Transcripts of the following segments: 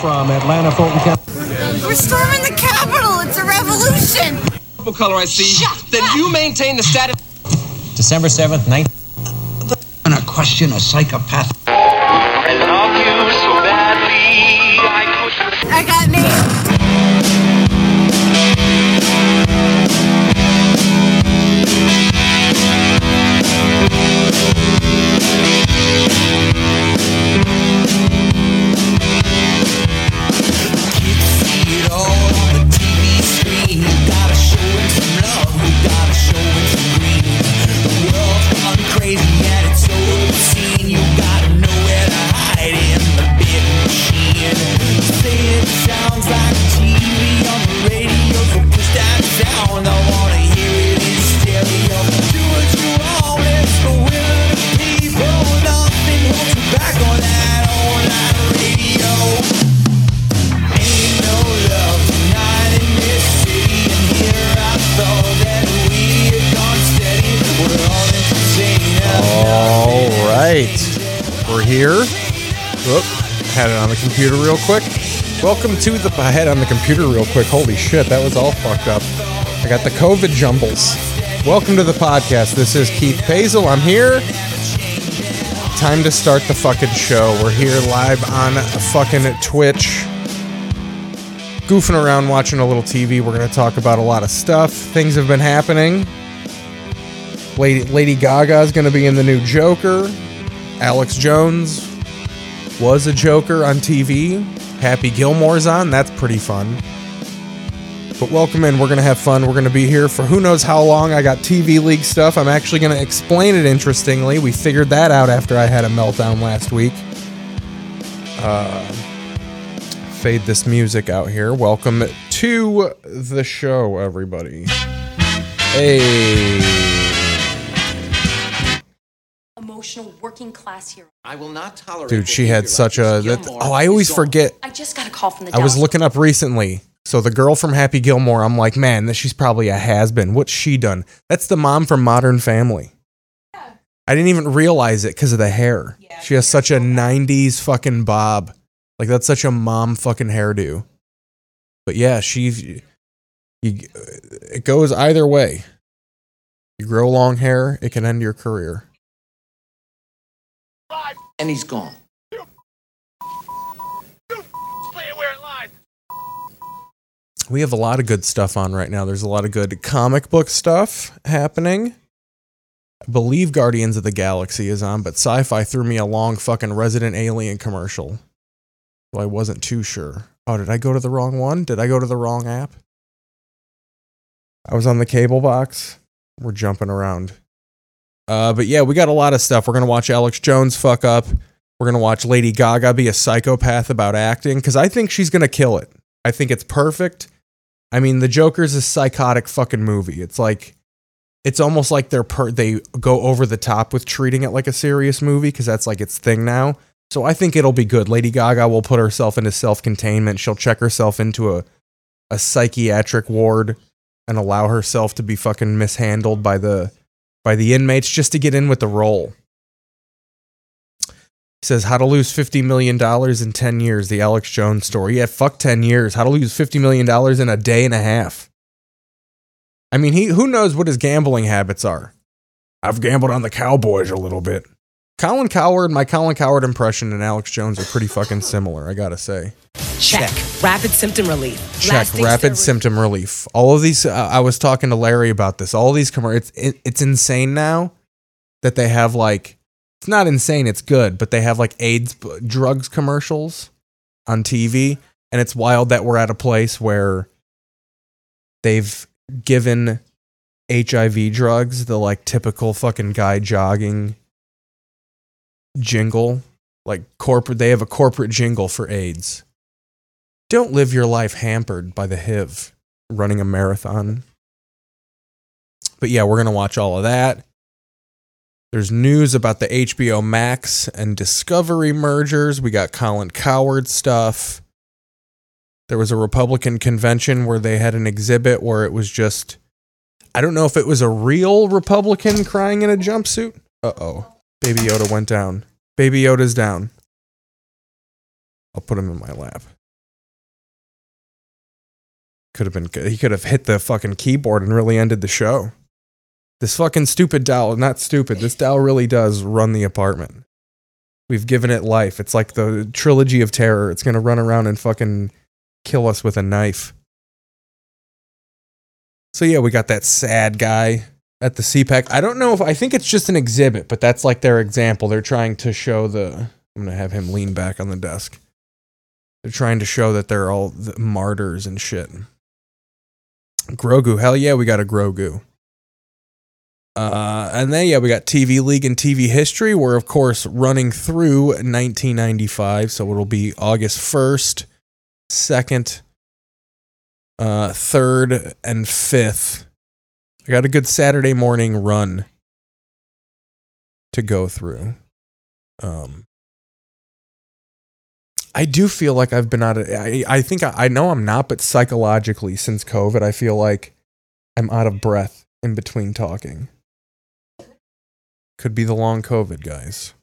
from Atlanta, Fulton County. We're storming the Capitol. It's a revolution. Purple color I see. Shut then you maintain the status. December 7th, 19. I'm gonna question a psychopath. I love you so badly. I I got me. Computer real quick. Welcome to the. head on the computer real quick. Holy shit, that was all fucked up. I got the COVID jumbles. Welcome to the podcast. This is Keith Pazel. I'm here. Time to start the fucking show. We're here live on fucking Twitch. Goofing around watching a little TV. We're going to talk about a lot of stuff. Things have been happening. Lady Lady Gaga is going to be in the new Joker. Alex Jones was a Joker on TV. Happy Gilmore's on. That's pretty fun. But welcome in. We're going to have fun. We're going to be here for who knows how long. I got TV League stuff. I'm actually going to explain it interestingly. We figured that out after I had a meltdown last week. Uh, fade this music out here. Welcome to the show, everybody. Hey. Emotional working class hero. I will not tolerate. Dude, she had such a. That, oh, I always forget. I just got a call from the I was looking up recently. So the girl from Happy Gilmore, I'm like, man, that she's probably a has been. What's she done? That's the mom from Modern Family. Yeah. I didn't even realize it because of the hair. Yeah, she has such a 90s fucking bob. Like, that's such a mom fucking hairdo. But yeah, she's. You, it goes either way. You grow long hair, it can end your career. And he's gone. We have a lot of good stuff on right now. There's a lot of good comic book stuff happening. I believe Guardians of the Galaxy is on, but sci fi threw me a long fucking Resident Alien commercial. So I wasn't too sure. Oh, did I go to the wrong one? Did I go to the wrong app? I was on the cable box. We're jumping around. Uh, but yeah, we got a lot of stuff. We're to watch Alex Jones fuck up. We're to watch Lady Gaga be a psychopath about acting because I think she's to kill it. I think it's perfect. I mean, The Joker's a psychotic fucking movie. It's like, it's almost like they're per- they go over the top with treating it like a serious movie because that's like its thing now. So I think it'll be good. Lady Gaga will put herself into self containment. She'll check herself into a a psychiatric ward and allow herself to be fucking mishandled by the by the inmates just to get in with the role. He says how to lose fifty million dollars in ten years. The Alex Jones story. Yeah, fuck ten years. How to lose fifty million dollars in a day and a half. I mean, he who knows what his gambling habits are. I've gambled on the Cowboys a little bit. Colin Cowherd, my Colin Cowherd impression and Alex Jones are pretty fucking similar. I gotta say. Check. Rapid symptom relief. Check Lasting rapid steroid- symptom relief. All of these, uh, I was talking to Larry about this. All these commercials, it's, it, it's insane now that they have like, it's not insane, it's good, but they have like AIDS b- drugs commercials on TV. And it's wild that we're at a place where they've given HIV drugs the like typical fucking guy jogging jingle. Like corporate, they have a corporate jingle for AIDS. Don't live your life hampered by the HIV running a marathon. But yeah, we're going to watch all of that. There's news about the HBO Max and Discovery mergers. We got Colin Cowherd stuff. There was a Republican convention where they had an exhibit where it was just I don't know if it was a real Republican crying in a jumpsuit. Uh-oh. Baby Yoda went down. Baby Yoda's down. I'll put him in my lap. Could have been good. He could have hit the fucking keyboard and really ended the show. This fucking stupid doll, not stupid. This doll really does run the apartment. We've given it life. It's like the trilogy of terror. It's gonna run around and fucking kill us with a knife. So yeah, we got that sad guy at the CPAC. I don't know if I think it's just an exhibit, but that's like their example. They're trying to show the. I'm gonna have him lean back on the desk. They're trying to show that they're all the martyrs and shit. Grogu, hell yeah, we got a Grogu. Uh, and then yeah, we got TV League and TV History. We're of course running through 1995, so it'll be August 1st, 2nd, uh, 3rd, and 5th. I got a good Saturday morning run to go through. Um, I do feel like I've been out of. I, I think I, I know I'm not, but psychologically, since COVID, I feel like I'm out of breath in between talking. Could be the long COVID, guys.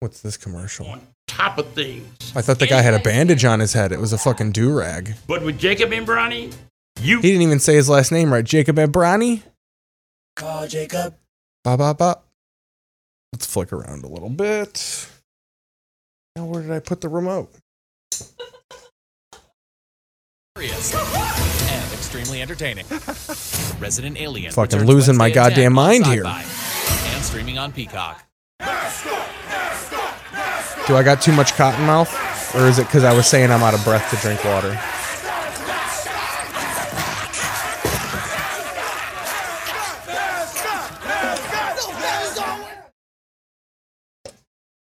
What's this commercial? top of things. I thought the guy had a bandage on his head. It was a fucking do rag. But with Jacob and Bronny, you He didn't even say his last name right. Jacob Ebrani? Call Jacob. Ba ba ba. Let's flick around a little bit. Now, where did I put the remote? and extremely entertaining. Resident Alien. Fucking losing my Wednesday at 10 goddamn on mind here. And streaming on Peacock. Do I got too much cotton mouth? Or is it because I was saying I'm out of breath to drink water?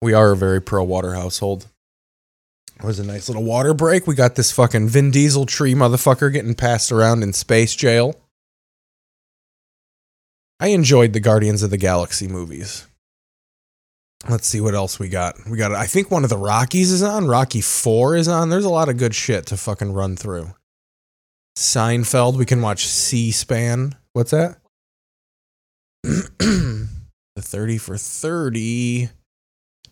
We are a very pro water household. It was a nice little water break. We got this fucking Vin Diesel tree motherfucker getting passed around in space jail. I enjoyed the Guardians of the Galaxy movies. Let's see what else we got. We got, I think one of the Rockies is on. Rocky 4 is on. There's a lot of good shit to fucking run through. Seinfeld, we can watch C SPAN. What's that? the 30 for 30.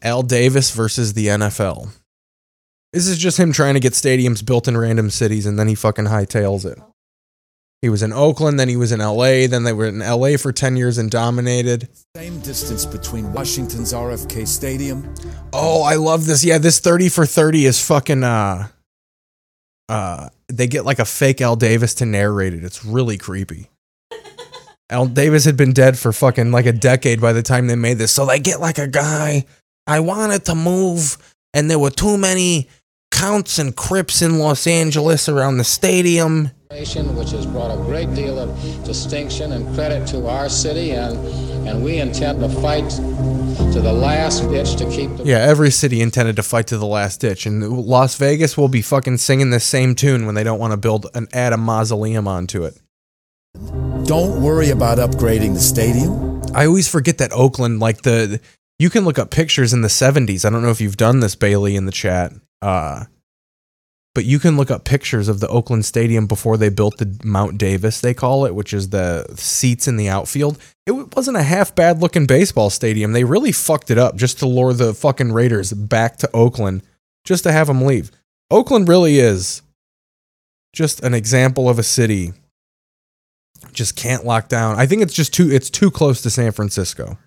Al Davis versus the NFL. This is just him trying to get stadiums built in random cities and then he fucking hightails it. He was in Oakland, then he was in LA, then they were in LA for 10 years and dominated. Same distance between Washington's RFK Stadium. Oh, I love this. Yeah, this 30 for 30 is fucking uh uh they get like a fake Al Davis to narrate it. It's really creepy. Al Davis had been dead for fucking like a decade by the time they made this. So they get like a guy. I wanted to move and there were too many counts and crips in Los Angeles around the stadium. which has brought a great deal of distinction and credit to our city, and, and we intend to fight to the last ditch to keep the Yeah, every city intended to fight to the last ditch, and Las Vegas will be fucking singing the same tune when they don't want to build an add a mausoleum onto it. Don't worry about upgrading the stadium. I always forget that Oakland, like the, you can look up pictures in the 70s. I don't know if you've done this, Bailey, in the chat. Uh, but you can look up pictures of the Oakland Stadium before they built the Mount Davis, they call it, which is the seats in the outfield. It wasn't a half bad looking baseball stadium. They really fucked it up just to lure the fucking Raiders back to Oakland, just to have them leave. Oakland really is just an example of a city just can't lock down. I think it's just too it's too close to San Francisco.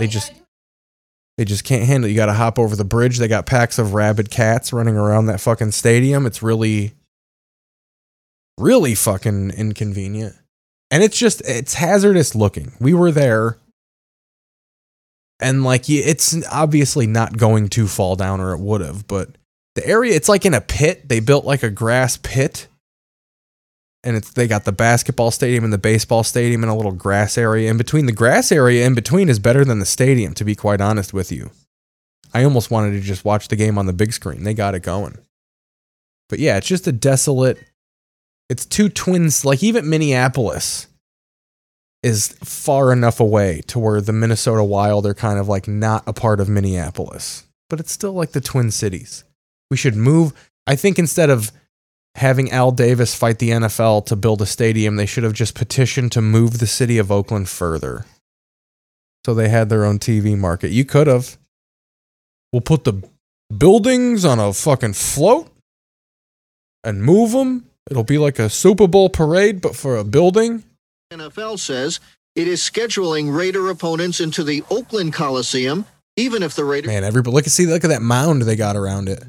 They just they just can't handle it. You got to hop over the bridge. They got packs of rabid cats running around that fucking stadium. It's really really fucking inconvenient. And it's just it's hazardous looking. We were there and like it's obviously not going to fall down or it would have, but the area it's like in a pit. They built like a grass pit and it's they got the basketball stadium and the baseball stadium and a little grass area in between. The grass area in between is better than the stadium, to be quite honest with you. I almost wanted to just watch the game on the big screen. They got it going. But yeah, it's just a desolate. It's two twins. Like even Minneapolis is far enough away to where the Minnesota Wild are kind of like not a part of Minneapolis, but it's still like the Twin Cities. We should move. I think instead of having Al Davis fight the NFL to build a stadium, they should have just petitioned to move the city of Oakland further. So they had their own TV market. You could have. We'll put the buildings on a fucking float and move them. It'll be like a Super Bowl parade, but for a building. NFL says it is scheduling Raider opponents into the Oakland Coliseum, even if the Raiders. Man, everybody look at see look at that mound they got around it.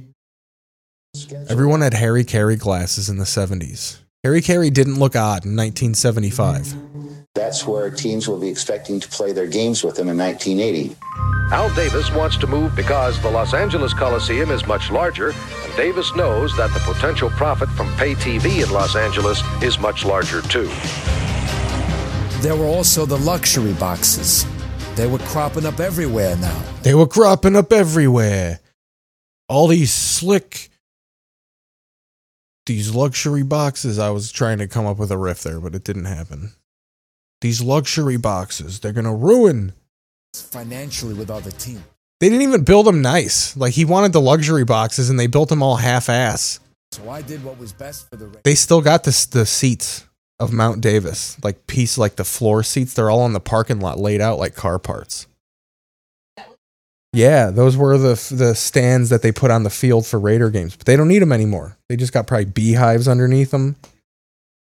Everyone had Harry Caray glasses in the seventies. Harry Caray didn't look odd in 1975. That's where teams will be expecting to play their games with him in 1980. Al Davis wants to move because the Los Angeles Coliseum is much larger, and Davis knows that the potential profit from pay TV in Los Angeles is much larger too. There were also the luxury boxes. They were cropping up everywhere now. They were cropping up everywhere. All these slick, these luxury boxes. I was trying to come up with a riff there, but it didn't happen. These luxury boxes, they're going to ruin. Financially with all the team. They didn't even build them nice. Like he wanted the luxury boxes and they built them all half ass. So I did what was best for the They still got the, the seats of Mount Davis, like piece like the floor seats. They're all on the parking lot laid out like car parts. Yeah, those were the the stands that they put on the field for Raider games, but they don't need them anymore. They just got probably beehives underneath them.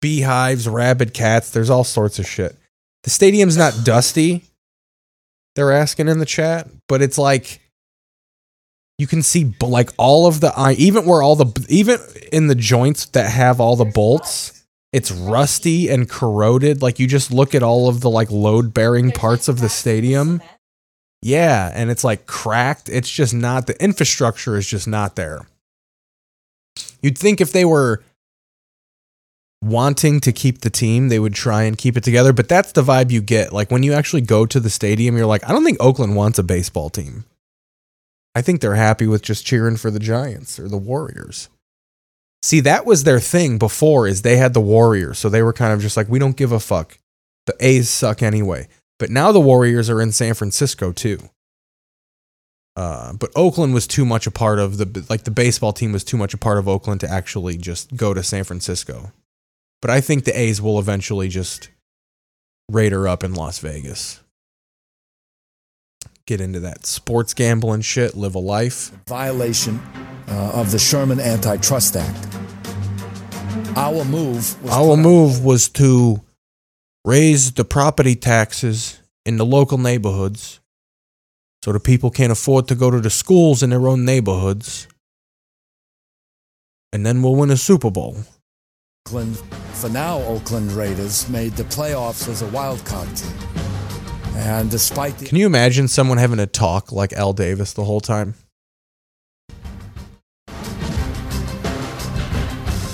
Beehives, rabid cats, there's all sorts of shit. The stadium's not dusty. They're asking in the chat, but it's like you can see like all of the even where all the even in the joints that have all the bolts, it's rusty and corroded. Like you just look at all of the like load bearing parts of the stadium. Yeah, and it's like cracked. It's just not the infrastructure is just not there. You'd think if they were wanting to keep the team, they would try and keep it together, but that's the vibe you get. Like when you actually go to the stadium, you're like, I don't think Oakland wants a baseball team. I think they're happy with just cheering for the Giants or the Warriors. See, that was their thing before is they had the Warriors, so they were kind of just like we don't give a fuck. The A's suck anyway. But now the Warriors are in San Francisco too. Uh, but Oakland was too much a part of the like the baseball team was too much a part of Oakland to actually just go to San Francisco. But I think the A's will eventually just raid her up in Las Vegas. Get into that sports gambling shit, live a life. Violation uh, of the Sherman Antitrust Act. Our move was Our move was to raise the property taxes in the local neighborhoods so the people can't afford to go to the schools in their own neighborhoods. And then we'll win a Super Bowl. Oakland, for now, Oakland Raiders made the playoffs as a wild card team. And despite the Can you imagine someone having to talk like Al Davis the whole time?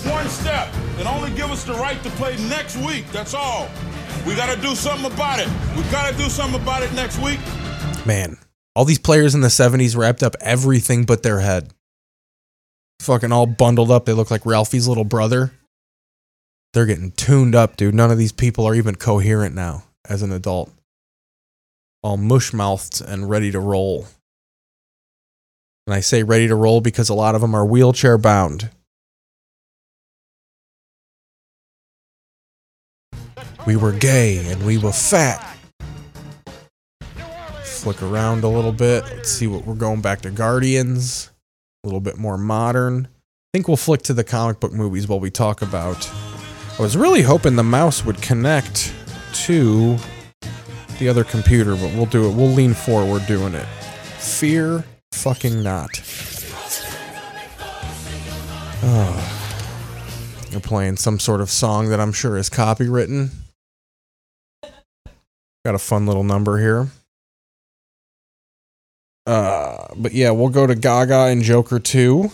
One step and only give us the right to play next week. That's all. We got to do something about it. We got to do something about it next week. Man, all these players in the 70s wrapped up everything but their head. Fucking all bundled up. They look like Ralphie's little brother. They're getting tuned up, dude. None of these people are even coherent now as an adult. All mush mouthed and ready to roll. And I say ready to roll because a lot of them are wheelchair bound. We were gay and we were fat. Flick around a little bit. Let's see what we're going back to Guardians. A little bit more modern. I think we'll flick to the comic book movies while we talk about. I was really hoping the mouse would connect to the other computer, but we'll do it. We'll lean forward doing it. Fear fucking not. Oh. They're playing some sort of song that I'm sure is copywritten. Got a fun little number here. Uh, but yeah, we'll go to Gaga and Joker 2.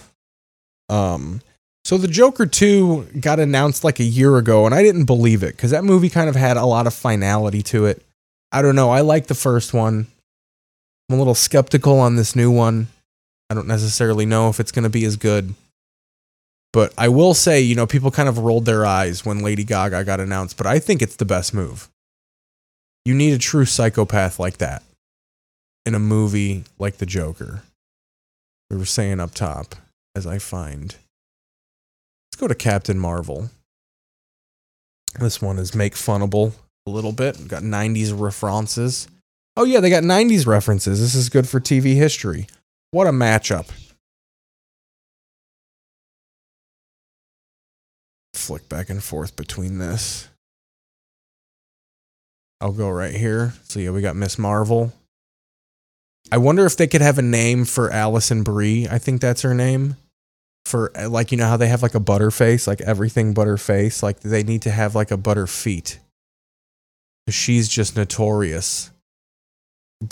Um, so the Joker 2 got announced like a year ago, and I didn't believe it because that movie kind of had a lot of finality to it. I don't know. I like the first one. I'm a little skeptical on this new one. I don't necessarily know if it's going to be as good. But I will say, you know, people kind of rolled their eyes when Lady Gaga got announced, but I think it's the best move. You need a true psychopath like that in a movie like The Joker. We were saying up top, as I find. Let's go to Captain Marvel. This one is make funnable a little bit. We've got 90s references. Oh, yeah, they got 90s references. This is good for TV history. What a matchup. flick back and forth between this. I'll go right here. So yeah, we got Miss Marvel. I wonder if they could have a name for Allison Brie. I think that's her name. For uh, like you know how they have like a butter face, like everything butter face. Like they need to have like a butter feet. She's just notorious.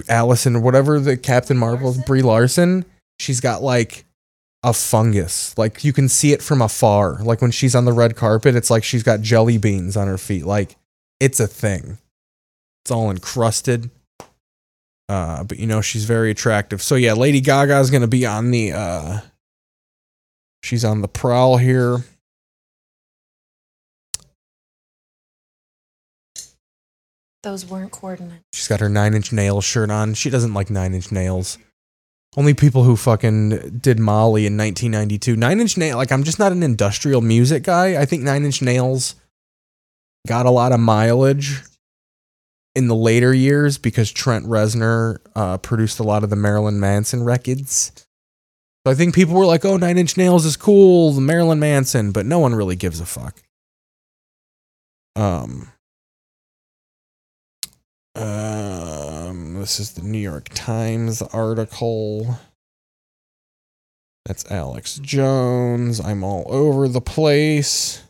Allison, whatever the Captain Marvel, Brie Larson, she's got like a fungus. Like you can see it from afar. Like when she's on the red carpet, it's like she's got jelly beans on her feet. Like it's a thing. It's all encrusted. Uh, but you know, she's very attractive. So yeah, Lady Gaga is gonna be on the uh she's on the prowl here. Those weren't coordinates. She's got her nine inch nail shirt on. She doesn't like nine inch nails. Only people who fucking did Molly in 1992. Nine Inch Nail, like I'm just not an industrial music guy. I think Nine Inch Nails got a lot of mileage in the later years because Trent Reznor uh, produced a lot of the Marilyn Manson records. So I think people were like, "Oh, Nine Inch Nails is cool, the Marilyn Manson," but no one really gives a fuck. Um. Um, this is the New York Times article. That's Alex Jones. I'm all over the place.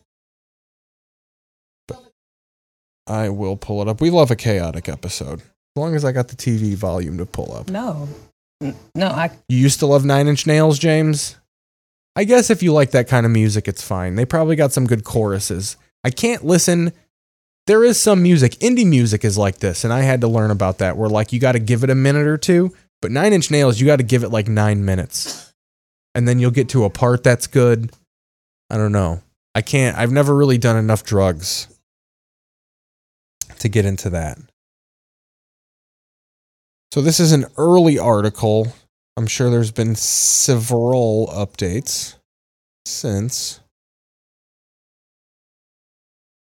I will pull it up. We love a chaotic episode. As long as I got the TV volume to pull up. No. N- No, I You used to love Nine Inch Nails, James? I guess if you like that kind of music, it's fine. They probably got some good choruses. I can't listen. There is some music. Indie music is like this, and I had to learn about that where, like, you got to give it a minute or two. But Nine Inch Nails, you got to give it like nine minutes. And then you'll get to a part that's good. I don't know. I can't, I've never really done enough drugs to get into that. So this is an early article. I'm sure there's been several updates since.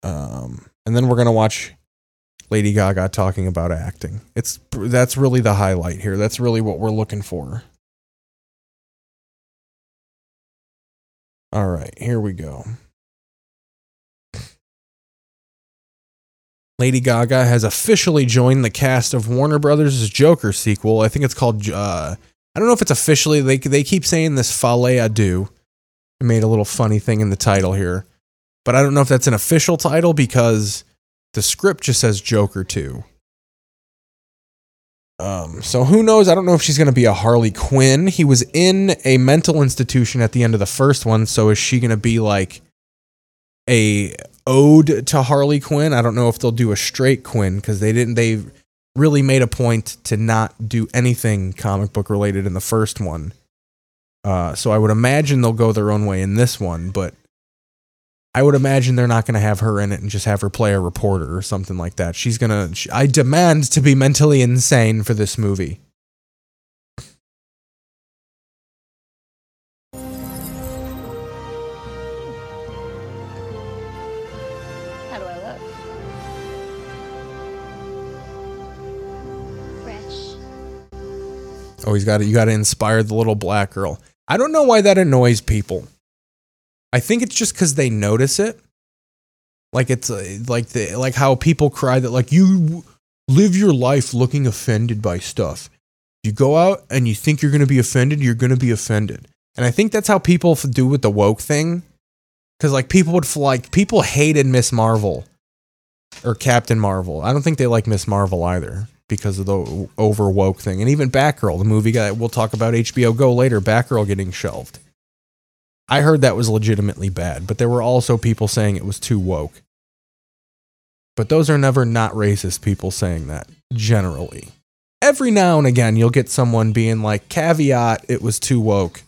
Um, and then we're gonna watch Lady Gaga talking about acting. It's that's really the highlight here. That's really what we're looking for. All right, here we go. Lady Gaga has officially joined the cast of Warner Brothers' Joker sequel. I think it's called. Uh, I don't know if it's officially. They they keep saying this Folie à Deux. I made a little funny thing in the title here, but I don't know if that's an official title because the script just says Joker 2. Um, so who knows? I don't know if she's going to be a Harley Quinn. He was in a mental institution at the end of the first one, so is she going to be like a ode to Harley Quinn? I don't know if they'll do a straight Quinn because they didn't. They really made a point to not do anything comic book related in the first one. Uh, so I would imagine they'll go their own way in this one, but I would imagine they're not going to have her in it and just have her play a reporter or something like that. She's going to, I demand to be mentally insane for this movie. Oh, he's got you got to inspire the little black girl. I don't know why that annoys people. I think it's just because they notice it. Like it's uh, like the like how people cry that like you live your life looking offended by stuff. You go out and you think you're going to be offended, you're going to be offended. And I think that's how people do with the woke thing. Because like people would like people hated Miss Marvel or Captain Marvel. I don't think they like Miss Marvel either because of the over woke thing. And even Batgirl, the movie guy we'll talk about HBO Go later, Batgirl getting shelved. I heard that was legitimately bad, but there were also people saying it was too woke. But those are never not racist people saying that, generally. Every now and again, you'll get someone being like, caveat, it was too woke.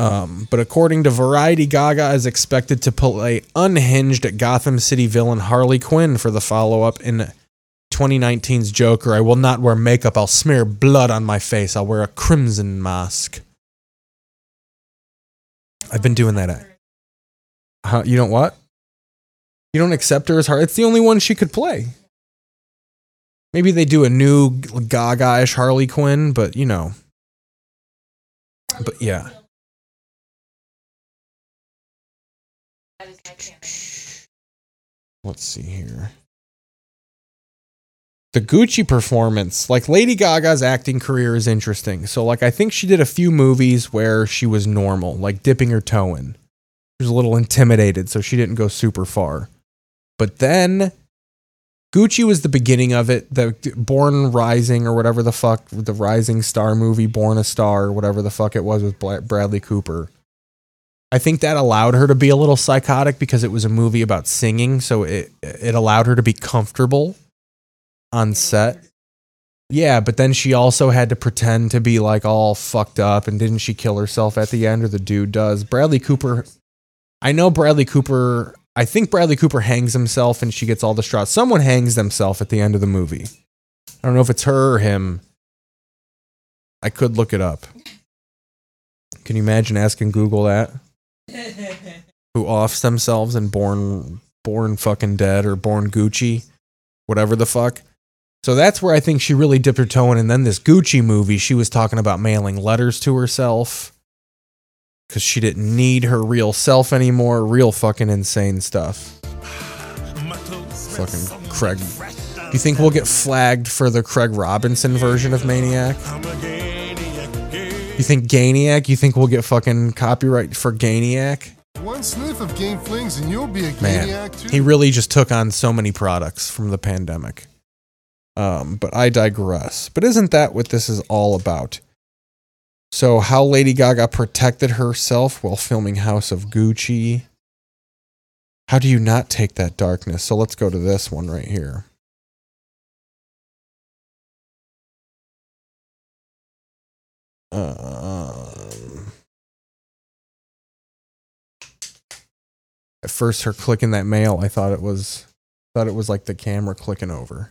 Um, but according to Variety, Gaga is expected to play unhinged Gotham City villain Harley Quinn for the follow up in 2019's Joker. I will not wear makeup. I'll smear blood on my face. I'll wear a crimson mask. I've been doing that. Huh, you don't what? You don't accept her as Harley? It's the only one she could play. Maybe they do a new Gaga-ish Harley Quinn, but you know. But yeah. let's see here. The Gucci performance, like Lady Gaga's acting career is interesting. So, like, I think she did a few movies where she was normal, like dipping her toe in. She was a little intimidated, so she didn't go super far. But then Gucci was the beginning of it. The Born Rising or whatever the fuck, the Rising Star movie, Born a Star, or whatever the fuck it was with Bradley Cooper. I think that allowed her to be a little psychotic because it was a movie about singing, so it it allowed her to be comfortable on set. Yeah, but then she also had to pretend to be like all fucked up and didn't she kill herself at the end or the dude does? Bradley Cooper I know Bradley Cooper I think Bradley Cooper hangs himself and she gets all the distraught. Someone hangs themselves at the end of the movie. I don't know if it's her or him. I could look it up. Can you imagine asking Google that? Who offs themselves and born born fucking dead or born Gucci, whatever the fuck. So that's where I think she really dipped her toe in. And then this Gucci movie, she was talking about mailing letters to herself because she didn't need her real self anymore. Real fucking insane stuff. Fucking Craig. You think we'll get flagged for the Craig Robinson version of Maniac? You think Ganiac? You think we'll get fucking copyright for Ganiac? One sniff of Gain Flings and you'll be a Man, too. he really just took on so many products from the pandemic. Um, but I digress. But isn't that what this is all about? So, how Lady Gaga protected herself while filming House of Gucci. How do you not take that darkness? So, let's go to this one right here. Um, at first, her clicking that mail, I thought it was thought it was like the camera clicking over.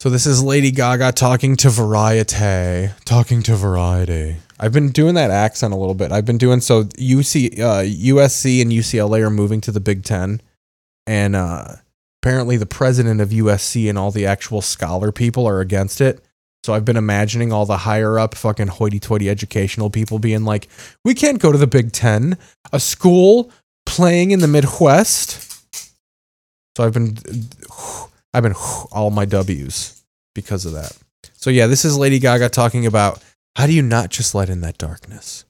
So this is Lady Gaga talking to Variety, talking to Variety. I've been doing that accent a little bit. I've been doing so UC, uh, USC and UCLA are moving to the Big Ten, and uh, apparently the president of USC and all the actual scholar people are against it. So I've been imagining all the higher up fucking hoity-toity educational people being like, "We can't go to the Big Ten, a school playing in the Midwest." So I've been, I've been all my W's because of that. So yeah, this is Lady Gaga talking about how do you not just let in that darkness.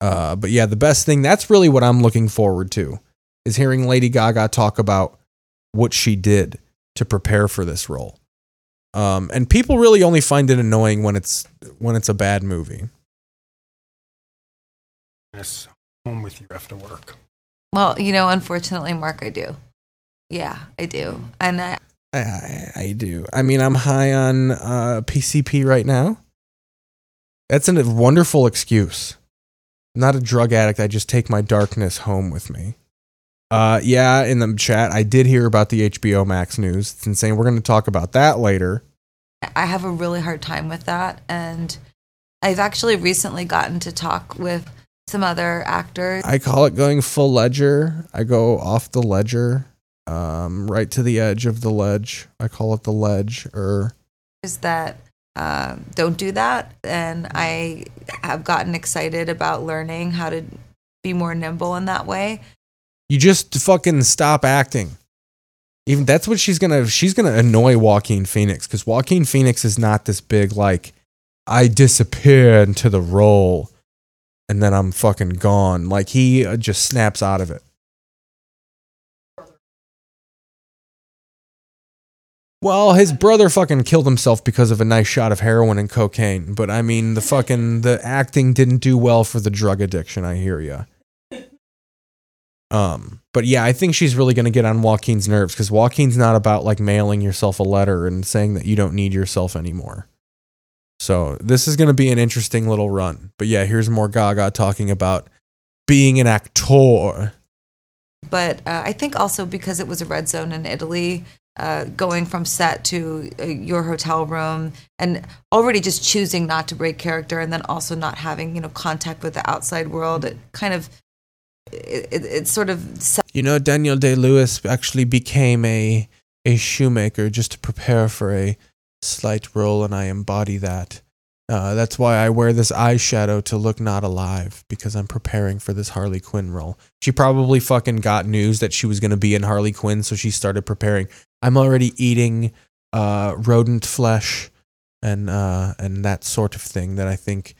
Uh, but yeah, the best thing that's really what I'm looking forward to is hearing Lady Gaga talk about what she did to prepare for this role. Um, and people really only find it annoying when it's when it's a bad movie. Yes, home with you after work. Well, you know, unfortunately, Mark, I do. Yeah, I do. And I, I, I do. I mean, I'm high on uh, PCP right now. That's a wonderful excuse. I'm not a drug addict. I just take my darkness home with me. Uh, yeah, in the chat, I did hear about the HBO Max news. It's insane. We're going to talk about that later. I have a really hard time with that. And I've actually recently gotten to talk with some other actors. I call it going full ledger. I go off the ledger, um, right to the edge of the ledge. I call it the ledge. Or Is that um, don't do that. And I have gotten excited about learning how to be more nimble in that way. you just fucking stop acting. Even that's what she's gonna. She's gonna annoy Joaquin Phoenix because Joaquin Phoenix is not this big like. I disappear into the role, and then I'm fucking gone. Like he uh, just snaps out of it. Well, his brother fucking killed himself because of a nice shot of heroin and cocaine. But I mean, the fucking the acting didn't do well for the drug addiction. I hear ya. Um, but yeah, I think she's really gonna get on Joaquin's nerves because Joaquin's not about like mailing yourself a letter and saying that you don't need yourself anymore. So this is gonna be an interesting little run. But yeah, here's more Gaga talking about being an actor. But uh, I think also because it was a red zone in Italy, uh, going from set to uh, your hotel room and already just choosing not to break character and then also not having you know contact with the outside world it kind of it, it, it sort of set You know, Daniel Day Lewis actually became a a shoemaker just to prepare for a slight role, and I embody that. Uh, that's why I wear this eyeshadow to look not alive because I'm preparing for this Harley Quinn role. She probably fucking got news that she was going to be in Harley Quinn, so she started preparing. I'm already eating uh, rodent flesh and uh, and that sort of thing that I think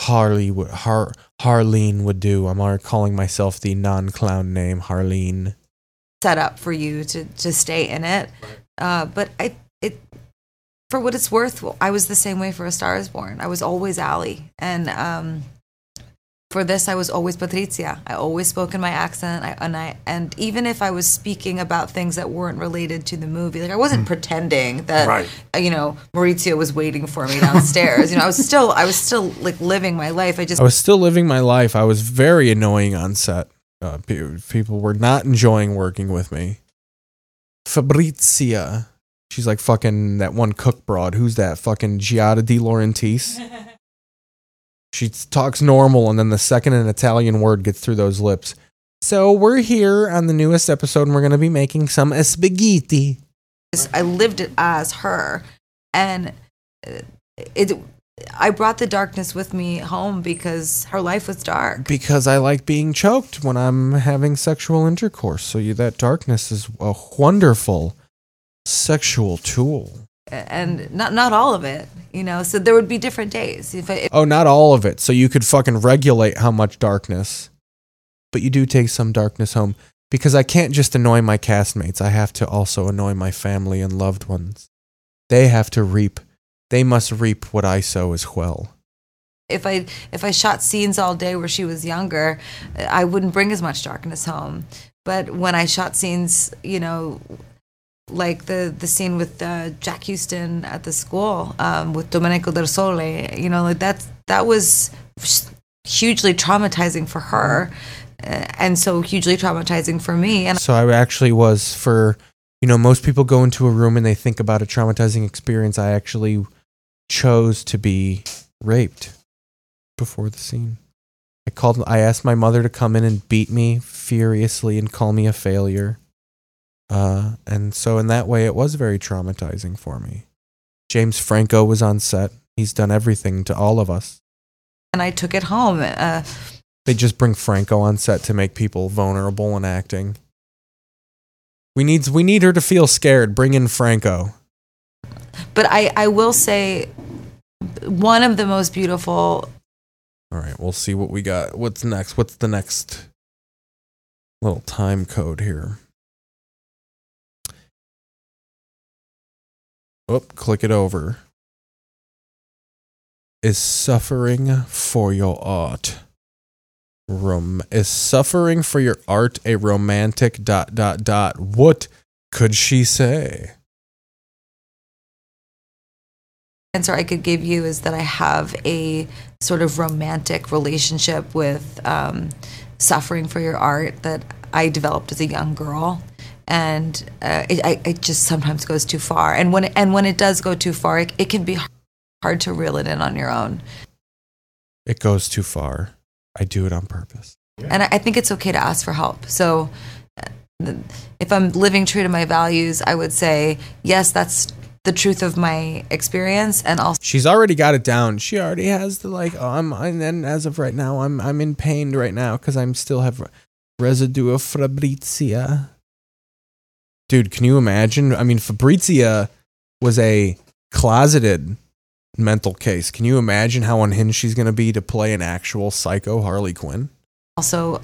Harley would Har Harleen would do. I'm already calling myself the non-clown name Harleen. set up for you to to stay in it. Uh, but I it for what it's worth, I was the same way for A Star Is Born. I was always Allie, and um, for this, I was always Patricia. I always spoke in my accent, I, and I and even if I was speaking about things that weren't related to the movie, like I wasn't pretending that Right. uh, you know Maurizio was waiting for me downstairs. you know, I was still I was still like living my life. I just I was still living my life. I was very annoying on set. Uh, people were not enjoying working with me. Fabrizia. She's like fucking that one cook broad. Who's that? Fucking Giada De Laurentiis. she talks normal, and then the second an Italian word gets through those lips. So we're here on the newest episode, and we're gonna be making some spaghetti. I lived it as her, and it. I brought the darkness with me home because her life was dark. because I like being choked when I'm having sexual intercourse. So you, that darkness is a wonderful sexual tool. And not not all of it, you know. So there would be different days. If, I, if Oh, not all of it. So you could fucking regulate how much darkness, but you do take some darkness home because I can't just annoy my castmates. I have to also annoy my family and loved ones. They have to reap. They must reap what I sow as well. if I if I shot scenes all day where she was younger, I wouldn't bring as much darkness home. But when I shot scenes, you know, like the the scene with uh, Jack Huston at the school um, with Domenico De Sole, you know, like that that was hugely traumatizing for her, uh, and so hugely traumatizing for me. And So I actually was for, you know, most people go into a room and they think about a traumatizing experience. I actually chose to be raped before the scene. I called I asked my mother to come in and beat me furiously and call me a failure. Uh and so in that way it was very traumatizing for me. James Franco was on set. He's done everything to all of us. and I took it home. Uh, They just bring Franco on set to make people vulnerable in acting. We need we need her to feel scared. Bring in Franco. but I I will say one of the most beautiful All right, we'll see what we got. What's next? What's the next little time code here? Oh, click it over. Is suffering for your art. Rom- is suffering for your art a romantic dot dot dot? What could she say? answer I could give you is that I have a sort of romantic relationship with um, suffering for your art that I developed as a young girl, and uh, it, I, it just sometimes goes too far. And when and when it does go too far, it, it can be hard to reel it in on your own. It goes too far. I do it on purpose. And I, I think it's okay to ask for help. So. uh, If I'm living true to my values, I would say, yes, that's the truth of my experience. And also, She's already got it down. She already has the like. Oh, I'm and then as of right now, I'm I'm in pain right now because I'm still have residue of Fabrizia. Dude, can you imagine? I mean, Fabrizia was a closeted mental case. Can you imagine how unhinged she's gonna be to play an actual psycho Harley Quinn? also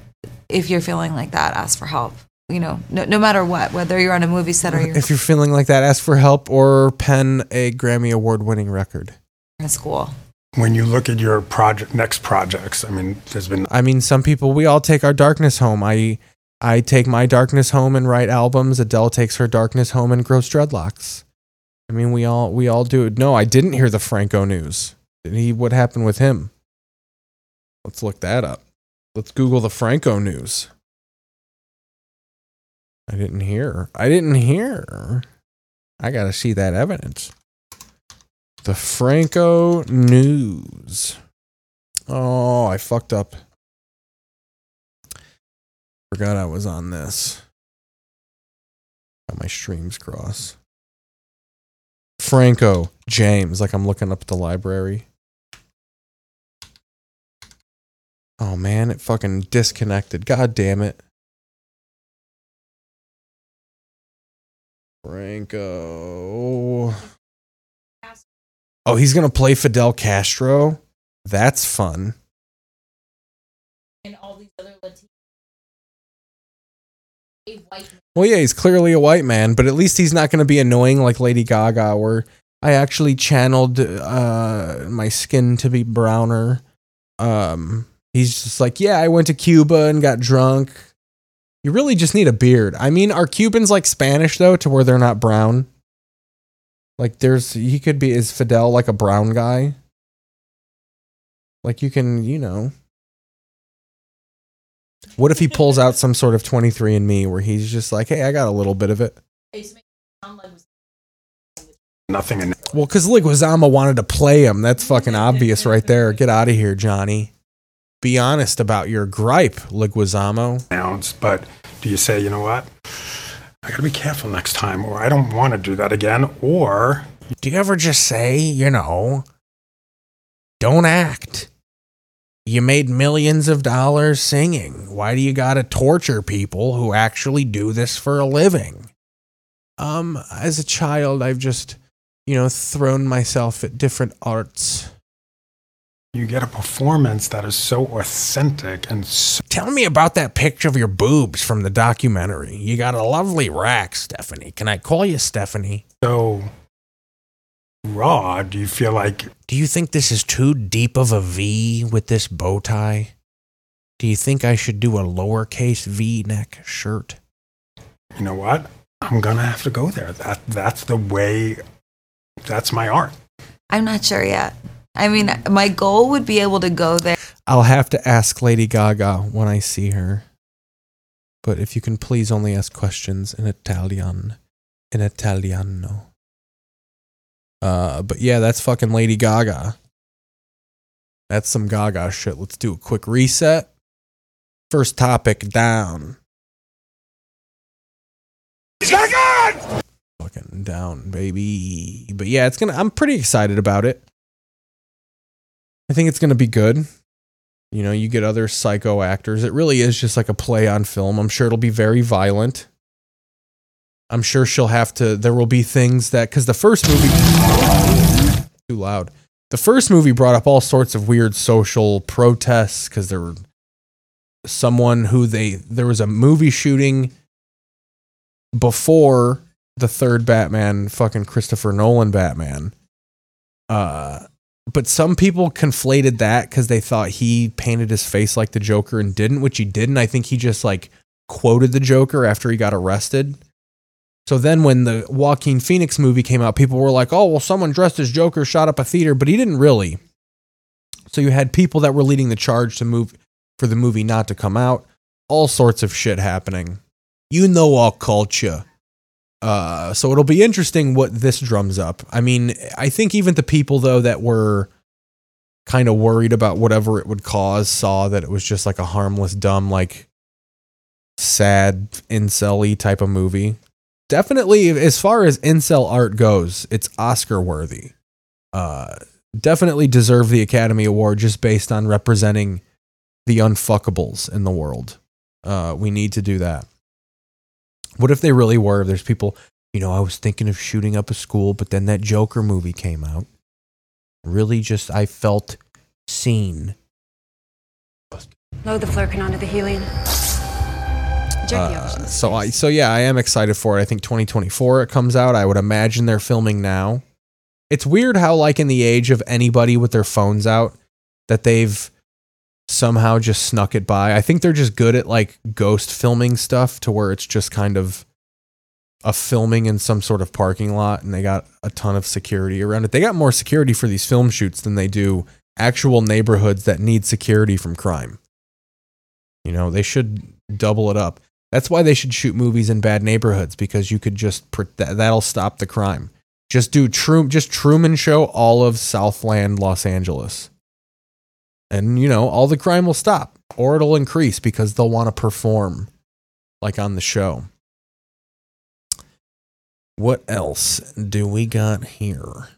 if you're feeling like that ask for help you know no, no matter what whether you're on a movie set or you're If you're feeling like that, ask for help or pen a Grammy award winning record. in school When you look at your project, next projects, I mean, there's been I mean, some people we all take our darkness home. I I take my darkness home and write albums. Adele takes her darkness home and grows dreadlocks. I mean, we all we all do. No, I didn't hear the Franco news. Did he? What happened with him? Let's look that up. Let's Google the Franco news. I didn't hear. I didn't hear. I gotta see that evidence. The Franco news. Oh, I fucked up. Forgot I was on this. Got my streams cross. Franco James, like I'm looking up the library. Oh man, it fucking disconnected. God damn it. Franco. Oh, he's going to play Fidel Castro? That's fun. Well, yeah, he's clearly a white man, but at least he's not gonna be annoying like Lady Gaga, where I actually channeled uh, my skin to be browner. Um, he's just like, yeah, I went to Cuba and got drunk. You really just need a beard. I mean, are Cubans like Spanish though, to where they're not brown? Like, there's he could be is Fidel like a brown guy? Like you can, you know. What if he pulls out some sort of 23andMe where he's just like, hey, I got a little bit of it? They used to make it sound like it was Nothing in Well, because Leguizamo wanted to play him. That's fucking obvious right there. Get out of here, Johnny. Be honest about your gripe, Leguizamo. nouns, but do you say, you know what? I gotta be careful next time, or I don't want to do that again, or Do you ever just say, you know, don't act? You made millions of dollars singing. Why do you gotta torture people who actually do this for a living? Um, as a child, I've just, you know, thrown myself at different arts. you get a performance that is so authentic and so Tell me about that picture of your boobs from the documentary. You got a lovely rack, Stephanie. Can I call you Stephanie? Raw. Do you feel like Do you think this is too deep of a V with this bow tie? Do you think I should do a lowercase V neck shirt? you know what? I'm gonna have to go there. That that's the way. That's my art. I'm not sure yet. I mean, my goal would be able to go there. I'll have to ask Lady Gaga when I see her. But if you can please only ask questions in Italian. In Italiano. Uh, but yeah, that's fucking Lady Gaga. That's some Gaga shit. Let's do a quick reset. First topic down. Fucking down, baby. But yeah, it's gonna. I'm pretty excited about it. I think it's gonna be good. You know, you get other psycho actors. It really is just like a play on film. I'm sure it'll be very violent. I'm sure she'll have to. There will be things that because the first movie too loud. The first movie brought up all sorts of weird social protests because there were someone who they there was a movie shooting before the third Batman, fucking Christopher Nolan Batman. Uh, but some people conflated that because they thought he painted his face like the Joker and didn't, which he didn't. I think he just like quoted the Joker after he got arrested. So then when the Joaquin Phoenix movie came out, people were like, oh, well, someone dressed as Joker shot up a theater, but he didn't really. So you had people that were leading the charge to move for the movie not to come out. All sorts of shit happening. You know our culture. Uh, so it'll be interesting what this drums up. I mean, I think even the people though that were kind of worried about whatever it would cause saw that it was just like a harmless, dumb, like sad incel type of movie. Definitely, as far as incel art goes, it's Oscar worthy. Uh, definitely deserve the Academy Award just based on representing the unfuckables in the world. Uh, we need to do that. What if they really were? There's people, you know, I was thinking of shooting up a school, but then that Joker movie came out. Really, just I felt seen. Load the Flurkin onto the helium. Uh, so I, so yeah, I am excited for it. I think 2024 it comes out. I would imagine they're filming now. It's weird how, like, in the age of anybody with their phones out, that they've somehow just snuck it by. I think they're just good at like ghost filming stuff to where it's just kind of a filming in some sort of parking lot and they got a ton of security around it. They got more security for these film shoots than they do actual neighborhoods that need security from crime. You know, they should double it up. That's why they should shoot movies in bad neighborhoods because you could just that, that'll stop the crime. Just do true just Truman show all of Southland Los Angeles and you know all the crime will stop or it'll increase because they'll want to perform like on the show what else do we got here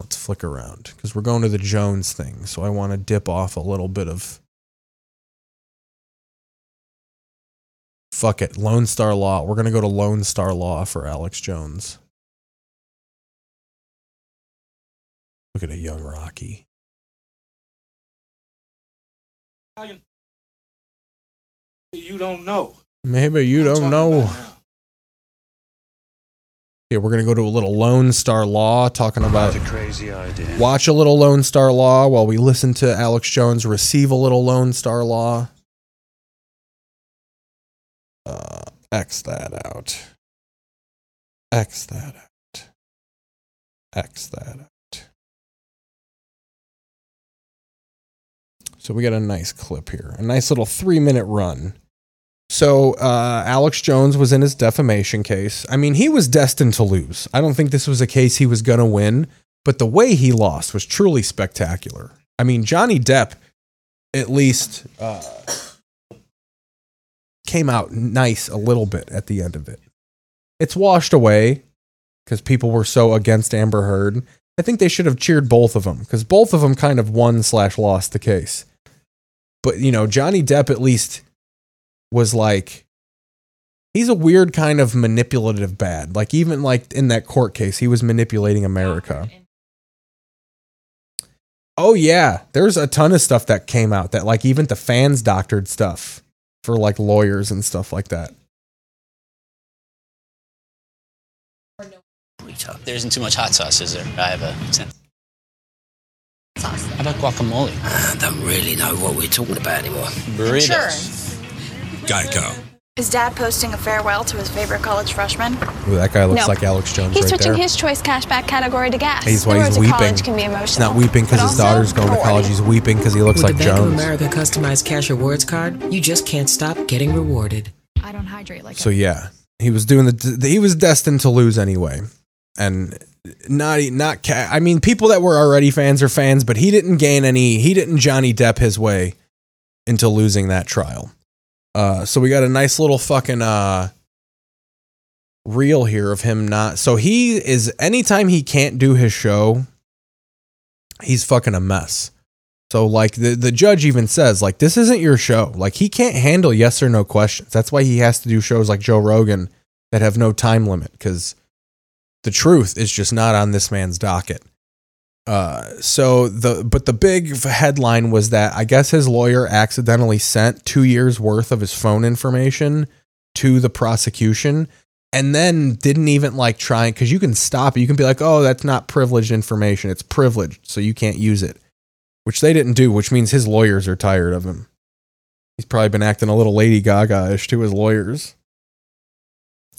let's flick around because we're going to the Jones thing. So I want to dip off a little bit of. Fuck it. Lone Star Law. We're going to go to Lone Star Law for Alex Jones. Look at a young Rocky. You don't know. Maybe you don't know. Yeah, we're gonna go to a little Lone Star Law, talking about a crazy idea. watch a little Lone Star Law while we listen to Alex Jones receive a little Lone Star Law. Uh, X that out. X that out. X that out. So we got a nice clip here, a nice little three minute run. So uh, Alex Jones was in his defamation case. I mean, he was destined to lose. I don't think this was a case he was going to win, but the way he lost was truly spectacular. I mean, Johnny Depp, at least, uh, came out nice a little bit at the end of it. It's washed away because people were so against Amber Heard. I think they should have cheered both of them because both of them kind of won slash lost the case. But you know, Johnny Depp at least was like he's a weird kind of manipulative bad. Like even like in that court case, he was manipulating America. Oh yeah, there's a ton of stuff that came out that like even the fans doctored stuff for like lawyers and stuff like that. There isn't too much hot sauce, is there? I have a sense. Sauce. How about guacamole? I don't really know what we're talking about anymore. Burritos. Insurance. Geico. Is Dad posting a farewell to his favorite college freshman? Ooh, that guy looks No. like Alex Jones He's right switching there. his choice cashback category to gas. He's the why he's to weeping. college can be emotional. He's not weeping because his daughter's going to college. He's weeping because he looks With like the Bank of Jones. America customized cash rewards card, you just can't stop getting rewarded. I don't hydrate like So yeah, he was doing the. He was destined to lose anyway, and not not. Ca- I mean, people that were already fans are fans, but he didn't gain any. He didn't Johnny Depp his way into losing that trial. Uh, so we got a nice little fucking uh reel here of him not. So he is anytime he can't do his show, he's fucking a mess. So like the the judge even says like this isn't your show. Like he can't handle yes or no questions. That's why he has to do shows like Joe Rogan that have no time limit cuz the truth is just not on this man's docket. Uh so the but the big headline was that I guess his lawyer accidentally sent 2 years worth of his phone information to the prosecution and then didn't even like try cuz you can stop it. You can be like, "Oh, that's not privileged information. It's privileged, so you can't use it." which they didn't do, which means his lawyers are tired of him. He's probably been acting a little Lady Gaga ish to his lawyers.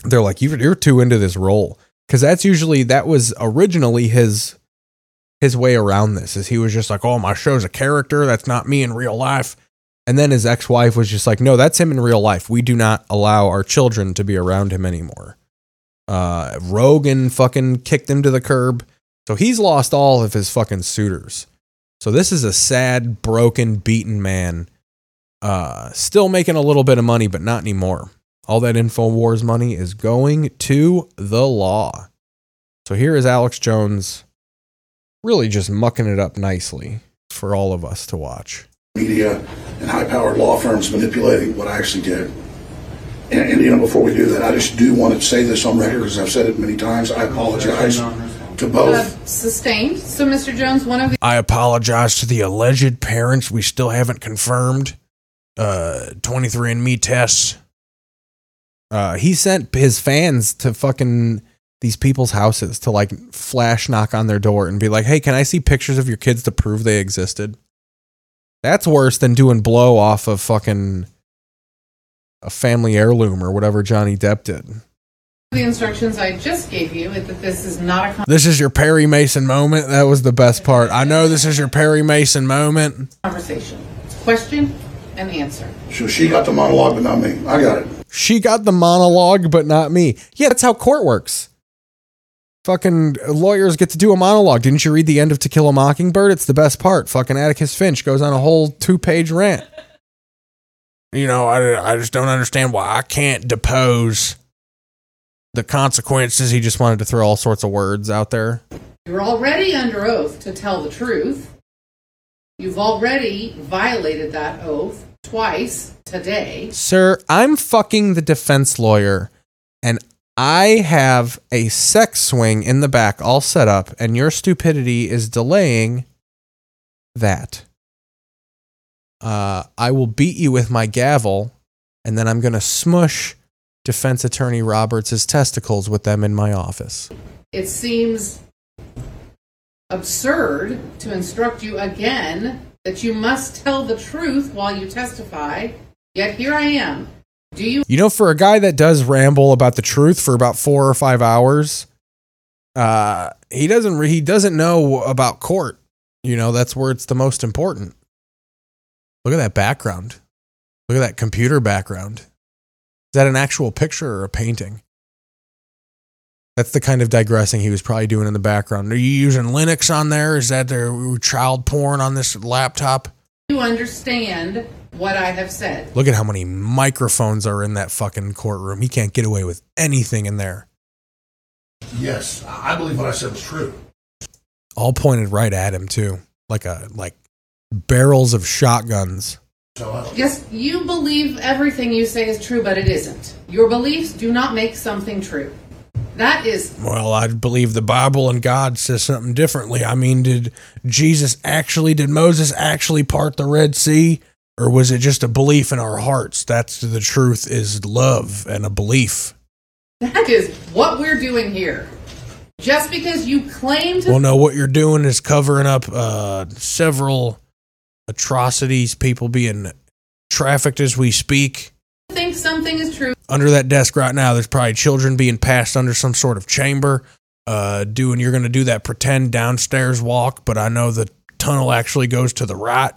They're like, you're, you're too into this role. Because that's usually, that was originally his his way around this is he was just like, oh, my show's a character. That's not me in real life. And then his ex wife was just like, no, that's him in real life. We do not allow our children to be around him anymore. Uh, Rogan fucking kicked him to the curb. So he's lost all of his fucking suitors. So this is a sad, broken, beaten man. Uh, still making a little bit of money, but not anymore. All that InfoWars money is going to the law. So here is Alex Jones really just mucking it up nicely for all of us to watch. media and high-powered law firms manipulating what I actually did. And, and, you know, before we do that, I just do want to say this on record because I've said it many times. I apologize to both. Uh, sustained. So, Mr. Jones, one of the I apologize to the alleged parents. We still haven't confirmed uh 23andMe tests. Uh he sent his fans to fucking these people's houses to like flash knock on their door and be like, "Hey, can I see pictures of your kids to prove they existed?" That's worse than doing blow off of fucking a family heirloom or whatever Johnny Depp did. the instructions I just gave you is that this is not a con- This is your Perry Mason moment. That was the best part. I know this is your Perry Mason moment. conversation. Question and answer. So she got the monologue, but not me. I got it. She got the monologue, but not me. Yeah, that's how court works. Fucking lawyers get to do a monologue. Didn't you read the end of To Kill a Mockingbird? It's the best part. Fucking Atticus Finch goes on a whole two page rant. You know, I, I just don't understand why I can't depose the consequences. He just wanted to throw all sorts of words out there. You're already under oath to tell the truth. You've already violated that oath twice today. Sir, I'm fucking the defense lawyer and I have a sex swing in the back all set up, and your stupidity is delaying that. Uh, I will beat you with my gavel, and then I'm going to smush defense attorney Roberts' testicles with them in my office. It seems absurd to instruct you again that you must tell the truth while you testify, yet here I am. Do you You know, for a guy that does ramble about the truth for about four or five hours, uh, he doesn't re- he doesn't know about court. You know, that's where it's the most important. Look at that background. Look at that computer background. Is that an actual picture or a painting? That's the kind of digressing he was probably doing in the background. Are you using Linux on there? Is that their child porn on this laptop? You understand what I have said? Look at how many microphones are in that fucking courtroom. He can't get away with anything in there. Yes, I believe what I said was true. All pointed right at him too, like a like barrels of shotguns. Uh, yes, you believe everything you say is true, but it isn't. Your beliefs do not make something true. That is Well, I believe the Bible and God says something differently. I mean, did Jesus actually, did Moses actually part the Red Sea? Or was it just a belief in our hearts? That's the truth is love and a belief. that is what we're doing here. Just because you claim to Well, no, what you're doing is covering up uh, several atrocities, people being trafficked as we speak. Think something is true, Under that desk right now, there's probably children being passed under some sort of chamber. Uh, doing, you're going to do that pretend downstairs walk, but I know the tunnel actually goes to the right.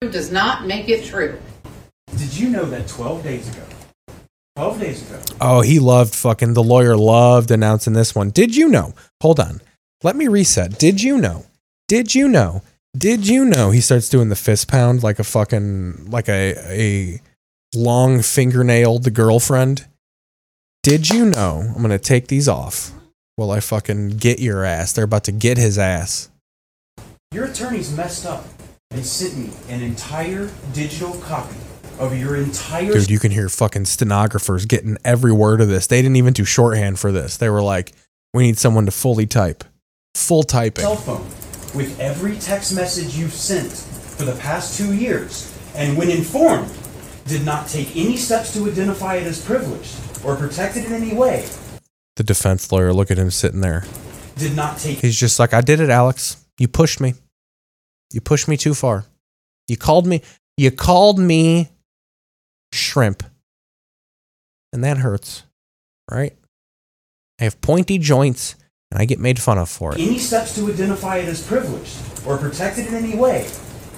does not make it true. Did you know that 12 days ago, 12 days ago, Oh, he loved fucking the lawyer loved announcing this one. Did you know? Hold on. Let me reset. Did you know? Did you know? Did you know? He starts doing the fist pound like a fucking like a a long fingernailed the girlfriend. Did you know? I'm gonna take these off while I fucking get your ass. They're about to get his ass. your attorneys messed up and sent me an entire digital copy of your entire Dude, you can hear fucking stenographers getting every word of this. They didn't even do shorthand for this. They were like, we need someone to fully type. Full typing. cell phone with every text message you've sent for the past two years, and when informed, did not take any steps to identify it as privileged or protected in any way. The defense lawyer, look at him sitting there. Did not take He's just like, I did it, Alex. You pushed me. You pushed me too far. You called me, you called me shrimp. And that hurts, right? I have pointy joints and I get made fun of for it. any steps to identify it as privileged or protected in any way.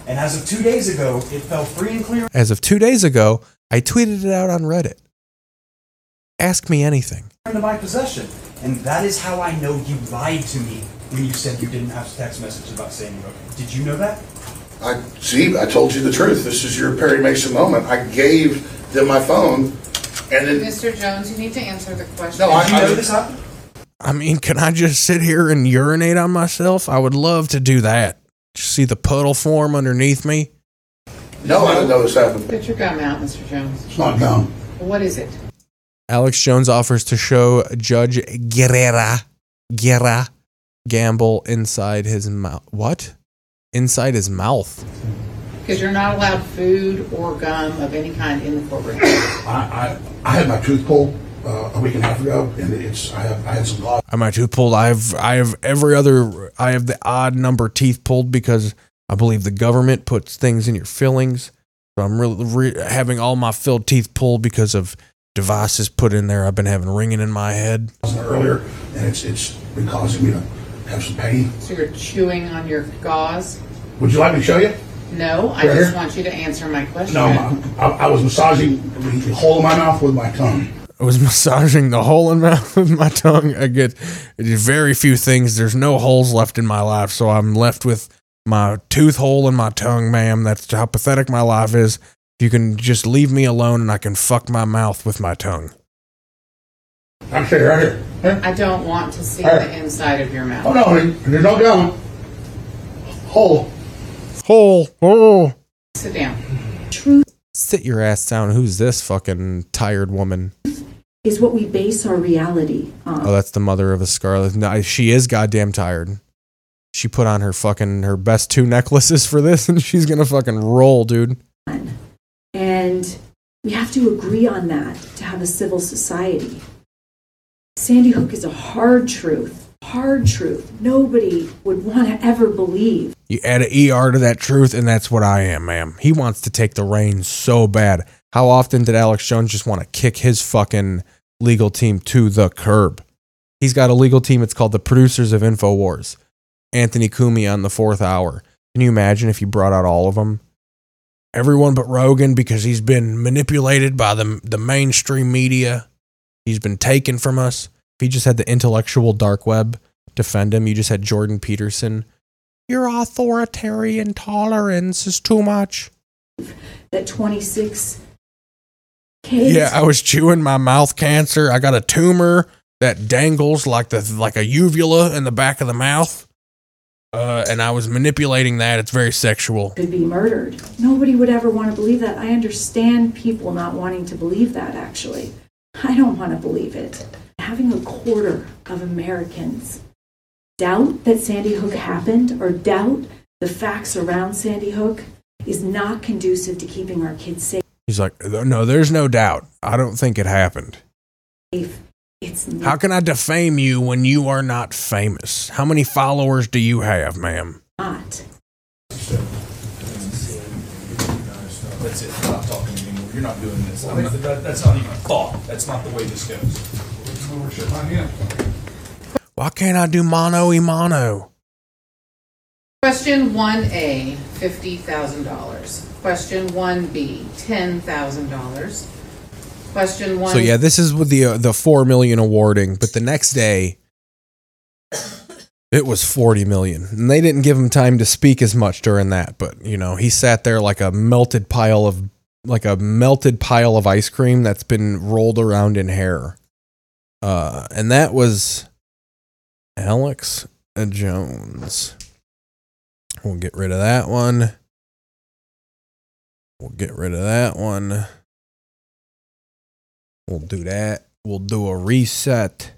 And as of two days ago, it fell free and clear As of two days ago, I tweeted it out on Reddit. Ask me anything. into my possession. And that is how I know you lied to me when you said you didn't have text messages about saying you wrote. Did you know that? I see. I told you the truth. This is your Perry Mason moment. I gave them my phone, and then Mr. Jones, you need to answer the question. No, I- Did you I- know this happened? I mean, can I just sit here and urinate on myself? I would love to do that. Just see the puddle form underneath me. no, I didn't know this happened. Put your gum out, Mr. Jones. It's not gum. What is it? Alex Jones offers to show Judge Guerrera, Guerra, Gamble inside his mouth. What? Inside his mouth. Because you're not allowed food or gum of any kind in the courtroom. I, I, I had my tooth pulled uh, a week and a half ago, and it's I have I had some gloss. I my tooth pulled. I have I have every other. I have the odd number teeth pulled because I believe the government puts things in your fillings. So I'm really re- having all my filled teeth pulled because of devices put in there. I've been having ringing in my head. earlier, and it's it's been causing me to have some pain. So you're chewing on your gauze? Would you like me to show you? No, I Right just here? want you to answer my question. No, I, I was massaging the hole in my mouth with my tongue. I was massaging the hole in my mouth with my tongue. I get very few things. There's no holes left in my life, so I'm left with my tooth hole in my tongue, ma'am. That's how pathetic my life is. You can just leave me alone and I can fuck my mouth with my tongue. Actually, right here. Here. I don't want to see Hey. the inside of your mouth. Oh no, there's no going. Hole. Hole. Oh. Sit down. Sit your ass down. Who's this fucking tired woman? Is what we base our reality on. Oh, that's the mother of a Scarlet. No, she is goddamn tired. She put on her fucking her best two necklaces for this, and she's gonna fucking roll, dude. And we have to agree on that to have a civil society. Sandy Hook is a hard truth, hard truth. Nobody would want to ever believe. You add an ER to that truth, and that's what I am, ma'am. He wants to take the reins so bad. How often did Alex Jones just want to kick his fucking legal team to the curb? He's got a legal team. It's called the Producers of InfoWars. Anthony Cumia on the fourth hour. Can you imagine if you brought out all of them? Everyone but Rogan because he's been manipulated by the, the mainstream media. He's been taken from us. If he just had the intellectual dark web defend him, you just had Jordan Peterson. Your authoritarian tolerance is too much. That 26 kids. Yeah, I was chewing my mouth cancer. I got a tumor that dangles like the like a uvula in the back of the mouth. Uh, and I was manipulating that. It's very sexual. could be murdered. Nobody would ever want to believe that. I understand people not wanting to believe that, actually. I don't want to believe it. Having a quarter of Americans doubt that Sandy Hook happened or doubt the facts around Sandy Hook is not conducive to keeping our kids safe. He's like, no, there's no doubt. I don't think it happened. It's How can I defame you when you are not famous? How many followers do you have, ma'am? not. That's it. I'm not talking anymore. You're not doing this. I'm not, that, that's not even a thought. That's not the way this goes. Why can't I do mono e mono? Question 1A, $50,000. Question 1B, $10,000. Question 1 So yeah, this is with the uh, the four million awarding, but the next day it was forty million, and they didn't give him time to speak as much during that. But you know, he sat there like a melted pile of like a melted pile of ice cream that's been rolled around in hair. Uh, and that was Alex Jones. We'll get rid of that one. We'll get rid of that one. We'll do that. We'll do a reset.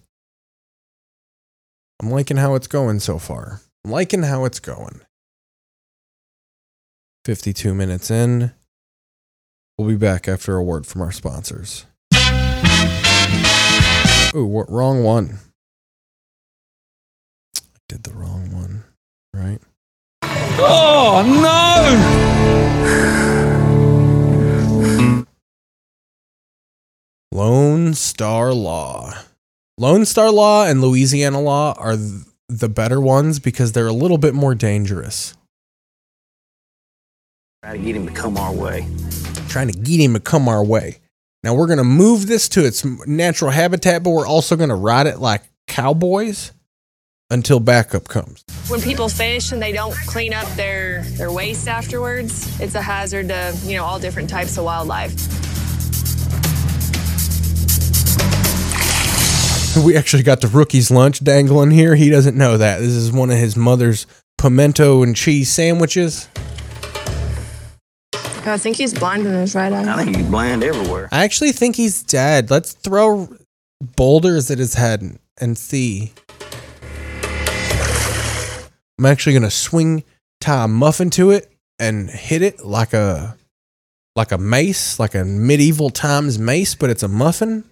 I'm liking how it's going so far. I'm liking how it's going. 52 minutes in. We'll be back after a word from our sponsors. Ooh, what, wrong one. I did the wrong one, right? Oh, no! Lone Star Law. Lone Star Law and Louisiana Law are th- the better ones because they're a little bit more dangerous. Try to get him to come our way. Trying to get him to come our way. Now we're going to move this to its natural habitat, but we're also going to ride it like cowboys until backup comes. When people fish and they don't clean up their, their waste afterwards, it's a hazard to, you know, all different types of wildlife. We actually got the rookie's lunch dangling here. He doesn't know that. This is one of his mother's pimento and cheese sandwiches. Oh, I think he's blind in his right eye. I think he's blind everywhere. I actually think he's dead. Let's throw boulders at his head and see. I'm actually gonna swing tie a muffin to it and hit it like a like a mace, like a medieval times mace, but it's a muffin.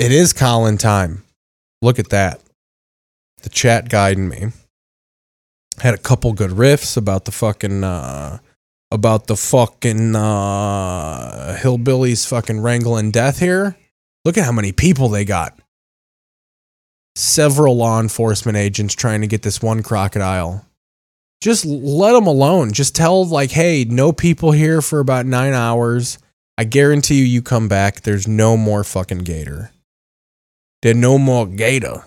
It is Colin time. Look at that. The chat guiding me. Had a couple good riffs about the fucking uh about the fucking uh hillbillies fucking wrangling death here. Look at how many people they got. Several law enforcement agents trying to get this one crocodile. Just let them alone. Just tell like, "Hey, no people here for about 9 hours. I guarantee you you come back there's no more fucking gator." There's no more gator.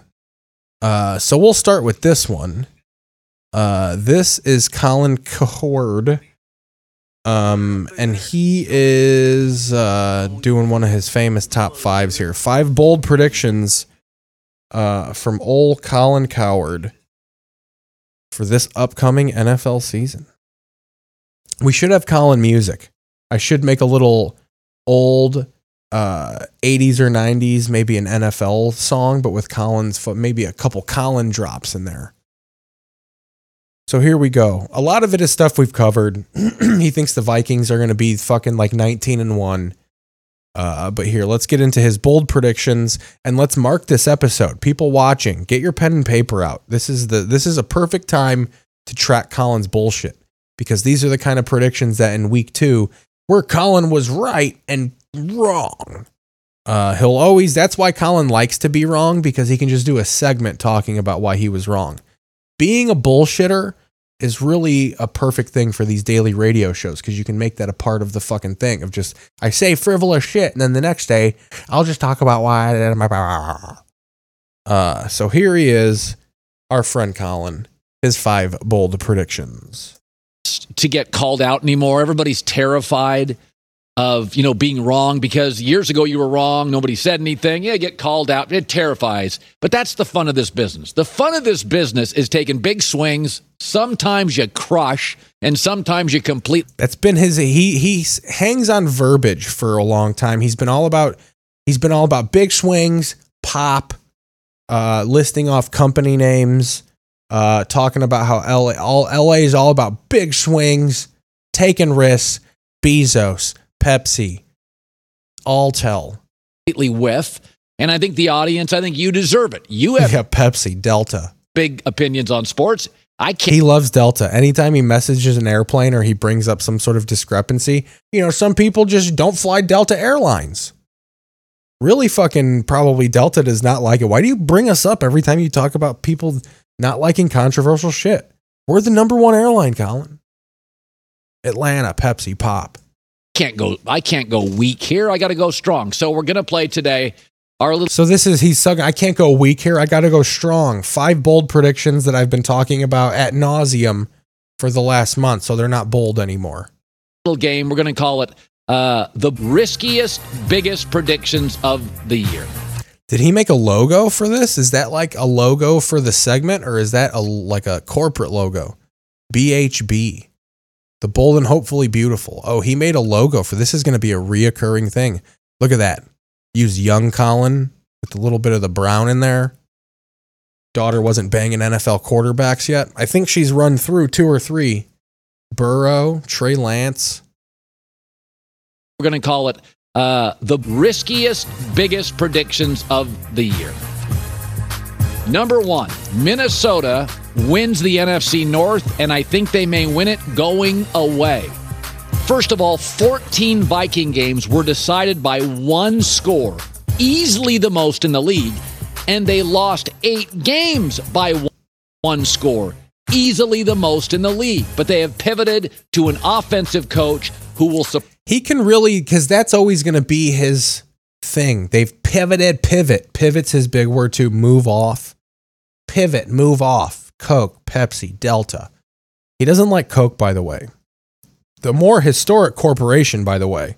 Uh so we'll start with this one. Uh, this is Colin Cowherd Um, and he is uh, doing one of his famous top fives here. Five bold predictions uh, from old Colin Cowherd for this upcoming NFL season. We should have Colin music. I should make a little old uh 80s or 90s maybe an NFL song but with Colin's maybe a couple Colin drops in there. So here we go. A lot of it is stuff we've covered. he thinks the Vikings are going to be fucking like 19 and 1. Uh, but here, let's get into his bold predictions and let's mark this episode. People watching, get your pen and paper out. This is the this is a perfect time to track Colin's bullshit because these are the kind of predictions that in week 2 where Colin was right and wrong. Uh, he'll always that's why Colin likes to be wrong because he can just do a segment talking about why he was wrong being a bullshitter is really a perfect thing for these daily radio shows because you can make that a part of the fucking thing of just I say frivolous shit and then the next day I'll just talk about why uh so here he is our friend Colin his five bold predictions to get called out anymore. Everybody's terrified of, you know, being wrong because years ago you were wrong, nobody said anything. Yeah, get called out. It terrifies. But that's the fun of this business. The fun of this business is taking big swings. Sometimes you crush and sometimes you complete. That's been his he he hangs on verbiage for a long time. He's been all about he's been all about big swings, pop, uh listing off company names, uh talking about how LA all LA is all about big swings, taking risks, Bezos, Pepsi, Alltel. completely whiff. And I think the audience, I think you deserve it. You have Yeah, Pepsi, Delta. big opinions on sports. I can't. He loves Delta. Anytime he messages an airplane or he brings up some sort of discrepancy, you know, some people just don't fly Delta Airlines. Really fucking probably Delta does not like it. Why do you bring us up every time you talk about people not liking controversial shit? We're the number one airline, Colin. Atlanta, Pepsi, Pop. Can't go I can't go weak here. I got to go strong. So we're going to play today our little So this is he's sucking. I can't go weak here. I got to go strong. Five bold predictions that I've been talking about at nauseum for the last month, so they're not bold anymore. little game. We're going to call it uh, the riskiest, biggest predictions of the year. Did he make a logo for this? Is that like a logo for the segment or is that a like a corporate logo? BHB. The bold and hopefully beautiful. Oh, he made a logo for this is going to be a reoccurring thing. Look at that. Use young Colin with a little bit of the brown in there. Daughter wasn't banging NFL quarterbacks yet. I think she's run through two or three. Burrow, Trey Lance. We're going to call it uh, the riskiest, biggest predictions of the year. Number one, Minnesota wins the NFC North, and I think they may win it going away. First of all, 14 Viking games were decided by one score, easily the most in the league, and they lost eight games by one- score, easily the most in the league. But they have pivoted to an offensive coach who will. He can really because that's always going to be his thing. They've pivoted, pivot. Pivot's his big word to Move off, pivot, move off. Coke, Pepsi, Delta. He doesn't like Coke, by the way. The more historic corporation, by the way.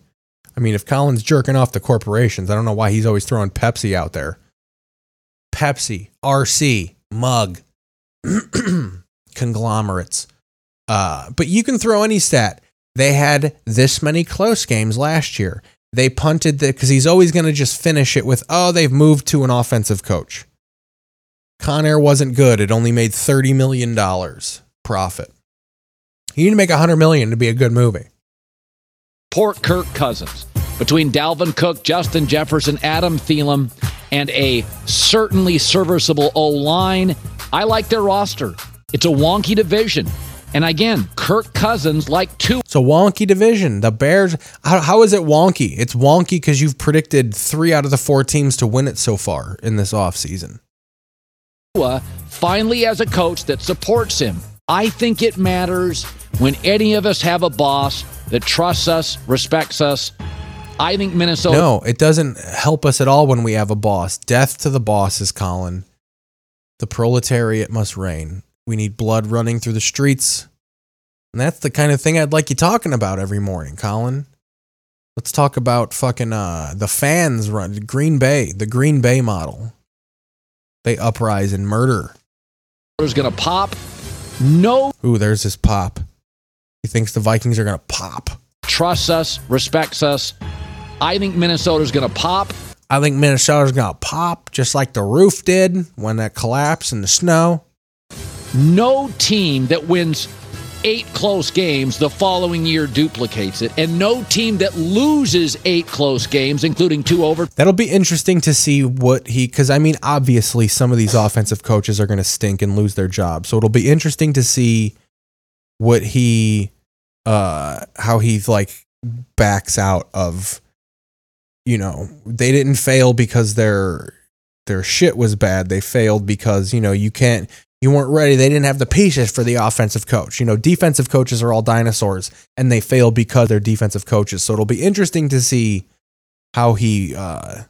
I mean, if Colin's jerking off the corporations, I don't know why he's always throwing Pepsi out there. Pepsi, RC, mug, conglomerates. Uh, but you can throw any stat. They had this many close games last year. They punted the because he's always going to just finish it with, oh, they've moved to an offensive coach. Con Air wasn't good. It only made $30 million profit. You need to make 100 million to be a good movie. Port Kirk Cousins. Between Dalvin Cook, Justin Jefferson, Adam Thielen, and a certainly serviceable O line, I like their roster. It's a wonky division. And again, Kirk Cousins, like two. It's a wonky division. The Bears, how, how is it wonky? It's wonky because you've predicted three out of the four teams to win it so far in this offseason. Tua finally has a coach that supports him. I think it matters when any of us have a boss that trusts us, respects us. I think Minnesota. No, it doesn't help us at all when we have a boss. Death to the bosses, Colin. The proletariat must reign. We need blood running through the streets. And that's the kind of thing I'd like you talking about every morning, Colin. Let's talk about fucking uh the fans run Green Bay, the Green Bay model. They uprise and murder. Is going to pop. No Ooh, there's his pop. He thinks the Vikings are gonna pop. trusts us, respects us. I think Minnesota's going to pop. I think Minnesota's gonna pop just like the roof did when that collapsed in the snow. No team that wins eight close games the following year duplicates it, and no team that loses eight close games, including two over. That'll be interesting to see what he, because I mean, obviously, some of these offensive coaches are going to stink and lose their job. So it'll be interesting to see what he, uh, how he like backs out of, you know, they didn't fail because their their shit was bad. They failed because you know you can't, you weren't ready. They didn't have the patience for the offensive coach. You know, defensive coaches are all dinosaurs, and they fail because they're defensive coaches. So it'll be interesting to see how he uh,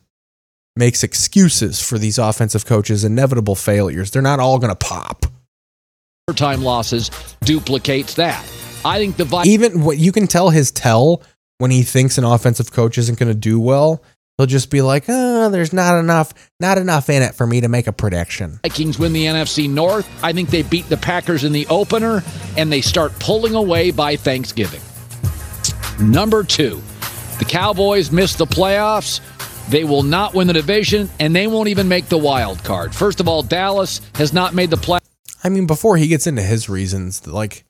makes excuses for these offensive coaches' inevitable failures. They're not all going to pop. Time losses duplicates that. I think the Vikings. Even what you can tell his tell when he thinks an offensive coach isn't going to do well. He'll just be like, "Oh, there's not enough, not enough in it for me to make a prediction." Vikings win the NFC North. I think they beat the Packers in the opener and they start pulling away by Thanksgiving. Number two, the Cowboys miss the playoffs. They will not win the division and they won't even make the wild card. First of all, Dallas has not made the play. I mean, before he gets into his reasons, like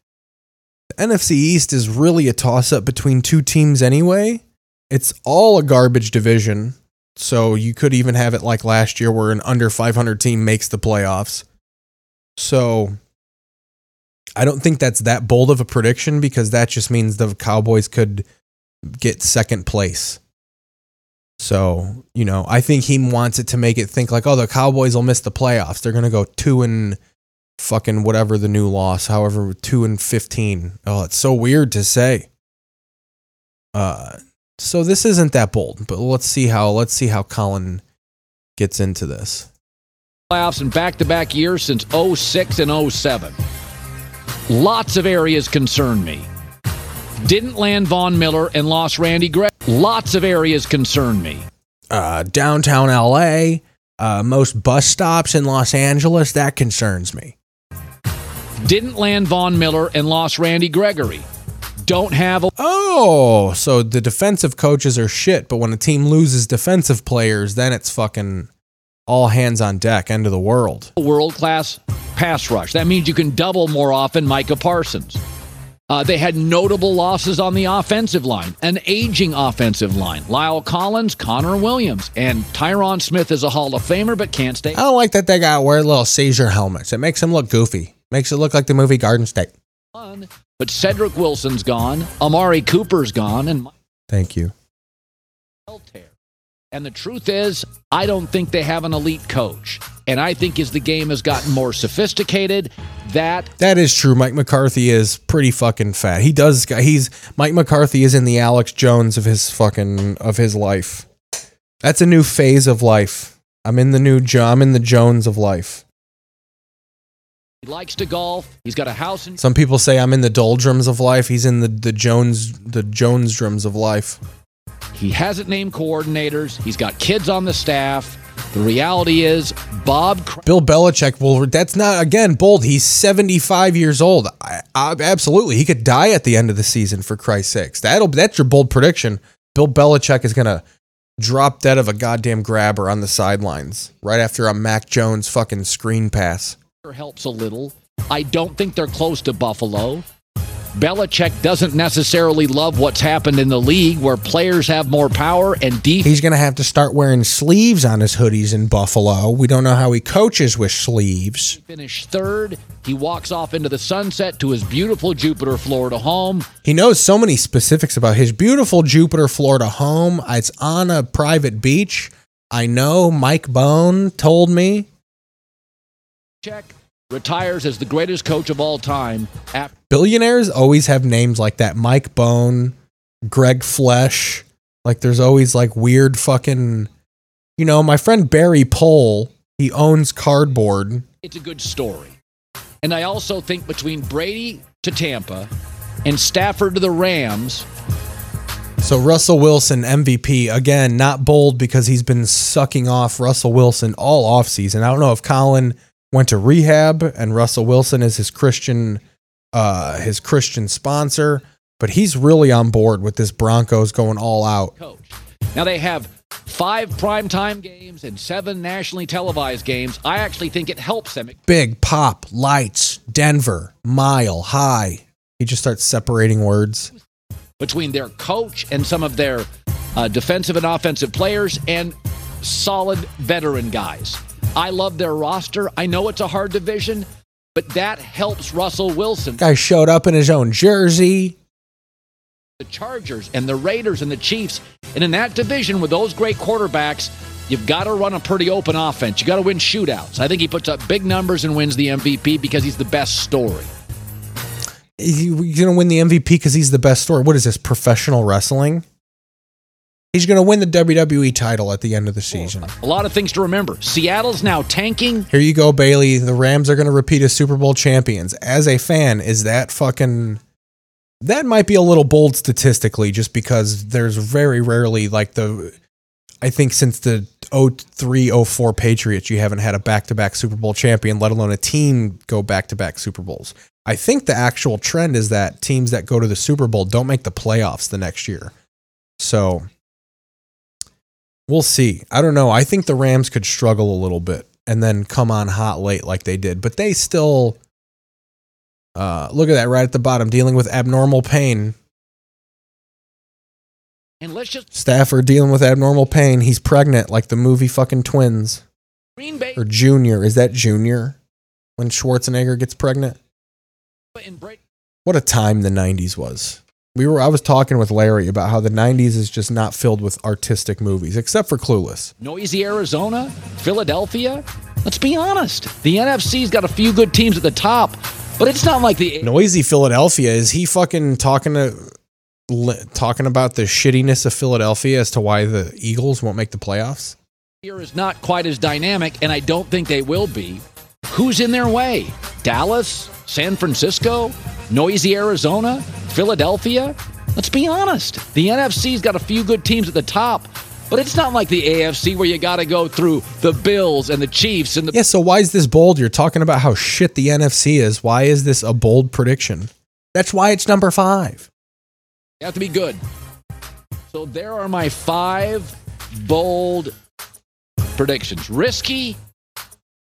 the NFC East is really a toss up between two teams anyway. It's all a garbage division. So you could even have it like last year where an under 500 team makes the playoffs. So I don't think that's that bold of a prediction because that just means the Cowboys could get second place. So, you know, I think he wants it to make it think like, oh, the Cowboys will miss the playoffs. They're going to go 2 and fucking whatever the new loss, however, 2 and 15. Oh, it's so weird to say. Uh so this isn't that bold, but let's see how let's see how Colin gets into this. playoffs in back-to-back years since 06 and 07. Lots of areas concern me. Didn't land Von Miller and lost Randy Gregg. Lots of areas concern me. Uh downtown LA, uh most bus stops in Los Angeles, that concerns me. Didn't land Von Miller and lost Randy Gregory. Don't have a Oh, so the defensive coaches are shit, but when a team loses defensive players, then it's fucking all hands on deck, end of the world. world-class pass rush. That means you can double more often Micah Parsons. Uh, they had notable losses on the offensive line, an aging offensive line. La'el Collins, Connor Williams, and Tyron Smith is a Hall of Famer, but can't stay. I don't like that they got to wear little seizure helmets. It makes them look goofy. Makes it look like the movie Garden State. But Cedric Wilson's gone, Amari Cooper's gone, and Mike Thank you. And the truth is, I don't think they have an elite coach. And I think as the game has gotten more sophisticated, that That is true. Mike McCarthy is pretty fucking fat. He does. He's Mike McCarthy is in the Alex Jones of his fucking of his life. That's a new phase of life. I'm in the new. I'm in the Jones of life. He likes to golf. He's got a house in Some people say I'm in the doldrums of life. He's in the the Jones the Jones drums of life. He hasn't named coordinators. He's got kids on the staff. The reality is, Bob Cr- Bill Belichick. Well, that's not again bold. He's 75 years old. I, I, absolutely, he could die at the end of the season. For Christ's sakes, that'll that's your bold prediction. Bill Belichick is gonna drop dead of a goddamn grabber on the sidelines right after a Mac Jones fucking screen pass. Helps a little. I don't think they're close to Buffalo. Belichick doesn't necessarily love what's happened in the league where players have more power and deep. He's gonna have to start wearing sleeves on his hoodies in Buffalo. We don't know how he coaches with sleeves. Finish third. He walks off into the sunset to his beautiful Jupiter, Florida home. He knows so many specifics about his beautiful Jupiter, Florida home. It's on a private beach. I know Mike Bone told me. Check retires as the greatest coach of all time. After Billionaires always have names like that. Mike Bone, Greg Flesh. Like there's always like weird fucking you know, my friend Barry Pole, he owns cardboard. it's a good story. And I also think between Brady to Tampa and Stafford to the Rams. So Russell Wilson MVP again, not bold because he's been sucking off Russell Wilson all offseason. I don't know if Colin went to rehab and Russell Wilson is his Christian uh his Christian sponsor, but he's really on board with this Broncos going all out. Coach. Now they have five primetime games and seven nationally televised games. I actually think it helps them. Big pop, lights, Denver, mile high. He just starts separating words. between their coach and some of their uh, defensive and offensive players and solid veteran guys. I love their roster. I know it's a hard division, but that helps Russell Wilson. Guy showed up in his own jersey. The Chargers and the Raiders and the Chiefs. And in that division with those great quarterbacks, you've got to run a pretty open offense. You got to win shootouts. I think he puts up big numbers and wins the MVP because he's the best story. He's going to win the MVP because he's the best story. What is this, professional wrestling? He's going to win the WWE title at the end of the season. A lot of things to remember. Seattle's now tanking. Here you go, Bailey. The Rams are going to repeat as Super Bowl champions. As a fan, is that fucking. That might be a little bold statistically, just because there's very rarely, like the. I think since the 03 04 Patriots, you haven't had a back to back Super Bowl champion, let alone a team go back to back Super Bowls. I think the actual trend is that teams that go to the Super Bowl don't make the playoffs the next year. So we'll see. I don't know. I think the Rams could struggle a little bit and then come on hot late like they did, but they still uh, look at that right at the bottom, dealing with abnormal pain. And let's just Stafford dealing with abnormal pain. He's pregnant like the movie fucking Twins. Green Bay Or Junior. Is that Junior when Schwarzenegger gets pregnant? What a time the 90s was. We were I was talking with Larry about how the 90s is just not filled with artistic movies except for Clueless. Noisy Arizona, Philadelphia. Let's be honest. The NFC's got a few good teams at the top, but it's not like the Noisy Philadelphia is he fucking talking to talking about the shittiness of Philadelphia as to why the Eagles won't make the playoffs? year is not quite as dynamic, and I don't think they will be. Who's in their way? Dallas, San Francisco, noisy Arizona, Philadelphia? Let's be honest. The NFC's got a few good teams at the top, but it's not like the AFC where you got to go through the Bills and the Chiefs and the Yeah, so why is this bold? You're talking about how shit the NFC is. Why is this a bold prediction? That's why it's number 5. You have to be good. So there are my five bold predictions. Risky,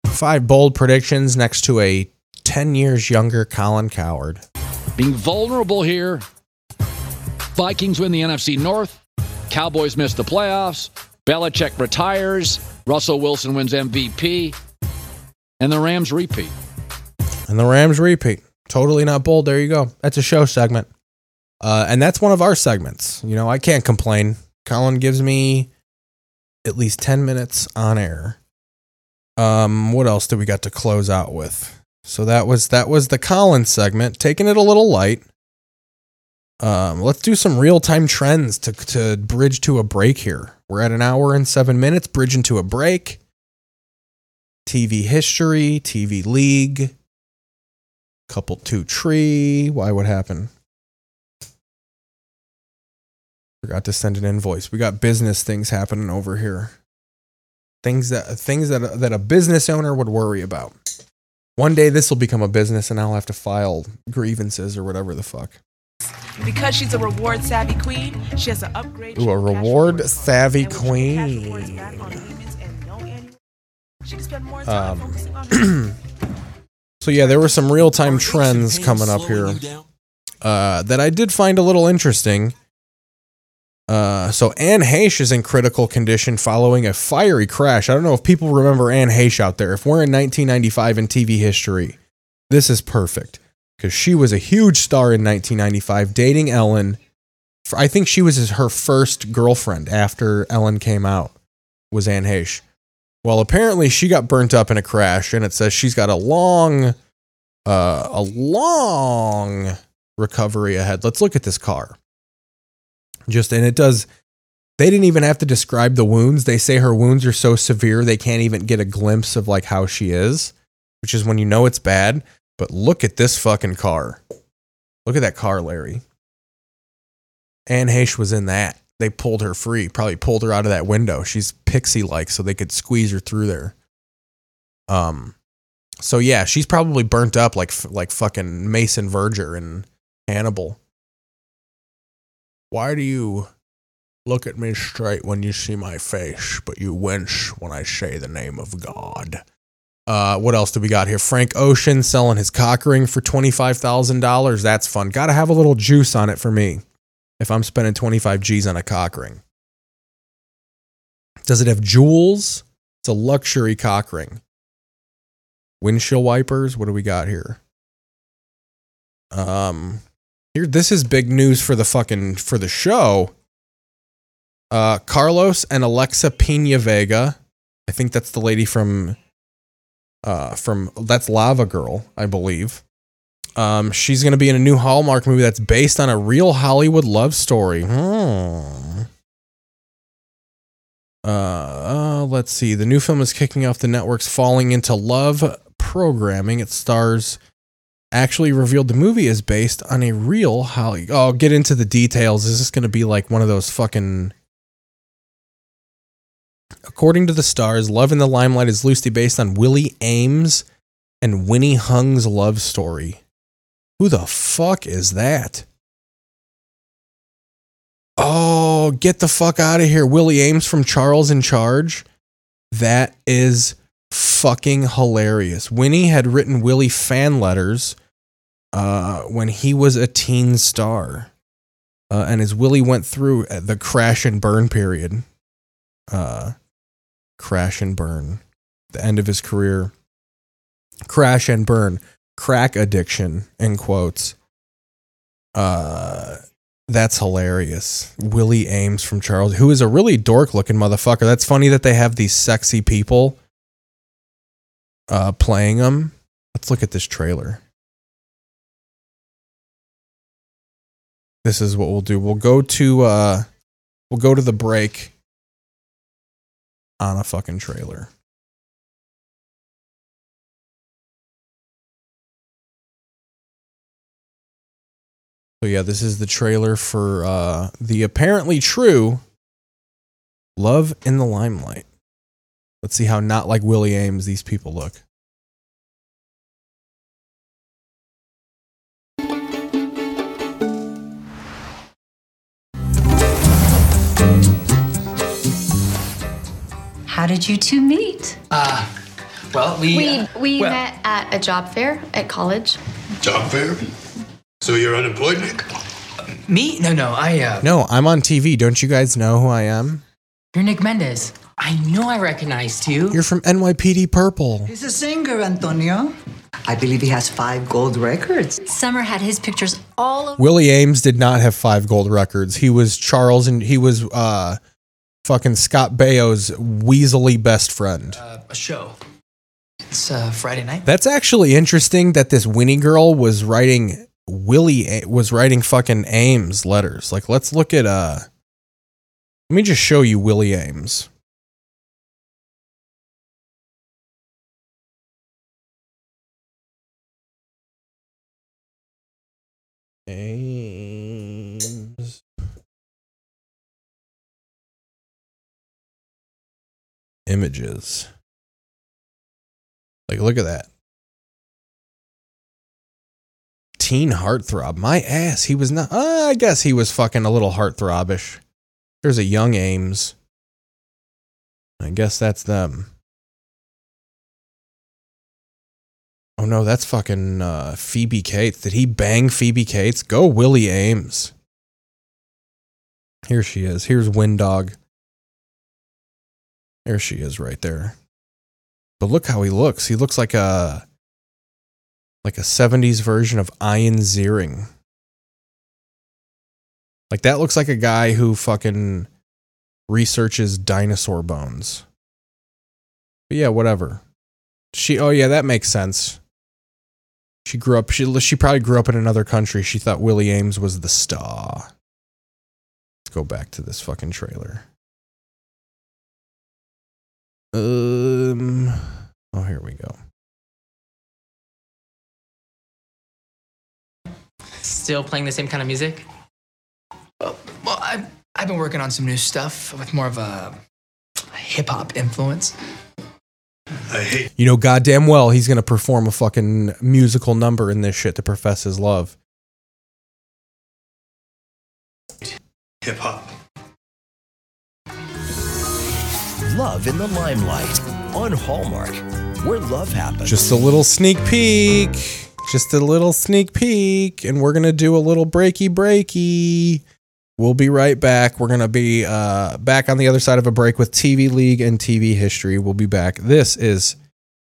Five bold predictions next to a 10 years younger Colin Cowherd. being vulnerable here. Vikings win the NFC North. Cowboys miss the playoffs. Belichick retires. Russell Wilson wins MVP. And the Rams repeat. And the Rams repeat. Totally not bold. There you go. That's a show segment. Uh, and that's one of our segments. You know, I can't complain. Colin gives me at least 10 minutes on air. Um, what else do we got to close out with? So that was that was the Collins segment, taking it a little light. Um, let's do some real time trends to to bridge to a break here. We're at an hour and seven minutes, bridging to a break. TV history, TV league, couple two tree. Why? What happened? Forgot to send an invoice. We got business things happening over here. Things that things that that a business owner would worry about. One day this will become a business and I'll have to file grievances or whatever the fuck. Because she's a reward savvy queen, she has to upgrade. Ooh, a reward savvy queen. She can spend more time Um, focusing on her. so yeah, there were some real time trends coming up here uh, that I did find a little interesting. Uh, so Anne Heche is in critical condition following a fiery crash. I don't know if people remember Anne Heche out there. If we're in 1995 in TV history, this is perfect because she was a huge star in 1995, dating Ellen. I think she was her first girlfriend after Ellen came out. Was Anne Heche? Well, apparently she got burnt up in a crash, and it says she's got a long, uh, a long recovery ahead. Let's look at this car. Just and it does. They didn't even have to describe the wounds. They say her wounds are so severe they can't even get a glimpse of like how she is, which is when you know it's bad. But look at this fucking car. Look at that car, Larry. Anne Heche was in that. They pulled her free, probably pulled her out of that window. She's pixie like, so they could squeeze her through there. Um, so yeah, she's probably burnt up like like fucking Mason Verger and Hannibal. Why do you look at me straight when you see my face, but you wince when I say the name of God? Uh, what else do we got here? Frank Ocean selling his cock ring for $25,000. That's fun. Got to have a little juice on it for me if I'm spending 25 G's on a cock ring. Does it have jewels? It's a luxury cock ring. Windshield wipers. What do we got here? Um, here, this is big news for the fucking for the show. Uh, Carlos and Alexa Pena Vega. I think that's the lady from uh, from that's Lava Girl, I believe. Um, she's going to be in a new Hallmark movie that's based on a real Hollywood love story. Hmm. Uh, uh, let's see. The new film is kicking off the network's Falling into Love programming. It stars actually revealed the movie is based on a real. Oh, I'll get into the details. Is this going to be like one of those fucking According to the stars, Love in the Limelight is loosely based on Willie Aames and Winnie Hung's love story. Who the fuck is that? Oh, get the fuck out of here. Willie Aames from Charles in Charge. That is fucking hilarious. Winnie had written Willie fan letters uh, when he was a teen star. Uh, and as Willie went through the crash and burn period, uh, crash and burn, the end of his career, crash and burn, crack addiction, in quotes. Uh, that's hilarious. Willie Aames from Charles, who is a really dork looking motherfucker. That's funny that they have these sexy people uh, playing them. Let's look at this trailer. This is what we'll do. We'll go to uh, we'll go to the break on a fucking trailer. So yeah, this is the trailer for uh, the apparently true Love in the Limelight. Let's see how not like Willie Aames these people look. How did you two meet? Uh, well, we. We we well, met at a job fair at college. Job fair? So you're unemployed, Nick? Me? No, no. I. Uh, No, I'm on TV. Don't you guys know who I am? You're Nick Mendez. I know I recognized you. You're from NYPD Purple. He's a singer, Antonio. I believe he has five gold records. Summer had his pictures all over. Willie Aames did not have five gold records. He was Charles and he was uh fucking Scott Baio's weaselly best friend. Uh, a show. It's uh, Friday night. That's actually interesting that this Winnie girl was writing Willie was writing fucking Aames letters. Like let's look at uh let me just show you Willie Aames. Aames. Images. Like, look at that. Teen heartthrob. My ass. He was not. Uh, I guess he was fucking a little heartthrobish. There's a young Aames. I guess that's them. Oh no, that's fucking uh, Phoebe Cates. Did he bang Phoebe Cates? Go Willie Aames. Here she is. Here's Windog. There she is right there. But look how he looks. He looks like a like a 70s version of Ian Ziering. Like that looks like a guy who fucking researches dinosaur bones. But yeah, whatever. She oh yeah, that makes sense. She grew up she she probably grew up in another country. She thought Willie Aames was the star. Let's go back to this fucking trailer. Um Oh, here we go. Still playing the same kind of music? Well, well I've, I've been working on some new stuff with more of a hip hop influence. I hate You know, goddamn well, he's gonna perform a fucking musical number in this shit to profess his love. hip hop. Love in the Limelight on Hallmark, where love happens. Just a little sneak peek. Just a little sneak peek. And we're gonna do a little breaky breaky. We'll be right back. We're gonna be uh, back on the other side of a break with TV League and TV history. We'll be back. This is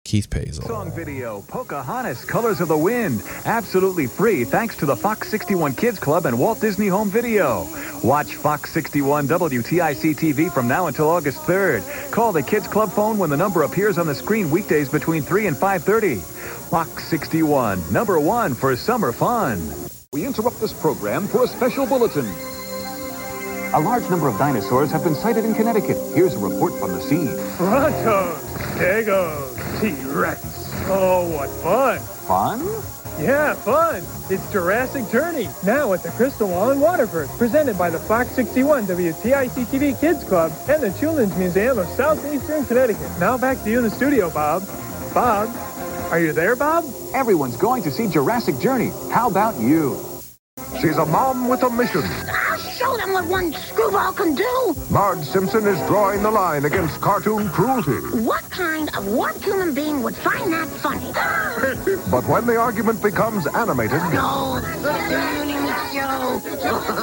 Keith Pazel. Song video, Pocahontas, Colors of the Wind. Absolutely free thanks to the Fox 61 Kids Club and Walt Disney Home Video. Watch Fox 61 WTIC TV from now until August 3rd. Call the Kids Club phone when the number appears on the screen weekdays between 3 and 5.30. Fox 61, number one for summer fun. We interrupt this program for a special bulletin. A large number of dinosaurs have been sighted in Connecticut. Here's a report from the scene. Brontos, Stegos, T-Rex. Oh, what fun. Fun? Yeah, fun. It's Jurassic Journey, now at the Crystal Mall in Waterford, presented by the Fox 61 WTIC TV Kids Club and the Children's Museum of Southeastern Connecticut. Now back to you in the studio, Bob. Bob, are you there, Bob? Everyone's going to see Jurassic Journey. How about you? She's a mom with a mission. I'll show them what one screwball can do. Marge Simpson is drawing the line against cartoon cruelty. What kind of warped human being would find that funny? But when the argument becomes animated, no, the tuning show.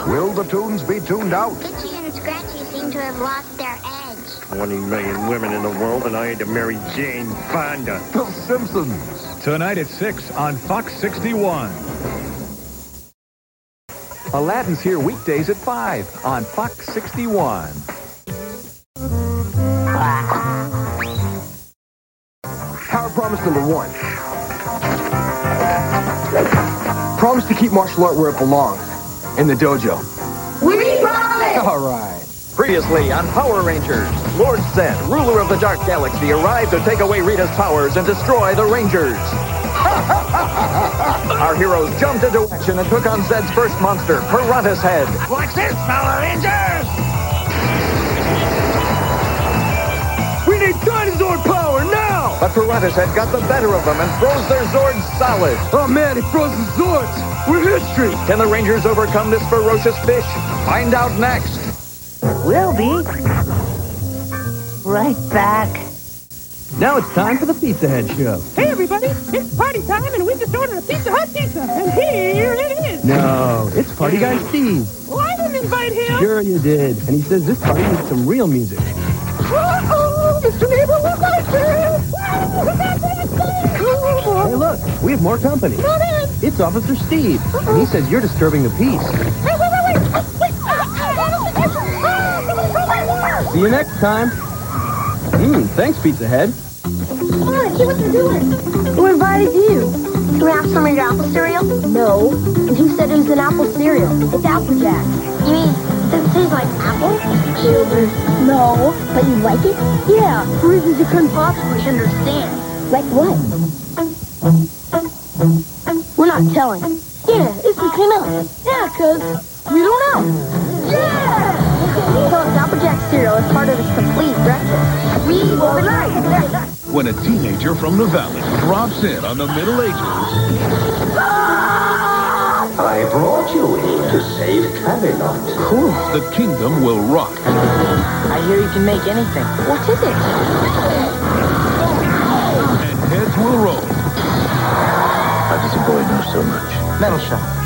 will the tunes be tuned out? Itchy and Scratchy seem to have lost their edge. 20 million women in the world, and I had to marry Jane Fonda. The Simpsons. Tonight at 6 on Fox 61. Aladdin's here weekdays at 5 on Fox 61. Power promise number one. Promise to keep martial art where it belongs. In the dojo. We promise! All right. Previously on Power Rangers, Lord Zedd, ruler of the Dark Galaxy, arrived to take away Rita's powers and destroy the Rangers. Our heroes jumped into action and took on Zedd's first monster, Pirantishead. What's this, Power Rangers? We need dinosaur power now! But Pirantishead got the better of them and froze their Zords solid. Oh man, he froze the Zords! We're history! Can the Rangers overcome this ferocious fish? Find out next. We'll be right back. Now it's time for the Pizza Head Show. Hey everybody, it's party time and we just ordered a Pizza Hut pizza, and here it is. No, it's Party Guy Steve. Well, I didn't invite him. Sure you did. And he says this party needs some real music. Uh-oh, Mr. Neighbor, look like this. Hey, look, we have more company. Come in. It's Officer Steve, and he says you're disturbing the peace. Hey, wait, wait, wait. Wait. Somebody stole my water. See you next time. Mmm, thanks, Pizza Head. Come oh, on, see what they're doing. Who invited you? Do we have some of your apple cereal? No. And who said it was an apple cereal? It's Apple Jack. You mean, does it taste like apple? Children. No. But you like it? Yeah, for reasons you couldn't possibly understand. Like what? We're not telling. Yeah, it's between us. Yeah, cuz we don't know. Yeah! So it's Apple Jack cereal is part of its complete breakfast. We will be. When a teenager from the valley drops in on the Middle Ages, I brought you here to save Camelot. Cool. the kingdom will rock. I hear you can make anything. What is it? And heads will roll. How does a boy know so much? Metal shop.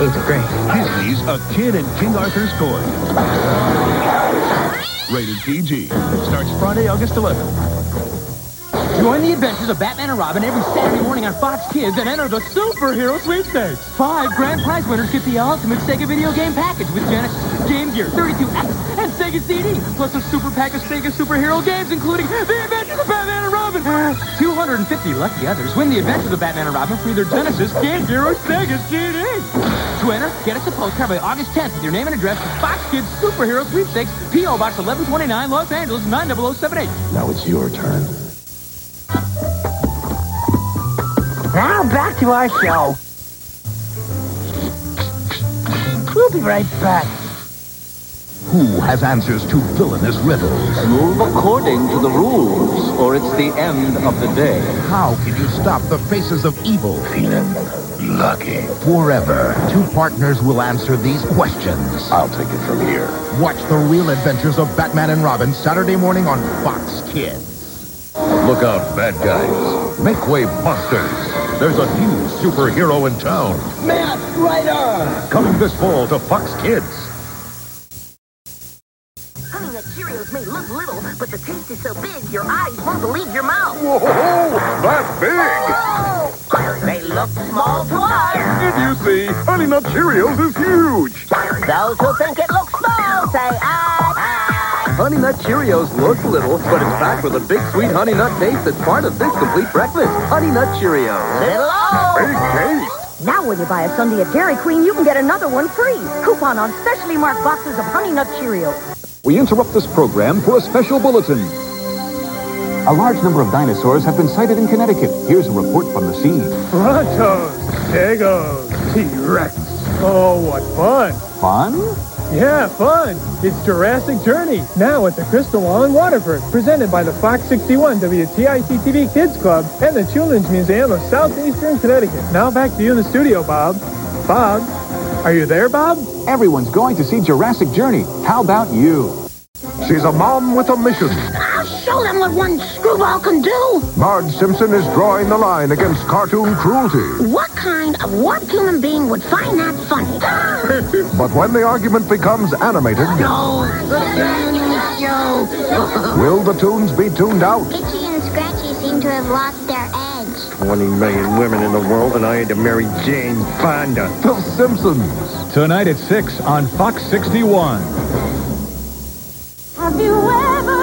Eighth grade. Disney's A Kid in King Arthur's Court. Rated PG. Starts Friday, August 11th. Join the adventures of Batman and Robin every Saturday morning on Fox Kids and enter the superhero sweepstakes. Five grand prize winners get the ultimate Sega video game package with Genesis, Game Gear, 32X, and Sega CD, plus a super pack of Sega superhero games, including The Adventures Uh, 250 lucky others win the Adventures of the Batman and Robin for either Genesis, Game Gear, or Sega CD. To enter, get us a postcard by August 10th with your name and address to Fox Kids Superhero Sweepstakes, P.O. Box 1129, Los Angeles, 90078. Now it's your turn. Now back to our show. We'll be right back. Who has answers to villainous riddles? Move according to the rules, or it's the end of the day. How can you stop the faces of evil? Feeling lucky. Forever, two partners will answer these questions. I'll take it from here. Watch the real adventures of Batman and Robin Saturday morning on Fox Kids. Look out, bad guys. Make way, monsters. There's a new superhero in town. Masked Rider! Coming this fall to Fox Kids. That big! Oh, they look small to us. Did you see? Honey Nut Cheerios is huge. Those who think it looks small say aye, aye. Honey Nut Cheerios look little, but it's packed with a big sweet honey nut taste that's part of this complete breakfast. Honey Nut Cheerios. Little Big taste. Now when you buy a sundae at Dairy Queen, you can get another one free. Coupon on specially marked boxes of Honey Nut Cheerios. We interrupt this program for a special bulletin. A large number of dinosaurs have been sighted in Connecticut. Here's a report from the scene. Brontos, Stegos, T-Rex. Oh, what fun. Fun? Yeah, fun. It's Jurassic Journey, now at the Crystal Mall in Waterford, presented by the Fox 61 WTIC-TV Kids Club and the Children's Museum of Southeastern Connecticut. Now back to you in the studio, Bob. Bob, are you there, Bob? Everyone's going to see Jurassic Journey. How about you? She's a mom with a mission. I'll show them what one screwball can do. Marge Simpson is drawing the line against cartoon cruelty. What kind of warped human being would find that funny? But when the argument becomes animated, no, the will the tunes be tuned out? Itchy and Scratchy seem to have lost their edge. 20 million women in the world, and I had to marry Jane Fonda. The Simpsons. Tonight at 6 on Fox 61. Have you ever heard the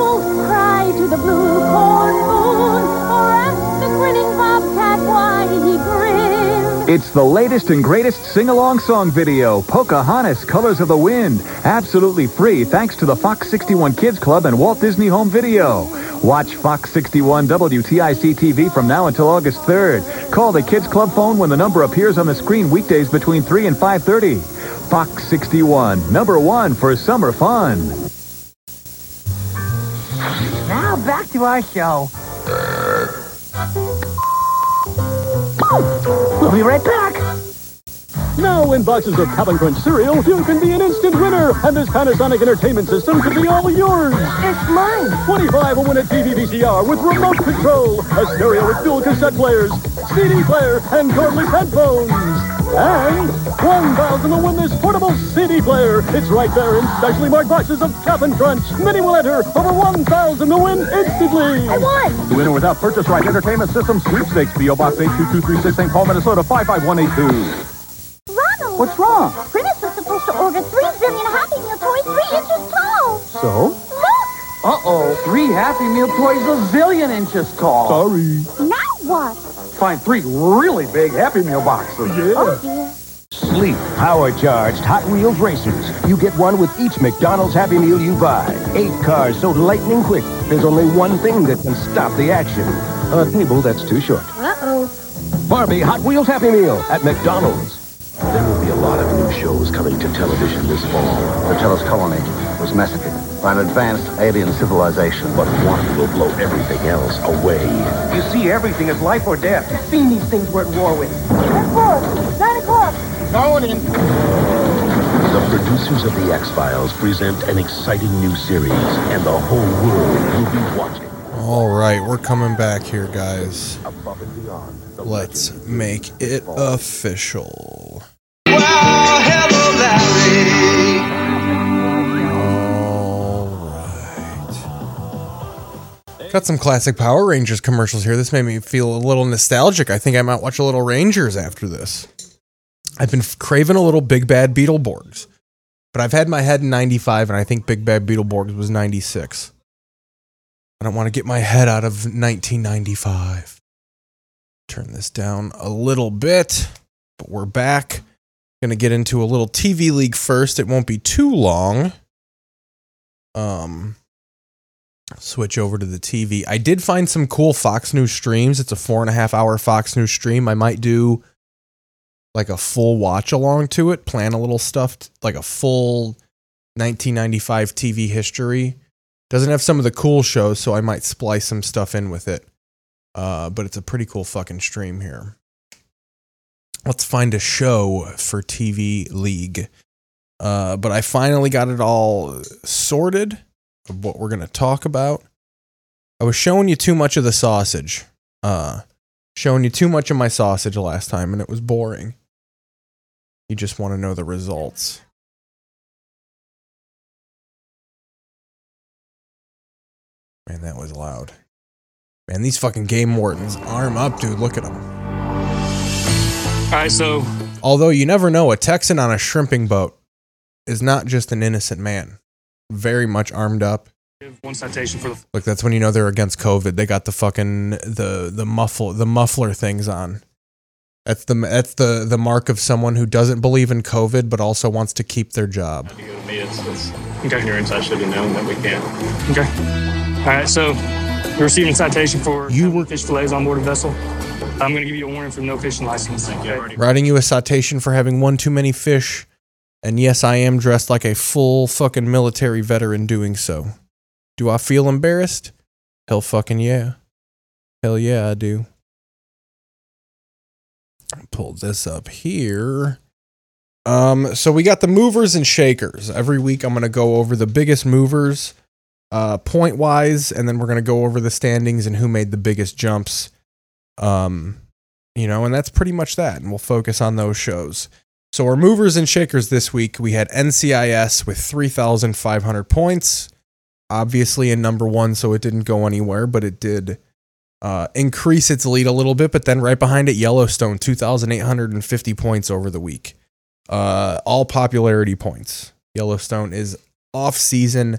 wolf cry to the blue corn moon? Or ask the grinning bobcat why he grins? It's the latest and greatest sing-along song video, Pocahontas Colors of the Wind. Absolutely free thanks to the Fox 61 Kids Club and Walt Disney Home Video. Watch Fox 61 WTIC TV from now until August 3rd. Call the Kids Club phone when the number appears on the screen weekdays between 3 and 5.30. Fox 61, number one for summer fun. Now back to our show. We'll be right back. Now in boxes of Cap'n Crunch cereal, you can be an instant winner, and this Panasonic entertainment system could be all yours. It's mine. 25 will win a TV VCR with remote control, a stereo with dual cassette players, CD player, and cordless headphones. And 1,000 will win this portable CD player. It's right there in specially marked boxes of Cap'n Crunch. Many will enter. Over 1,000 to win instantly. I won. The winner without purchase right entertainment system sweepstakes PO Box 82236 St. Paul, Minnesota 55182. Ronald. What's wrong? Princess was supposed to order three billion Happy Meal toys three inches tall. So? Look. Uh-oh. Three Happy Meal toys a zillion inches tall. Sorry. Now what? Find three really big Happy Meal boxes. Oh dear. Sleep, power charged Hot Wheels racers. You get one with each McDonald's Happy Meal you buy. Eight cars so lightning quick, there's only one thing that can stop the action. A table that's too short. Uh-oh. Barbie Hot Wheels Happy Meal at McDonald's. There will be a lot of new shows coming to television this fall. The Telos colony was massacred by an advanced alien civilization. But one will blow everything else away. You see everything as life or death. Seen these things we're at war with. Nine o'clock. Going in. The producers of The X-Files present an exciting new series, and the whole world will be watching. All right, we're coming back here, guys. Above and beyond. Let's make it official. Got some classic Power Rangers commercials here. This made me feel a little nostalgic. I think I might watch a little Rangers after this. I've been craving a little Big Bad Beetleborgs, but I've had my head in 95, and I think Big Bad Beetleborgs was 96. I don't want to get my head out of 1995. Turn this down a little bit, but we're back. To get into a little TV league first. It won't be too long. Um, switch over to the TV. I did find some cool Fox News streams. It's a four and a half hour Fox News stream. I might do like a full watch along to it, plan a little stuff like a full 1995 TV history. Doesn't have some of the cool shows, so I might splice some stuff in with it. Uh, but it's a pretty cool fucking stream here. Let's find a show for TV League. Uh, but I finally got it all sorted of what we're going to talk about. I was showing you too much of the sausage. Uh, showing you too much of my sausage last time, and it was boring. You just want to know the results. Man, that was loud. Man, these fucking game wardens, arm up, dude. Look at them. All right, so Although you never know, a Texan on a shrimping boat is not just an innocent man. Very much armed up. one citation for the Look, that's when you know they're against COVID. They got the fucking the the muffle the muffler things on. That's the that's the the mark of someone who doesn't believe in COVID but also wants to keep their job. to go to me. It's, it's okay. Your inside should have known that we can't. Okay. All right, so you're receiving a citation for you were fish fillets on board a vessel. I'm going to give you a warning for no fishing license. Okay. Writing you a citation for having one too many fish. And yes, I am dressed like a full fucking military veteran doing so. Do I feel embarrassed? Hell fucking yeah. Hell yeah, I do. Pull this up here. Um, so we got the movers and shakers. Every week I'm gonna go over the biggest movers, uh, point wise, and then we're gonna go over the standings and who made the biggest jumps. Um, you know, and that's pretty much that. And we'll focus on those shows. So our movers and shakers this week, we had NCIS with 3,500 points. Obviously in number one, so it didn't go anywhere, but it did uh, increase its lead a little bit. But then right behind it, Yellowstone, 2,850 points over the week. Uh, all popularity points. Yellowstone is off season,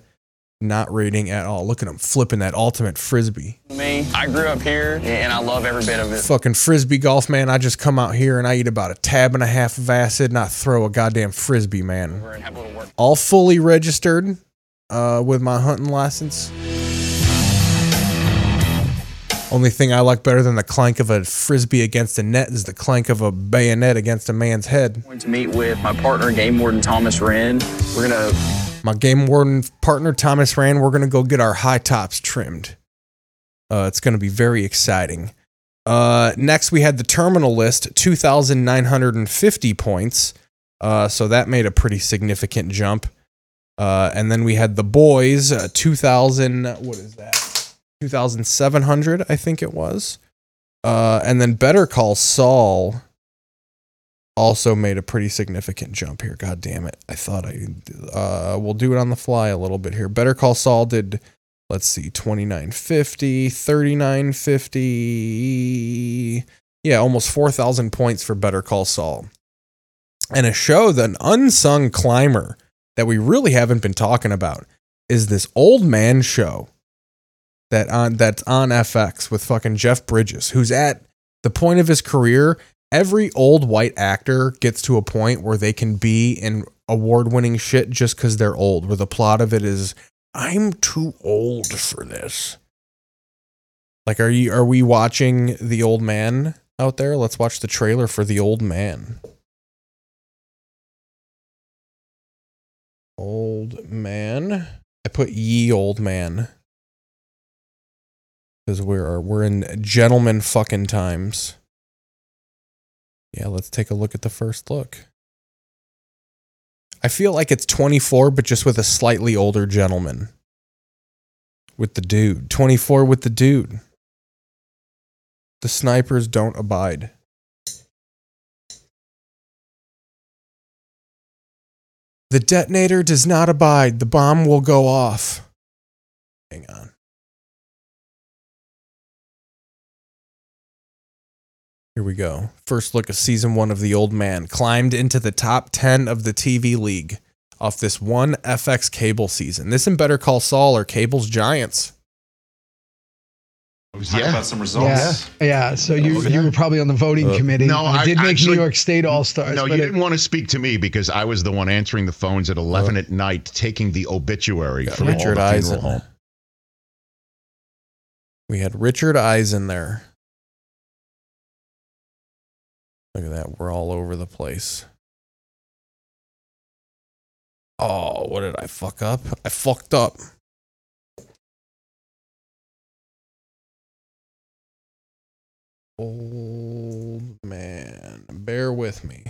not rating at all. Look at him flipping that ultimate frisbee. Me, I grew up here and I love every bit of it. Fucking frisbee golf, man. I just come out here and I eat about a tab and a half of acid and I throw a goddamn frisbee, man. All fully registered uh, with my hunting license. Only thing I like better than the clank of a frisbee against a net is the clank of a bayonet against a man's head. going to meet with my partner, Game Warden Thomas Wren. We're gonna My game warden partner Thomas Rand, we're gonna go get our high tops trimmed. Uh, it's gonna be very exciting. Uh, next, we had the terminal list, 2,950 points. Uh, so that made a pretty significant jump. Uh, and then we had the boys, uh, 2,000, what is that? 2,700, I think it was. Uh, and then Better Call Saul also made a pretty significant jump here. God damn it. I thought I, uh, we'll do it on the fly a little bit here. Better Call Saul did, let's see, 2950, 3950. Yeah, almost 4,000 points for Better Call Saul. And a show, that an unsung climber that we really haven't been talking about is this old man show that on that's on FX with fucking Jeff Bridges, who's at the point of his career. Every old white actor gets to a point where they can be in award-winning shit just because they're old. Where the plot of it is, I'm too old for this. Like, are you? Are we watching the old man out there? Let's watch the trailer for the old man. Old man. I put ye old man because we're we're in gentleman fucking times. Yeah, let's take a look at the first look. I feel like it's 24, but just with a slightly older gentleman. With the dude. 24 with the dude. The snipers don't abide. The detonator does not abide. The bomb will go off. Hang on. Here we go. First look at season one of The Old Man. Climbed into the top 10 of the TV league off this one FX cable season. This and Better Call Saul are cable's giants. We talked about some Yeah, results. yeah. So you you were probably on the voting Uh, committee. no, you I did make actually- New York State All Stars. No, you but it- didn't want to speak to me because I was the one answering the phones at 11 at night, taking the obituary from Richard all the funeral Eisen. home. We had Richard Eisen there. Look at that. We're all over the place. Oh, what did I fuck up? I fucked up. Old man. Bear with me.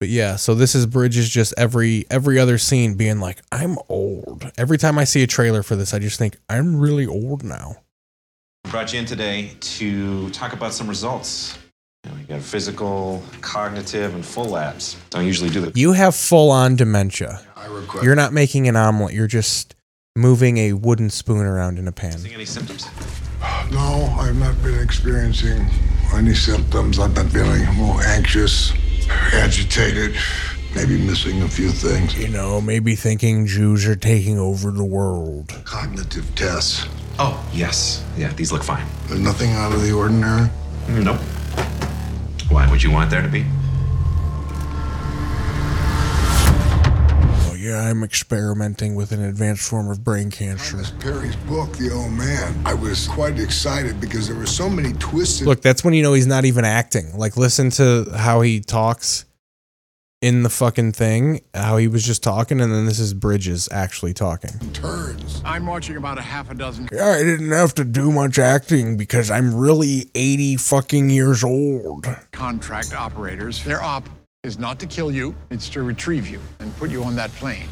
But yeah, so this is Bridges just every every other scene being like, I'm old. Every time I see a trailer for this, I just think I'm really old now. Brought you in today to talk about some results. You, know, you got physical, cognitive, and full labs. Don't usually do that. You have full on dementia. You're not making an omelet, you're just moving a wooden spoon around in a pan. Seeing any symptoms. No, I've not been experiencing any symptoms. I've been feeling a little anxious, agitated, maybe missing a few things. You know, maybe thinking Jews are taking over the world. Cognitive tests. Oh, yes. Yeah, these look fine. There's nothing out of the ordinary. Nope. Why would you want there to be? Oh, yeah, I'm experimenting with an advanced form of brain cancer. Thomas Perry's book, The Old Man, I was quite excited because there were so many twists. Look, that's when you know he's not even acting. Like, listen to how he talks in the fucking thing, how he was just talking, and then this is Bridges actually talking. turns. I'm watching about a half a dozen. Yeah, I didn't have to do much acting because I'm really 80 fucking years old. Contract operators. Their op is not to kill you; it's to retrieve you and put you on that plane.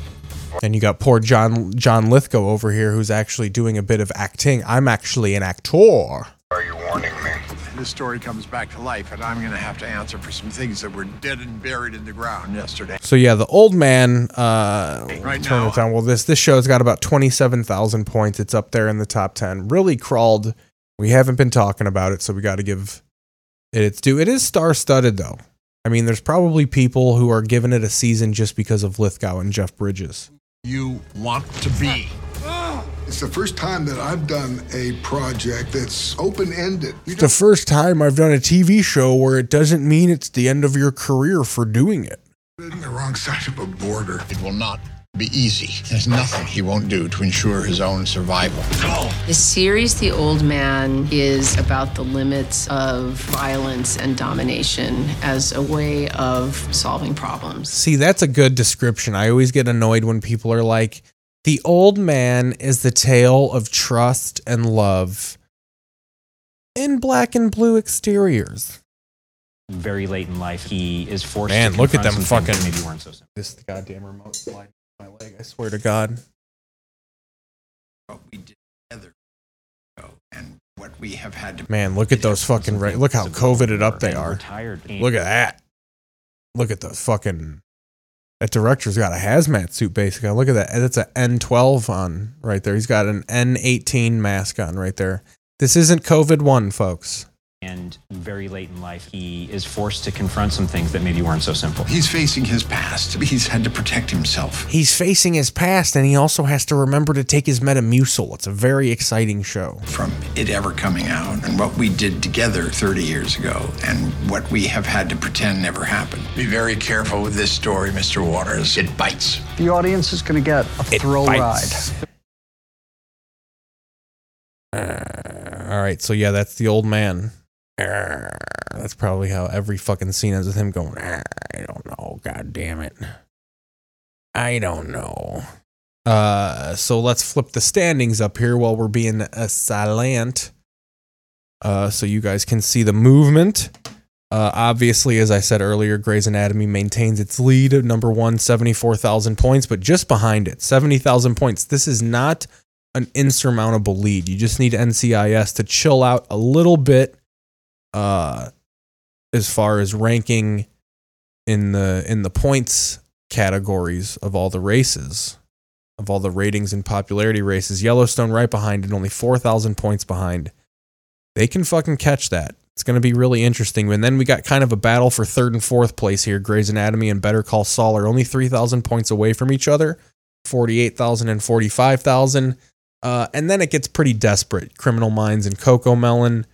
And you got poor John John Lithgow over here who's actually doing a bit of acting. I'm actually an actor. Are you warning me? This story comes back to life, and I'm going to have to answer for some things that were dead and buried in the ground yesterday. So yeah, the old man. Uh, Right turn now- it down. Well, this this show's got about twenty seven thousand points. It's up there in the top ten. Really crawled. We haven't been talking about it, so we got to give it its due. It is star studded though. I mean, there's probably people who are giving it a season just because of Lithgow and Jeff Bridges. You want to be. It's the first time that I've done a project that's open ended. It's the first time I've done a TV show where it doesn't mean it's the end of your career for doing it. on the wrong side of a border. It will not be easy. There's nothing he won't do to ensure his own survival. The series The Old Man is about the limits of violence and domination as a way of solving problems. See, that's a good description. I always get annoyed when people are like, the old man is the tale of trust and love in black and blue exteriors. Very late in life, he is forced Man, to look at them confront fucking- maybe weren't so simple. This goddamn remote slide my leg. I swear to God. What we did together, and what we have had to. Man, look at those fucking ra- look how coveted up they are. Retired. Look at that. Look at the fucking that director's got a hazmat suit basically. Look at that. That's an N12 on right there. He's got an N18 mask on right there. This isn't COVID one, folks. And very late in life, he is forced to confront some things that maybe weren't so simple. He's facing his past. He's had to protect himself. He's facing his past and he also has to remember to take his Metamucil. It's a very exciting show. From it ever coming out, and what we did together 30 years ago, and what we have had to pretend never happened. Be very careful with this story, Mr. Waters. It bites. The audience is going to get a thrill bites. ride. Uh, all right, so yeah, that's the old man. That's probably how every fucking scene ends with him going, "Uh, I don't know, god damn it. I don't know. Uh, so let's flip the standings up here while we're being silent. Uh, so you guys can see the movement. Uh, obviously, as I said earlier, Grey's Anatomy maintains its lead at number one, 74,000 points, but just behind it, 70,000 points. This is not an insurmountable lead. You just need NCIS to chill out a little bit uh, as far as ranking in the in the points categories of all the races, of all the ratings and popularity races. Yellowstone right behind it, only 4,000 points behind. They can fucking catch that. It's going to be really interesting. And then we got kind of a battle for third and fourth place here. Grey's Anatomy and Better Call Saul are only 3,000 points away from each other 48,000 and 45,000. Uh, and then it gets pretty desperate. Criminal Minds and Coco Melon,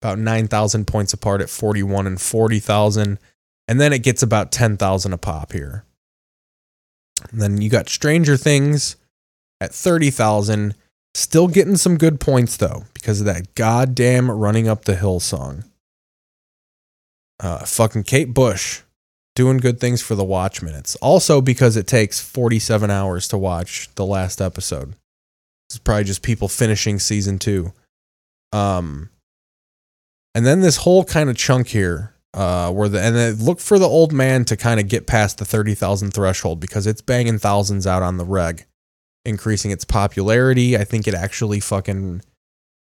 about 9,000 points apart at 41 and 40,000. And then it gets about 10,000 a pop here. And then you got Stranger Things at 30,000. Still getting some good points though because of that goddamn running up the hill song. Uh, fucking Kate Bush doing good things for the watch minutes. Also because it takes 47 hours to watch the last episode. It's probably just people finishing season two. Um, and then this whole kind of chunk here, uh, where the and then look for the old man to kind of get past the thirty thousand threshold because it's banging thousands out on the reg, increasing its popularity. I think it actually fucking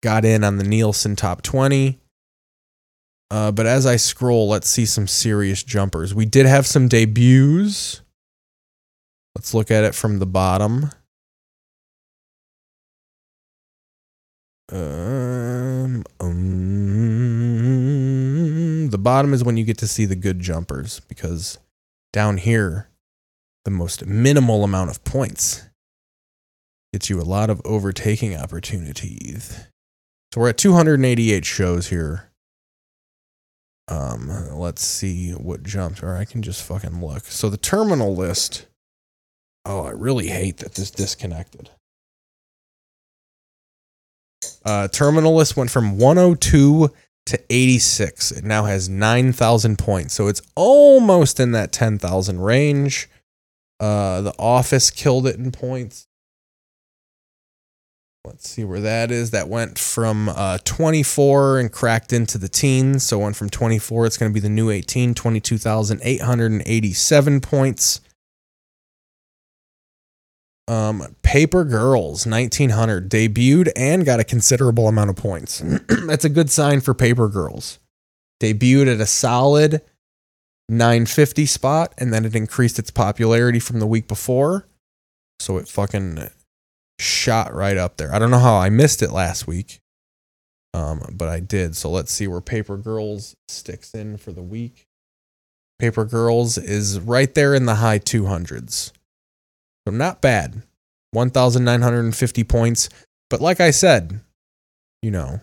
got in on the Nielsen top twenty. Uh, but as I scroll, let's see some serious jumpers. We did have some debuts. Let's look at it from the bottom. Um, um, the bottom is when you get to see the good jumpers because down here, the most minimal amount of points gets you a lot of overtaking opportunities. So we're at 288 shows here. Um, let's see what jumped, or I can just fucking look. So the terminal list. Oh, I really hate that this disconnected. Uh, terminal list went from 102 to 86. It now has 9,000 points. So it's almost in that 10,000 range. Uh, the Office killed it in points. Let's see where that is. That went from uh, 24 and cracked into the teens. So went from 24. It's going to be the new 18, 22,887 points. Um, Paper Girls 1900 debuted and got a considerable amount of points. That's a good sign for Paper Girls. Debuted at a solid 950 spot and then it increased its popularity from the week before. So it fucking shot right up there. I don't know how I missed it last week. Um, but I did. So let's see where Paper Girls sticks in for the week. Paper Girls is right there in the high 200s. So not bad. 1,950 points. But like I said, you know,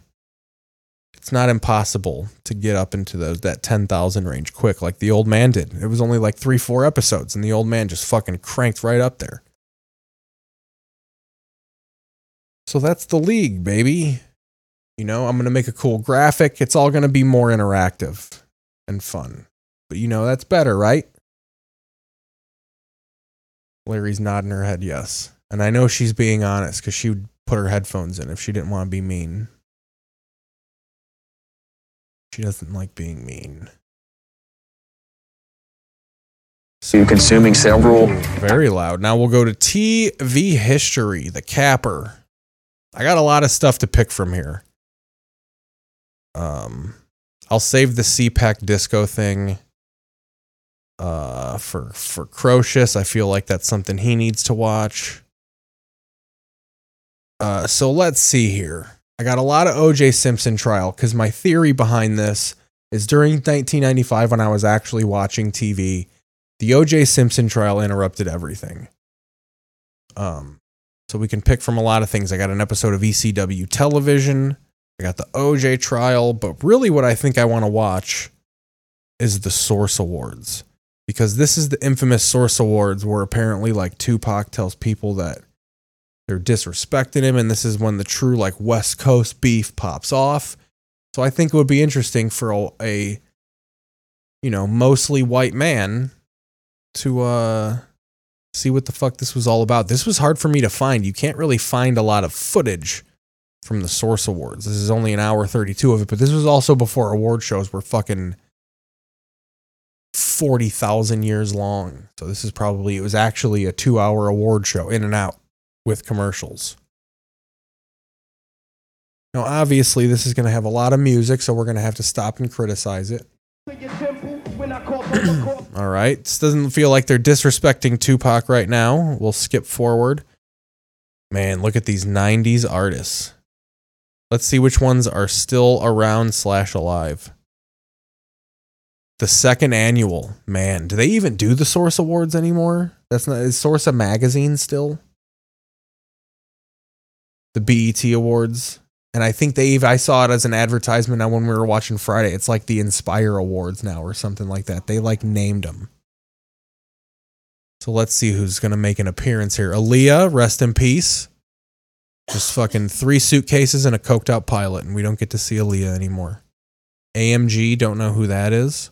it's not impossible to get up into those that 10,000 range quick like the old man did. It was only like three, four episodes, and the old man just fucking cranked right up there. So that's the league, baby. You know, I'm going to make a cool graphic. It's all going to be more interactive and fun. But you know, that's better, right? Larry's nodding her head yes. And I know she's being honest because she would put her headphones in if she didn't want to be mean. She doesn't like being mean. So consuming several. Very loud. Now we'll go to TV history, the capper. I got a lot of stuff to pick from here. Um, I'll save the CPAC disco thing uh, for for Crocious. I feel like that's something he needs to watch. Uh, so let's see here. I got a lot of OJ Simpson trial because my theory behind this is during 1995 when I was actually watching TV, the OJ Simpson trial interrupted everything. Um, so we can pick from a lot of things. I got an episode of ECW television. I got the OJ trial, but really what I think I want to watch is the Source Awards because this is the infamous Source Awards where apparently like Tupac tells people that they're disrespecting him and this is when the true like West Coast beef pops off. So I think it would be interesting for a, a you know, mostly white man to uh see what the fuck this was all about. This was hard for me to find. You can't really find a lot of footage from the Source Awards. This is only an hour 32 of it, but this was also before award shows were fucking 40,000 years long. So this is probably, it was actually a two hour award show in and out with commercials. Now, obviously, this is going to have a lot of music, so we're going to have to stop and criticize it. All right. This doesn't feel like they're disrespecting Tupac right now. We'll skip forward. Man, look at these 90s artists. Let's see which ones are still around slash alive. The second annual. Man, do they even do the Source Awards anymore? That's not is Source a magazine still? The BET Awards. And I think they I saw it as an advertisement now when we were watching Friday. It's like the Inspire Awards now or something like that. They like named them. So let's see who's to make an appearance here. Aaliyah, rest in peace. Just fucking three suitcases and a coked out pilot, and we don't get to see Aaliyah anymore. AMG, don't know who that is.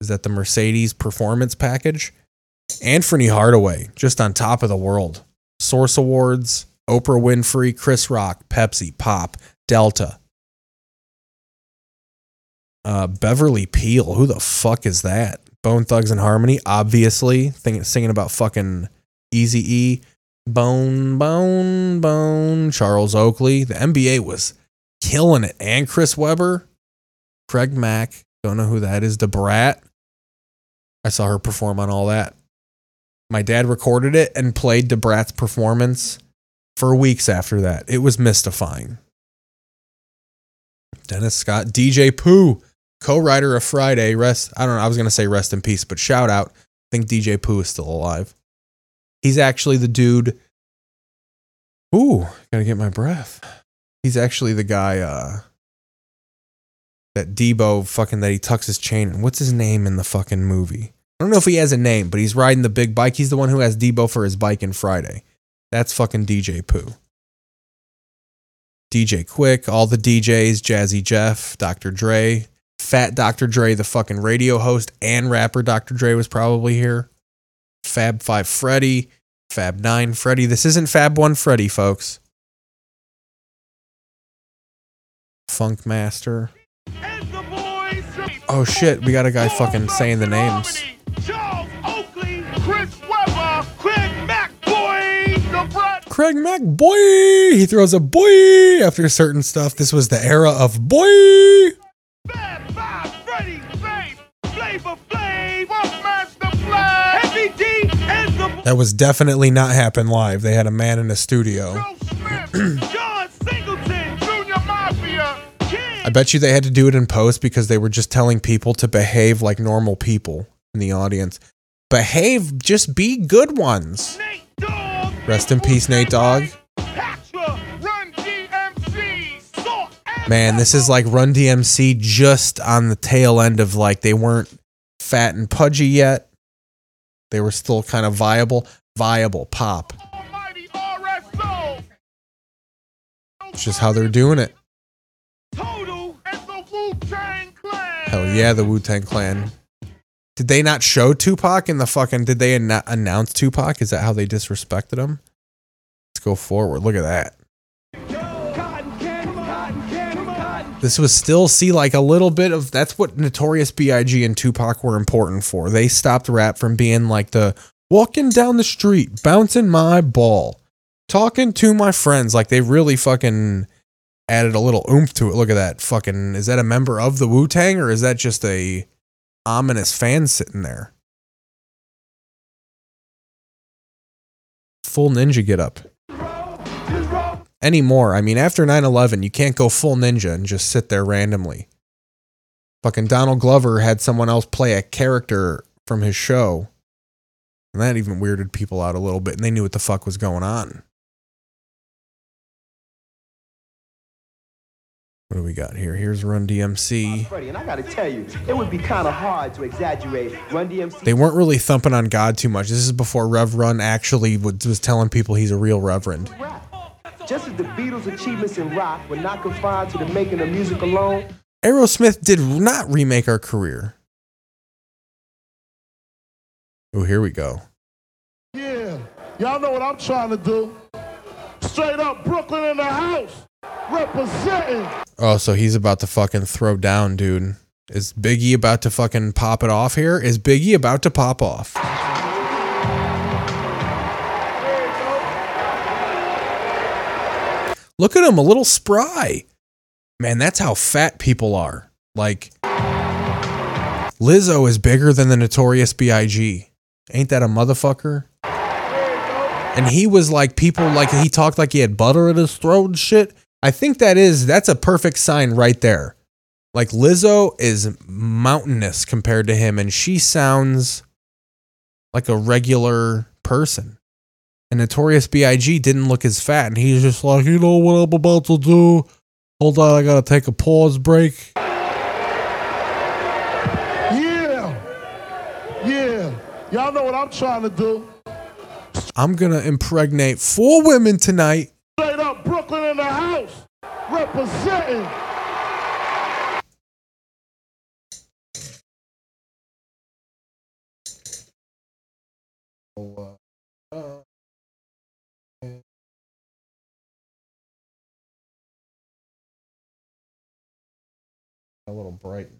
Is that the Mercedes performance package? Anthony Hardaway, just on top of the world. Source Awards, Oprah Winfrey, Chris Rock, Pepsi, Pop, Delta. Uh, Beverly Peele, who the fuck is that? Bone Thugs and Harmony, obviously, singing about fucking Easy E. Bone, bone, bone. Charles Oakley. The NBA was killing it. And Chris Webber, Craig Mack. Don't know who that is. The Brat. I saw her perform on all that. My dad recorded it and played the Brat's performance for weeks after that. It was mystifying. Dennis Scott, DJ Pooh, co-writer of Friday. Rest. I don't know. I was gonna say rest in peace, but shout out. I think DJ Pooh is still alive. He's actually the dude. Ooh, gotta get my breath. He's actually the guy. uh that Debo fucking that he tucks his chain. What's his name in the fucking movie? I don't know if he has a name, but he's riding the big bike. He's the one who has Debo for his bike in Friday. That's fucking DJ Pooh. DJ Quik, all the DJs, Jazzy Jeff, Dr. Dre, Fat Dr. Dre, the fucking radio host and rapper Dr. Dre was probably here. Fab 5 Freddy, Fab 9 Freddy. This isn't Fab 1 Freddy, folks. Funk Master. Oh shit, we got a guy fucking saying the names. Craig Mack, boy! He throws a boy after certain stuff. This was the era of boy! That was definitely not happen live. They had a man in a studio. I bet you they had to do it in post because they were just telling people to behave like normal people in the audience. Behave, just be good ones. Rest in peace, Nate Dogg. Man, this is like Run DMC just on the tail end of like they weren't fat and pudgy yet. They were still kind of viable. Viable pop. It's just how they're doing it. Yeah, the Wu Tang Clan. Did they not show Tupac in the fucking? Did they an- announce Tupac? Is that how they disrespected him? Let's go forward. Look at that. This was still see like a little bit of that's what Notorious B.I.G. and Tupac were important for. They stopped rap from being like the walking down the street, bouncing my ball, talking to my friends. Like they really fucking added a little oomph to it. Look at that fucking. Is that a member of the Wu Tang or is that just a ominous fan sitting there? Full ninja get up. Anymore. I mean, after 9 11, you can't go full ninja and just sit there randomly. Fucking Donald Glover had someone else play a character from his show. And that even weirded people out a little bit, and they knew what the fuck was going on. What do we got here? Here's Run DMC. Freddie, and I gotta tell you, it would be kind of hard to exaggerate Run DMC. They weren't really thumping on God too much. This is before Rev Run actually was, was telling people he's a real reverend. Just as the Beatles' achievements in rock were not confined to the making of music alone, Aerosmith did not remake our career. Oh, here we go. Yeah, y'all know what I'm trying to do. Straight up Brooklyn in the house, representing. Oh, so he's about to fucking throw down, dude. Is Biggie about to fucking pop it off here? Is Biggie about to pop off? Look at him, a little spry. Man, that's how fat people are. Like, Lizzo is bigger than the Notorious B.I.G. Ain't that a motherfucker? And he was like, people like, he talked like he had butter in his throat and shit. I think that is, that's a perfect sign right there. Like, Lizzo is mountainous compared to him, and she sounds like a regular person. And Notorious B.I.G. didn't look as fat, and he's just like, you know what I'm about to do? Hold on, I gotta take a pause break. Yeah, yeah, y'all know what I'm trying to do. I'm gonna impregnate four women tonight. Representing. A little bright.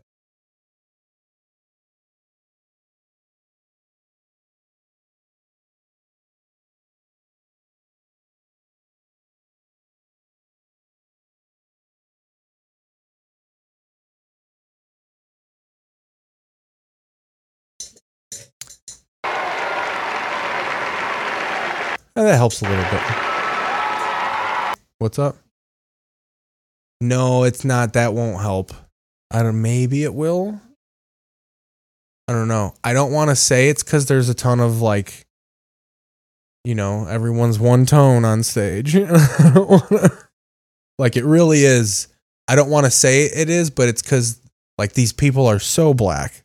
That helps a little bit. What's up? No, it's not. That won't help. I don't. Maybe it will. I don't know. I don't want to say it's because there's a ton of like, you know, everyone's one tone on stage. Wanna- like it really is. I don't want to say it is, but it's because like these people are so black,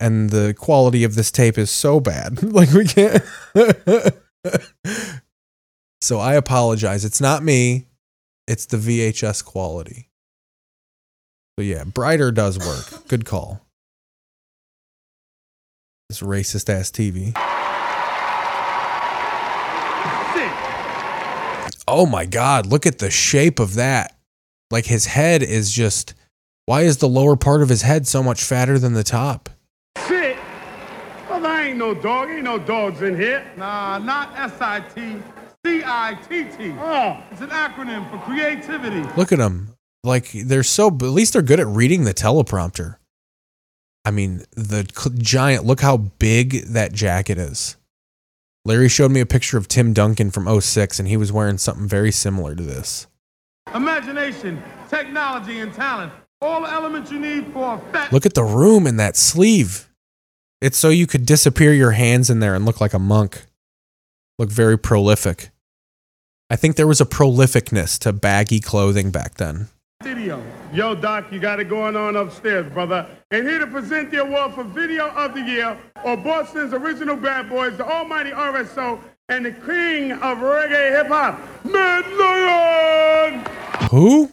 and the quality of this tape is so bad. like we can't. so I apologize. It's not me. It's the VHS quality. So yeah, brighter does work. Good call. This racist ass TV. Oh my god, look at the shape of that. Like his head is just why is the lower part of his head so much fatter than the top? Sit. Well, I ain't no dog. Ain't no dogs in here. Nah, not S-I-T. C-I-T-T. Oh. Ah. It's an acronym for creativity. Look at them. Like they're so at least they're good at reading the teleprompter. I mean, the giant look how big that jacket is. Larry showed me a picture of Tim Duncan from 06 and he was wearing something very similar to this. Imagination, technology, and talent. All the elements you need for effect. Look at the room in that sleeve. It's so you could disappear your hands in there and look like a monk. Look very prolific. I think there was a prolificness to baggy clothing back then. Video. Yo, Doc, you got it going on upstairs, brother. And here to present the award for Video of the Year, or Boston's original bad boys, the almighty RSO, and the king of reggae hip hop, Mad Lion! Who?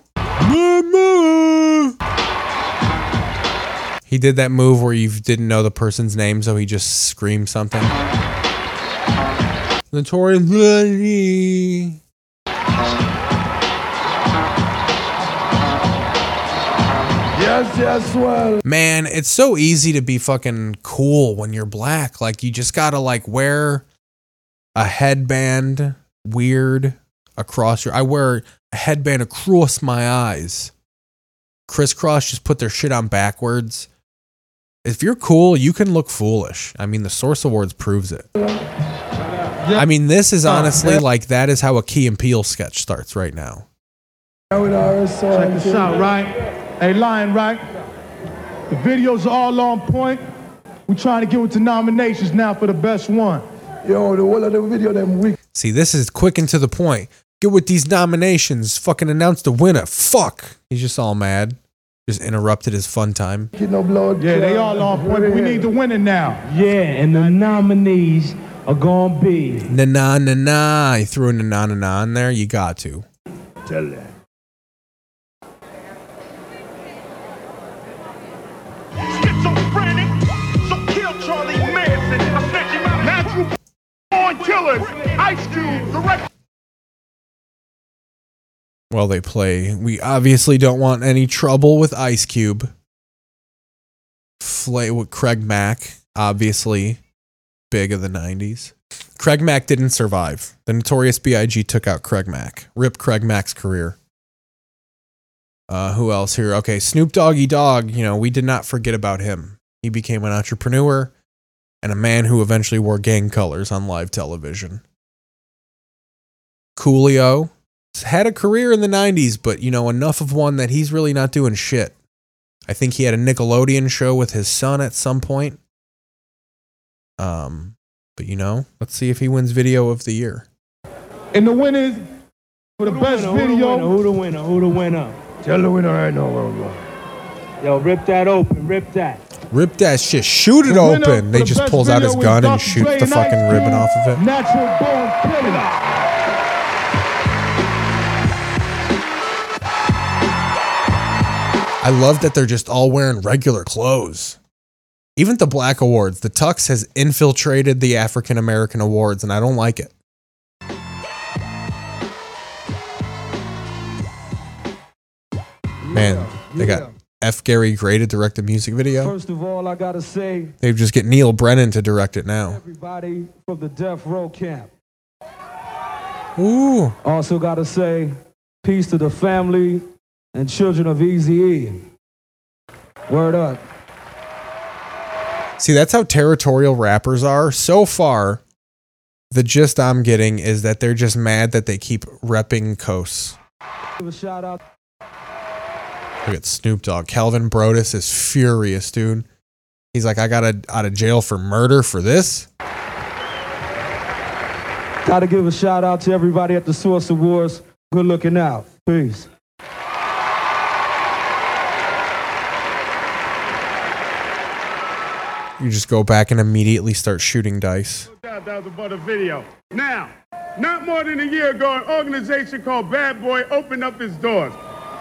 He did that move where you didn't know the person's name, so he just screamed something. Notorious Yes, yes, well. Man, it's so easy to be fucking cool when you're black. Like you just gotta like wear a headband weird across your I wear a headband across my eyes. Crisscross just put their shit on backwards. If you're cool, you can look foolish. I mean, the Source Awards proves it. I mean, this is honestly like that is how a Key and Peele sketch starts right now. Check this out, right? Hey, Lion, right? The videos are all on point. We're trying to get with the nominations now for the best one. Yo, the whole of the video, them weak. See, this is quick and to the point. Get with these nominations. Fucking announce the winner. Fuck. He's just all mad. Just interrupted his fun time. Get no blood. Yeah, they all off. point. but We need the winner now. Yeah, and the nominees are gonna be. Na na na na. He threw in a na na na in there. You got to. Tell that. Natural born killers. Ice Cube, direct. Well, they play. We obviously don't want any trouble with Ice Cube. Flay with Craig Mack, obviously big of the 90s. Craig Mack didn't survive. The Notorious B.I.G. took out Craig Mack. Rip Craig Mack's career. Uh, who else here? Okay, Snoop Doggy Dogg, you know, we did not forget about him. He became an entrepreneur and a man who eventually wore gang colors on live television. Coolio had a career in the 90s, but you know, enough of one that he's really not doing shit. I think he had a Nickelodeon show with his son at some point. Um, but you know, let's see if he wins video of the year. And the winners for the best video. Who the winner? Who the winner? Tell the winner right now, bro. Yo, rip that open. Rip that. Rip that shit, shoot it The open. They the just pulls out his gun and Dr. shoots the fucking ribbon off of it. Natural born killer. I love that they're just all wearing regular clothes. Even the Black Awards, the Tux has infiltrated the African American Awards, and I don't like it. Man, they got F. Gary Gray to direct the music video. First of all, I gotta say, They just get Neal Brennan to direct it now. everybody from the death row camp. Ooh. Also gotta say, peace to the family and children of Easy E. Word up. See, that's how territorial rappers are. So far, the gist I'm getting is that they're just mad that they keep repping Coase. Give a shout out. Look at Snoop Dogg. Calvin Broadus is furious, dude. He's like, I got out of jail for murder for this. Gotta give a shout out to everybody at the Source Awards. Good looking out. Peace. You just go back and immediately start shooting dice. That that was about a video. Now, not more than a year ago, an organization called Bad Boy opened up its doors.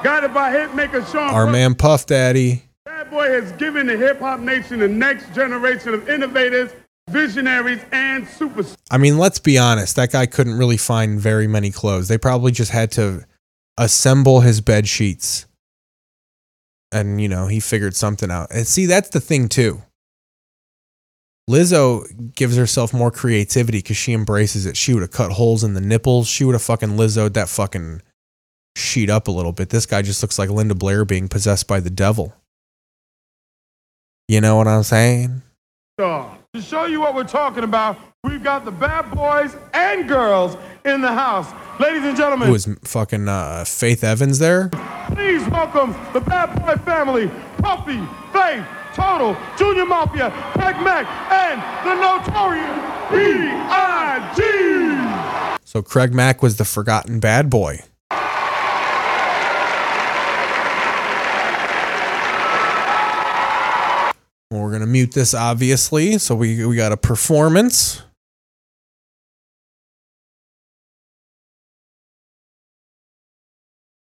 Guided by hitmaker Sean Our man Puff Daddy. Bad Boy has given the hip hop nation the next generation of innovators, visionaries, and superstars. I mean, let's be honest. That guy couldn't really find very many clothes. They probably just had to assemble his bed sheets. And, you know, he figured something out. And see, that's the thing, too. Lizzo gives herself more creativity because she embraces it. She would have cut holes in the nipples. She would have fucking Lizzoed that fucking sheet up a little bit. This guy just looks like Linda Blair being possessed by the devil. You know what I'm saying? To show you what we're talking about, we've got the bad boys and girls in the house. Ladies and gentlemen, Who was fucking uh, Faith Evans there? please welcome the bad boy family, Puffy, Faith, Total, Junior Mafia, Pac Mac, and the notorious B.I.G. So Craig Mack was the forgotten bad boy. We're gonna mute this obviously. So we we got a performance.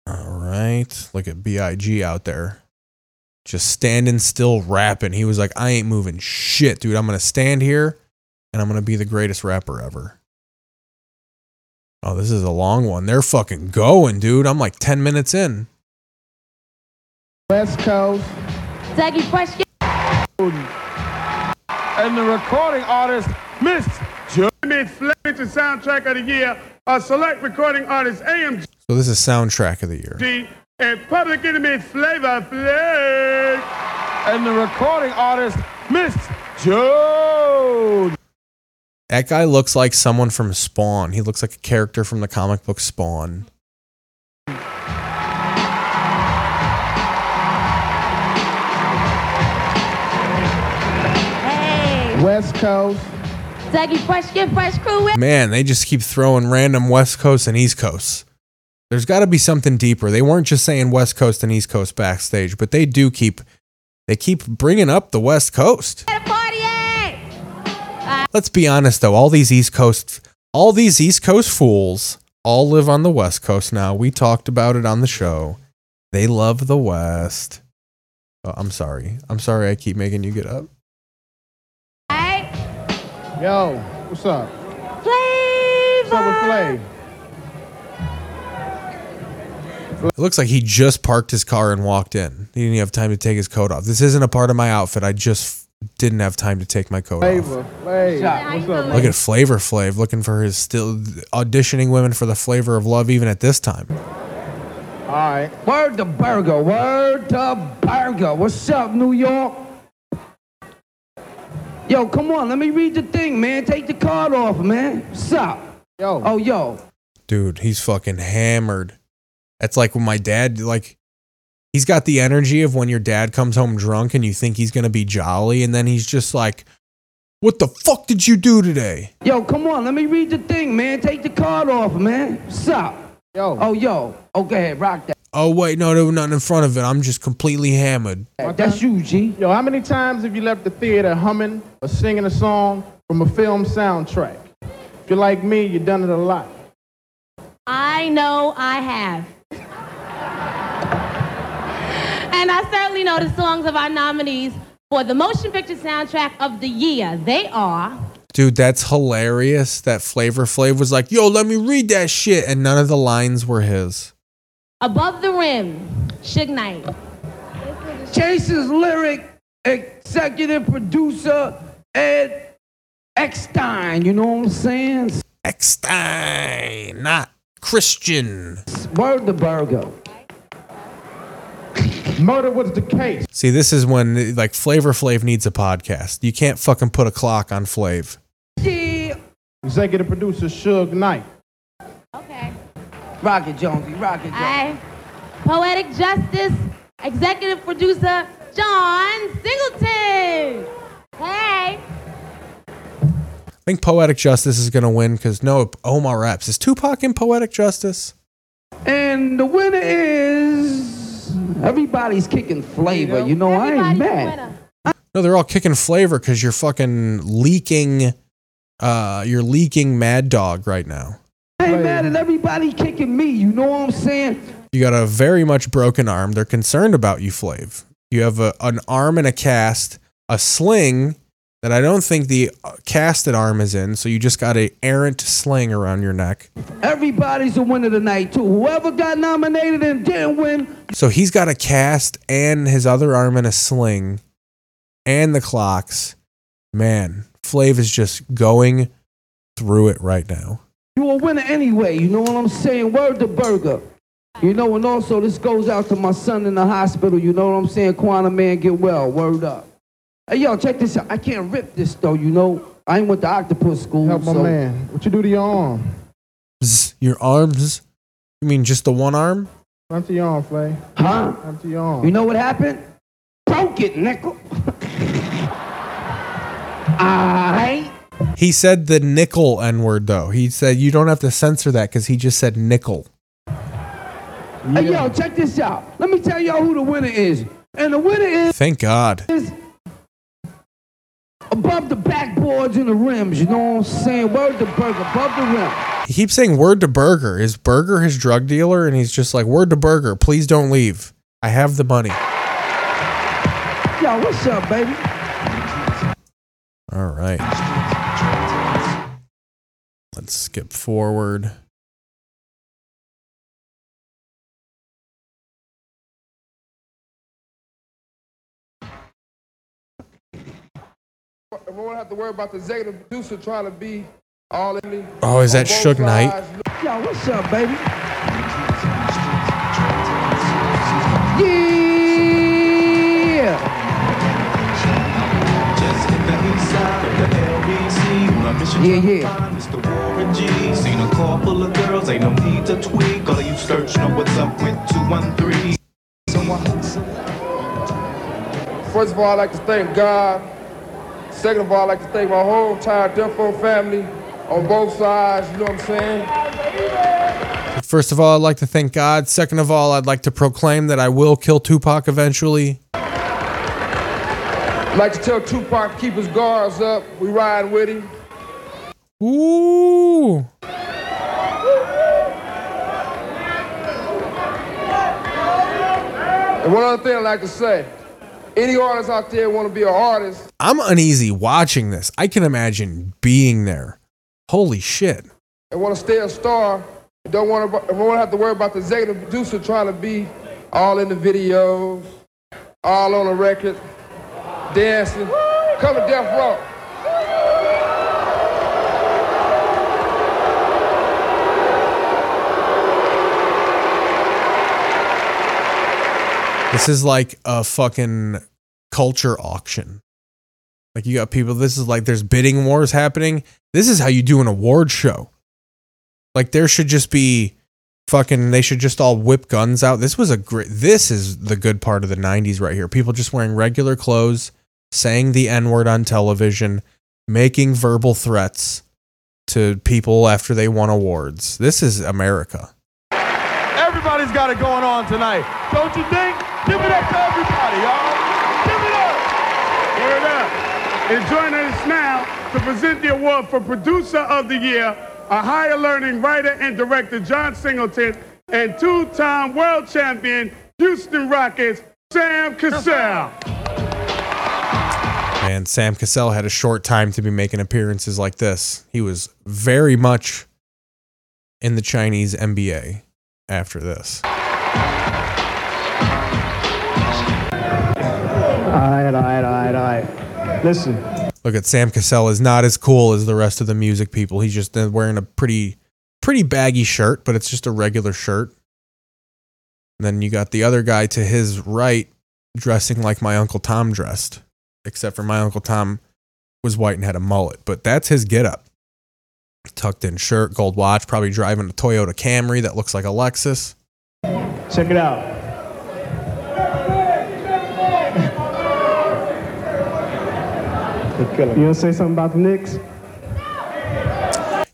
All right, look at Big out there, just standing still rapping. He was like, "I ain't moving shit, dude. I'm gonna stand here, and I'm gonna be the greatest rapper ever." Oh, this is a long one. They're fucking going, dude. I'm like 10 minutes in. West Coast. Zaggy question. And the recording artist, Miss Jimmy Fleming, the soundtrack of the year, a select recording artist, AMG, So this is soundtrack of the year. And Public Enemy Flavor Flav. And the recording artist, Miss Jones. That guy looks like someone from Spawn. He looks like a character from the comic book Spawn. Hey. West Coast. Zaggy question, fresh crew. Man, they just keep throwing random West Coast and East Coast. There's got to be something deeper. They weren't just saying West Coast and East Coast backstage, but they do keep they keep bringing up the West Coast. Uh, Let's be honest though, all these East Coast all these East Coast fools all live on the West Coast now. We talked about it on the show. They love the West. Oh, I'm sorry. I'm sorry I keep making you get up. Hey. Yo, what's up? Flavor. What's up with Flav? It looks like he just parked his car and walked in. He didn't have time to take his coat off. This isn't a part of my outfit. I just didn't have time to take my coat off. Flavor Flav. What's up, Look at Flavor Flav looking for his still auditioning women for the flavor of love even at this time. All right. Word to Burger. Word to Burger. What's up, New York? Yo, come on. Let me read the thing, man. Take the card off, man. What's up? Yo. Oh, yo. Dude, he's fucking hammered. That's like when my dad like he's got the energy of when your dad comes home drunk and you think he's going to be jolly and then he's just like what the fuck did you do today? Yo, come on. Let me read the thing, man. Take the card off, man. What's up? Yo. Oh, yo. Oh, okay, rock that. Oh wait, no, there was nothing in front of it. I'm just completely hammered. That's you, G. Yo, how many times have you left the theater humming or singing a song from a film soundtrack? If you're like me, you've done it a lot. I know I have. And I certainly know the songs of our nominees for the motion picture soundtrack of the year. They are Dude, that's hilarious. That Flavor Flav was like, "Yo, let me read that shit," and none of the lines were his. Above the Rim, Suge Knight. Chase's lyric executive producer Ed Eckstein. You know what I'm saying? Eckstein, not Christian. Word the burger. Murder was the case. See, this is when like Flavor Flav needs a podcast. You can't fucking put a clock on Flav. Yeah. Executive producer Suge Knight. Okay. Rocket Jonesy, Rocket Jonesy. Aye. Poetic Justice, executive producer John Singleton. Hey. I think Poetic Justice is gonna win because no Omar Epps is Tupac in Poetic Justice. And the winner is everybody's kicking flavor. You know, I ain't mad. No, they're all kicking flavor because you're fucking leaking. Uh, you're leaking Mad Dog right now. I ain't mad at everybody kicking me. You know what I'm saying? You got a very much broken arm. They're concerned about you, Flav. You have a, an arm and a cast, a sling that I don't think the uh, casted arm is in. So you just got a errant sling around your neck. Everybody's a winner tonight too. Whoever got nominated and didn't win, So he's got a cast and his other arm in a sling and the clocks. Man, Flav is just going through it right now. you a winner anyway. You know what I'm saying? Word to burger. You know, and also this goes out to my son in the hospital. You know what I'm saying? Quantum man, get well. Word up. Hey, yo, check this out. I can't rip this though. You know, I ain't went to octopus school. Help my so- man. What you do to your arm? Zzz, Your arms? You mean just the one arm? Run to your arm, Flay. Huh? Run to your arm. You know what happened? Broke it, nickel. Alright. He said the nickel N word though. He said you don't have to censor that because he just said nickel. Hey, yo, check this out. Let me tell y'all who the winner is. And the winner is Thank God. Above the backboards and the rims. You know what I'm saying? Word to burger, above the rim. He keeps saying word to Burger. Is Burger his drug dealer? And he's just like, word to Burger, please don't leave. I have the money. Yo, what's up, baby? All right. Let's skip forward. We won't have to worry about the executive producer trying to be all in me. Oh, is that Suge Knight? Yo, what's up, baby? Yeah. Yeah, yeah. Mr. Warren G. Seen a car of girls, ain't no need to tweak. All you search know what's up with 213. First of all, I'd like to thank God. Second of all, I'd like to thank my whole entire Defo family on both sides. You know what I'm saying? First of all, I'd like to thank God. Second of all, I'd like to proclaim that I will kill Tupac eventually. I'd like to tell Tupac to keep his guards up. We ride with him. Ooh. And one other thing I'd like to say. Any artists out there want to be an artist, I'm uneasy watching this. I can imagine being there. Holy shit. and want to stay a star, don't want to, and won't have to worry about the executive producer trying to be all in the videos, all on the record, dancing. Come to Death Row. This is like a fucking culture auction. Like you got people, this is like there's bidding wars happening. This is how you do an award show. Like there should just be fucking they should just all whip guns out. This was a great this is the good part of the 90s right here. People just wearing regular clothes, saying the N-word on television, making verbal threats to people after they won awards. This is America. Everybody's got it going on tonight. Don't you think? Give it up to everybody, y'all. Give it up. Word up. And joining us now to present the award for Producer of the Year, a higher learning writer and director, John Singleton, and two-time world champion, Houston Rockets, Sam Cassell. And Sam Cassell had a short time to be making appearances like this. He was very much in the Chinese NBA after this. Right, all right, all right, all right. Listen, Look at Sam Cassell is not as cool as the rest of the music people. He's just uh, wearing a pretty pretty baggy shirt, but it's just a regular shirt. And then you got the other guy to his right dressing like my Uncle Tom dressed, except for my Uncle Tom was white and had a mullet, but that's his getup. Tucked in shirt, gold watch, probably driving a Toyota Camry that looks like a Lexus. check it out. You want to say something about the Knicks?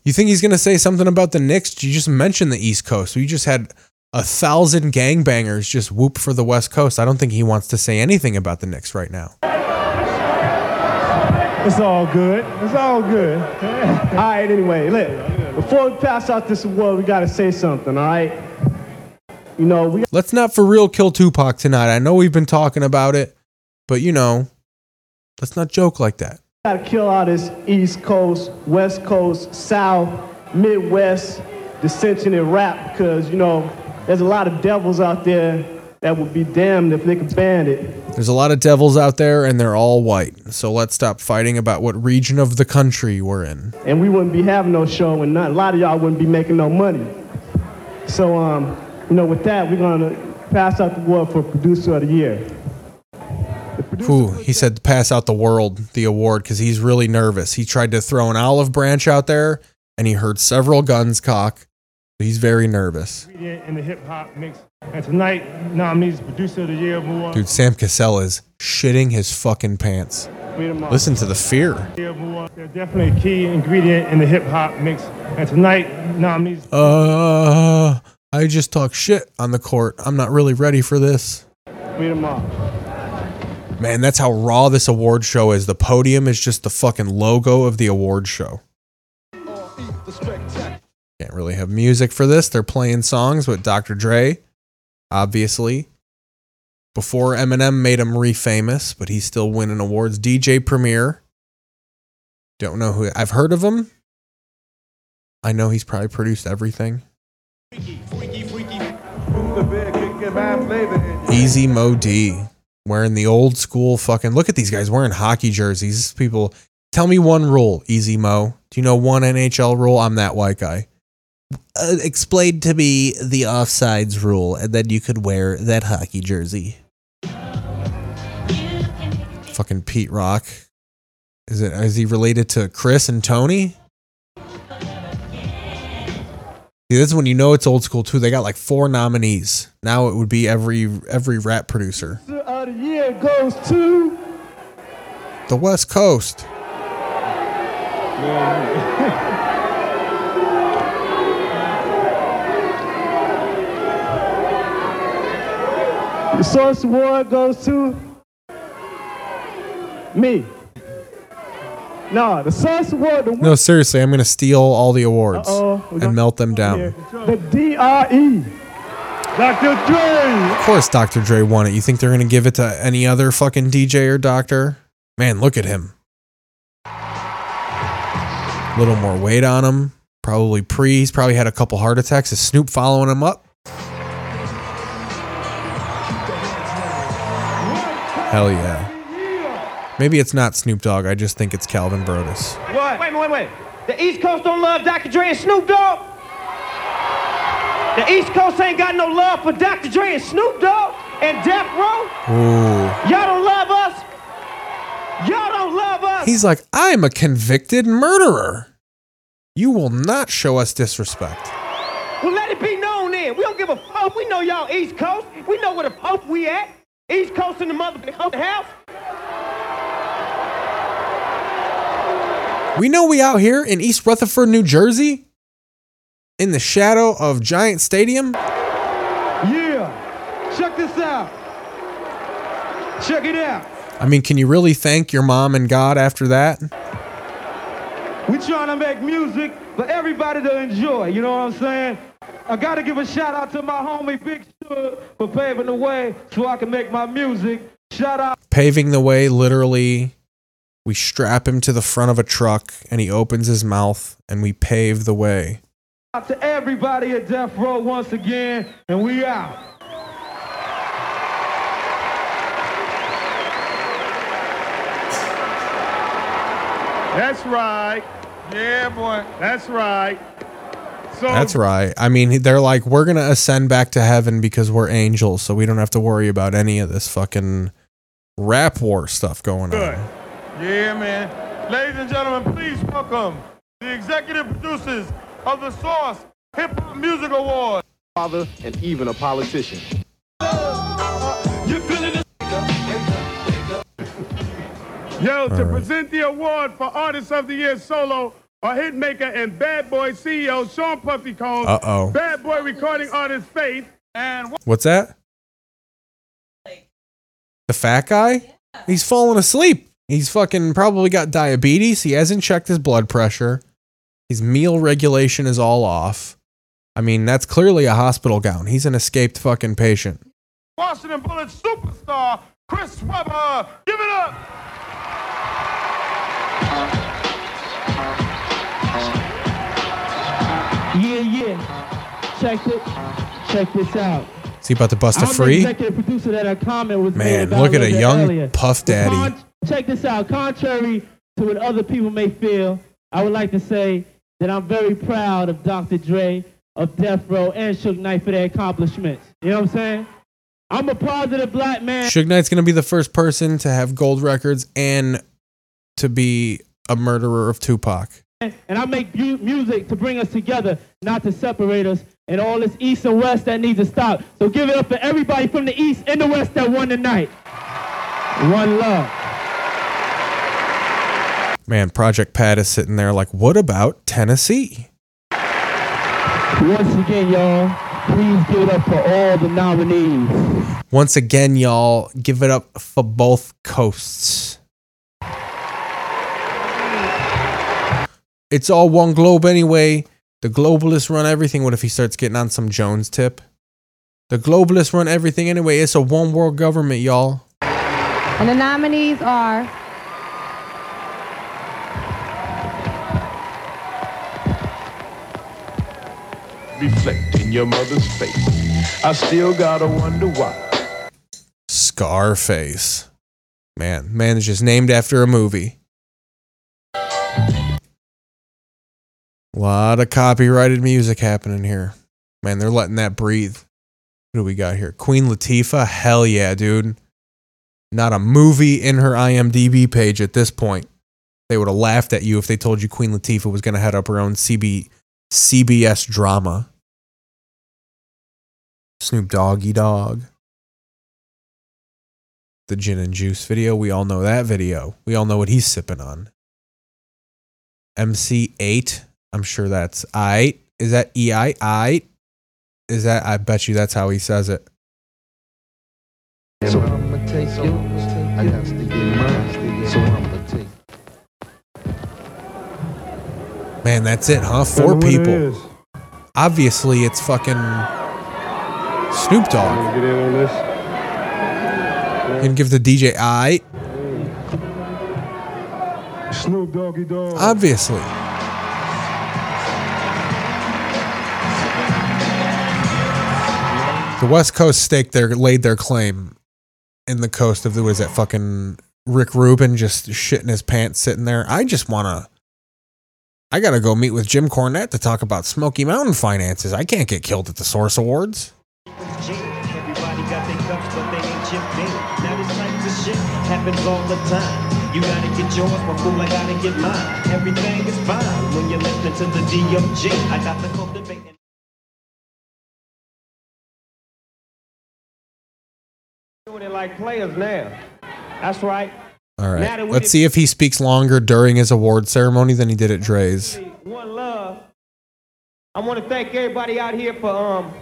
You think he's going to say something about the Knicks? You just mentioned the East Coast. We just had a thousand gangbangers just whoop for the West Coast. I don't think he wants to say anything about the Knicks right now. It's all good. It's all good. all right, anyway, look, before we pass out this award, we got to say something, all right? You know, we Let's not for real kill Tupac tonight. I know we've been talking about it, but you know, let's not joke like that. got to kill all this East Coast, West Coast, South, Midwest dissension in rap because, you know, there's a lot of devils out there that would be damned if they could ban it. There's a lot of devils out there and they're all white. So let's stop fighting about what region of the country we're in. and we wouldn't be having no show and not, a lot of y'all wouldn't be making no money. So, um, you know, with that, we're going to pass out the award for Producer of the Year. Whew, he said to pass out the world the award because he's really nervous. He tried to throw an olive branch out there and he heard several guns cock. He's very nervous. In the hip hop mix. And tonight, nominees Producer of the Year. Dude, Sam Cassell is shitting his fucking pants. Listen to the fear. They're definitely a key ingredient in the hip hop mix. And tonight, nominees. Uh, I just talk shit on the court. I'm not really ready for this. Read them off. Man, that's how raw this award show is. The podium is just the fucking logo of the award show. Can't really have music for this. They're playing songs with Dr. Dre, obviously. Before Eminem made him re-famous, but he's still winning awards. DJ Premier. Don't know who. I've heard of him. I know he's probably produced everything. Easy Mo Bee. Wearing the old school fucking. Look at these guys wearing hockey jerseys. These People, tell me one rule, Easy Mo. Do you know one NHL rule? I'm that white guy. Uh, explain to me the offsides rule, and then you could wear that hockey jersey. Fucking Pete Rock. Is it? Is he related to Chris and Tony? This is when you know it's old school too. They got like four nominees. Now it would be every every rap producer. The Year goes to. The West Coast. The Source Award goes to. Me. No, the Source Award. The No, seriously, I'm gonna steal all the awards Uh-oh, we got- and melt them down. The DRE. Dr. Dre. Of course, Dr. Dre won it. You think they're gonna give it to any other fucking DJ or doctor? Man, look at him. A little more weight on him. Probably pre. He's probably had a couple heart attacks. Is Snoop following him up? Hell yeah. Maybe it's not Snoop Dogg. I just think it's Calvin Broadus. What? Wait, wait, wait. The East Coast don't love Dr. Dre and Snoop Dogg? The East Coast ain't got no love for Dr. Dre and Snoop Dogg and Death Row? Ooh. Y'all don't love us? Y'all don't love us? He's like, I'm a convicted murderer. You will not show us disrespect. Well, let it be known then. We don't give a fuck. We know y'all East Coast. We know where the fuck we at. East Coast in the motherfucking house. We know we out here in East Rutherford, New Jersey, in the shadow of Giant Stadium. Yeah. Check this out. Check it out. I mean, can you really thank your mom and God after that? We trying to make music for everybody to enjoy. You know what I'm saying? I gotta give a shout out to my homie Big Stud for paving the way so I can make my music. Shout out Paving the way, literally, we strap him to the front of a truck and he opens his mouth and we pave the way. to everybody at Death Row once again, and we out. That's right. Yeah, boy. That's right. So That's right. I mean, they're like, we're going to ascend back to heaven because we're angels, so we don't have to worry about any of this fucking rap war stuff going good. on. Yeah, man. Ladies and gentlemen, please welcome the executive producers of the Source Hip Hop Music Award. Father and even a politician. Yo, to All right. present the award for Artist of the Year solo are hitmaker and Bad Boy CEO Sean Puffy Combs, Uh-oh. Bad Boy recording artist Faith, and What's that? The fat guy? He's falling asleep. He's fucking probably got diabetes. He hasn't checked his blood pressure. His meal regulation is all off. I mean, that's clearly a hospital gown. He's an escaped fucking patient. Washington Bullets superstar Chris Webber. Give it up. Yeah, yeah. Check it. Check this out. Is he about to bust a I'm free? executive producer that comment was Man, look at a young earlier. Puff But Daddy. Check this out. Contrary to what other people may feel, I would like to say that I'm very proud of Dr. Dre, of Death Row, and Suge Knight for their accomplishments. You know what I'm saying? I'm a positive black man. Suge Knight's going to be the first person to have gold records and to be a murderer of Tupac. and I make mu- music to bring us together, not to separate us. And all this East and West that needs to stop. So give it up for everybody from the East and the West that won tonight. One love. Man, Project Pat is sitting there like, what about Tennessee? Once again, y'all, please give it up for all the nominees. Once again, y'all, give it up for both coasts. It's all one globe anyway. The globalists run everything. What if he starts getting on some Jones tip? The globalists run everything anyway. It's a one world government, y'all. And the nominees are Reflect in your mother's face. I still gotta wonder why. Scarface. Man, man is just named after a movie. A lot of copyrighted music happening here. Man, they're letting that breathe. What do we got here? Queen Latifah? Hell yeah, dude. Not a movie in her IMDb page at this point. They would have laughed at you if they told you Queen Latifah was going to head up her own CB, CBS drama. Snoop Doggy Dogg. The gin and juice video. We all know that video. We all know what he's sipping on. MC Eiht. I'm sure that's I. Is that E I I? Is that I bet you that's how he says it. So Man, that's it, huh? Four people. Obviously, it's fucking Snoop Dogg. Get in on this. And give the DJ I. Snoop Doggy Dogg. Obviously. The West Coast staked their laid their claim in the coast of the was that fucking Rick Rubin just shitting his pants sitting there. I just wanna I gotta go meet with Jim Cornette to talk about Smoky Mountain finances. I can't get killed at the Source Awards. Got but happens all the time. You gotta get yours before I gotta get mine. Everything is fine when you're listening to the. I got the. Doing it like players now. That's right. All Now that we Let's see if he speaks longer during his award ceremony than he did at Dre's. One love. I want to thank everybody out here for um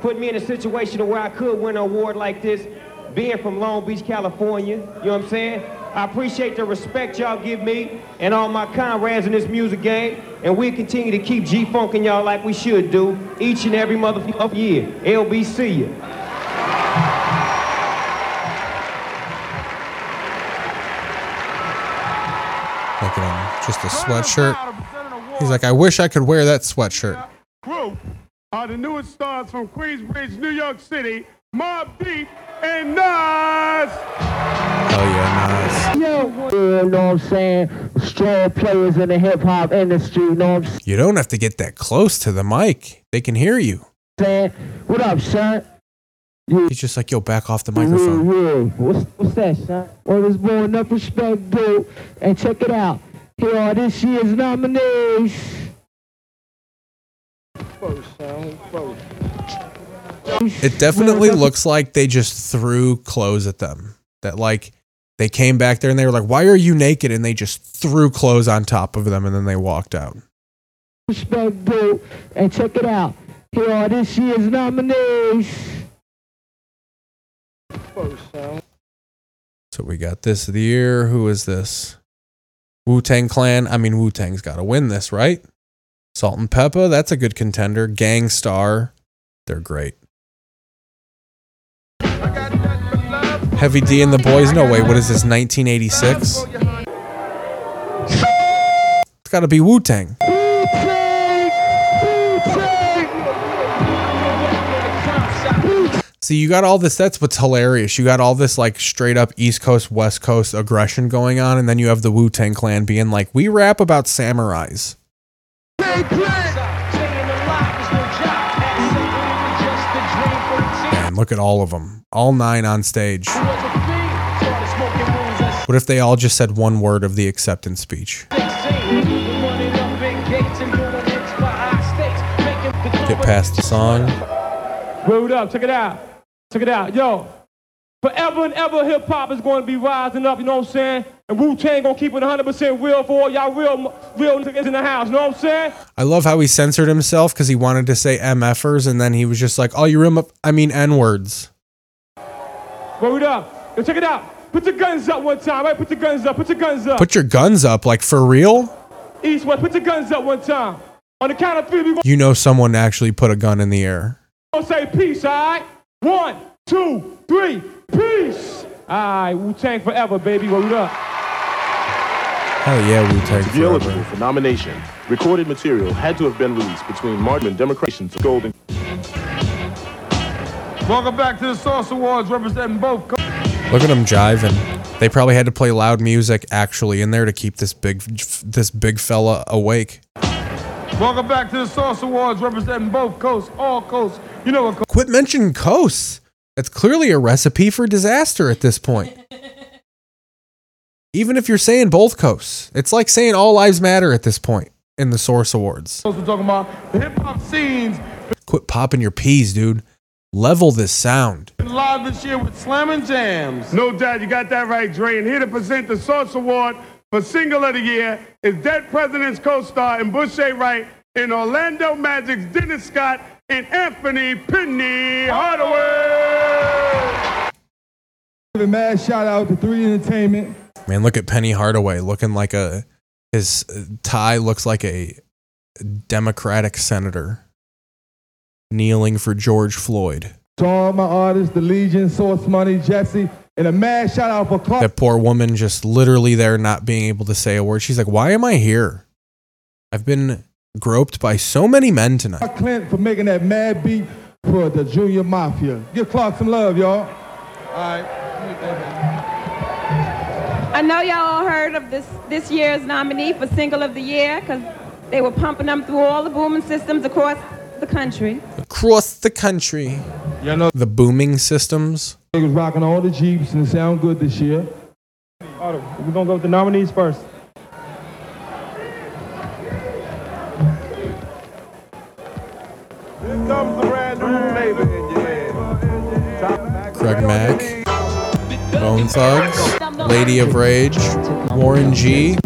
putting me in a situation where I could win an award like this, being from Long Beach, California. You know what I'm saying? I appreciate the respect y'all give me and all my comrades in this music game. And we continue to keep G-funking y'all like we should do each and every motherfucking year. LBC you. Just a sweatshirt. He's like, I wish I could wear that sweatshirt. Group are the newest stars from Queensbridge, New York City, Mobb Deep and Nas. Hell yeah, Nas. Yo, you know what I'm saying? Strong players in the hip hop industry, you know what I'm You don't have to get that close to the mic. They can hear you. saying? What up, son? He's just like, yo, back off the microphone. Yeah, yeah. What's, what's that, son? Well, there's more enough respect, dude. And check it out. Here are this year's nominees. First, son. First. It definitely looks like they just threw clothes at them. That like they came back there and they were like, "Why are you naked?" And they just threw clothes on top of them and then they walked out. Respect, dude. And check it out. Here are this year's nominees. First, son. So we got this of the year. Who is this? Wu Tang Clan. I mean, Wu Tang's got to win this, right? Salt and Pepa. That's a good contender. Gang Starr. They're great. Heavy D and the Boys. No way. What is this? 1986. It's got to be Wu Tang. See, you got all this. That's what's hilarious. You got all this like straight up East Coast, West Coast aggression going on, and then you have the Wu Tang Clan being like, "We rap about samurais." Man, look at all of them, all nine on stage. What if they all just said one word of the acceptance speech? Get past the song. Word up, check it out. Check it out. Yo, forever and ever hip hop is going to be rising up, you know what I'm saying? And Wu Tang going to keep it 100% real for all y'all real, real niggas in the house, you know what I'm saying? I love how he censored himself because he wanted to say MFers, and then he was just like, "Oh, you rem- I mean N words." Word up. Yo, check it out. Put your guns up one time, right? Put your guns up. Put your guns up. Put your guns up, like for real. East, West, put your guns up one time. On the count of three, we You know someone actually put a gun in the air. gonna say peace, all right? One, two, three, peace. All right, Wu Tang forever, baby. Word up. Hell yeah, Wu Tang To be eligible forever. for nomination, recorded material had to have been released between Martin and Democrations of Golden. Welcome back to the Source Awards representing both. co- Look at them jiving. They probably had to play loud music actually in there to keep this big this big fella awake. Welcome back to the Source Awards representing both coasts, all coasts. You know what? co- Quit mentioning coasts. That's clearly a recipe for disaster at this point. Even if you're saying both coasts, it's like saying all lives matter at this point in the Source Awards. We're talking about the hip hop scenes Quit popping your peas, dude. Level this sound. live this year with Slam and Jams. No doubt, you got that right, Dre. And here to present the Source Award for Single of the Year is Dead President's co-star and Bush A. Wright in Orlando Magic's Dennis Scott and Anthony Penny Hardaway. Give a mad shout out to 3 Entertainment. Man, look at Penny Hardaway looking like a his uh, tie looks like a Democratic senator kneeling for George Floyd. To all my artists, the Legion, Source Money, Jesse, and a mad shout out for Clark That poor woman just literally there not being able to say a word. She's like, "Why am I here? I've been groped by so many men tonight." Kent for making that mad beat for the Junior Mafia. Give Clark some love, y'all. All right. I know y'all all heard of this this year's nominee for Single of the Year because they were pumping them through all the booming systems across the country. Across the country. You know The booming systems. they was rocking all the Jeeps and it sound good this year. We're gonna go with the nominees first. Here comes the brand new flavor. Yeah. Craig Mack, Bone Thugs, Lady of Rage, Warren G.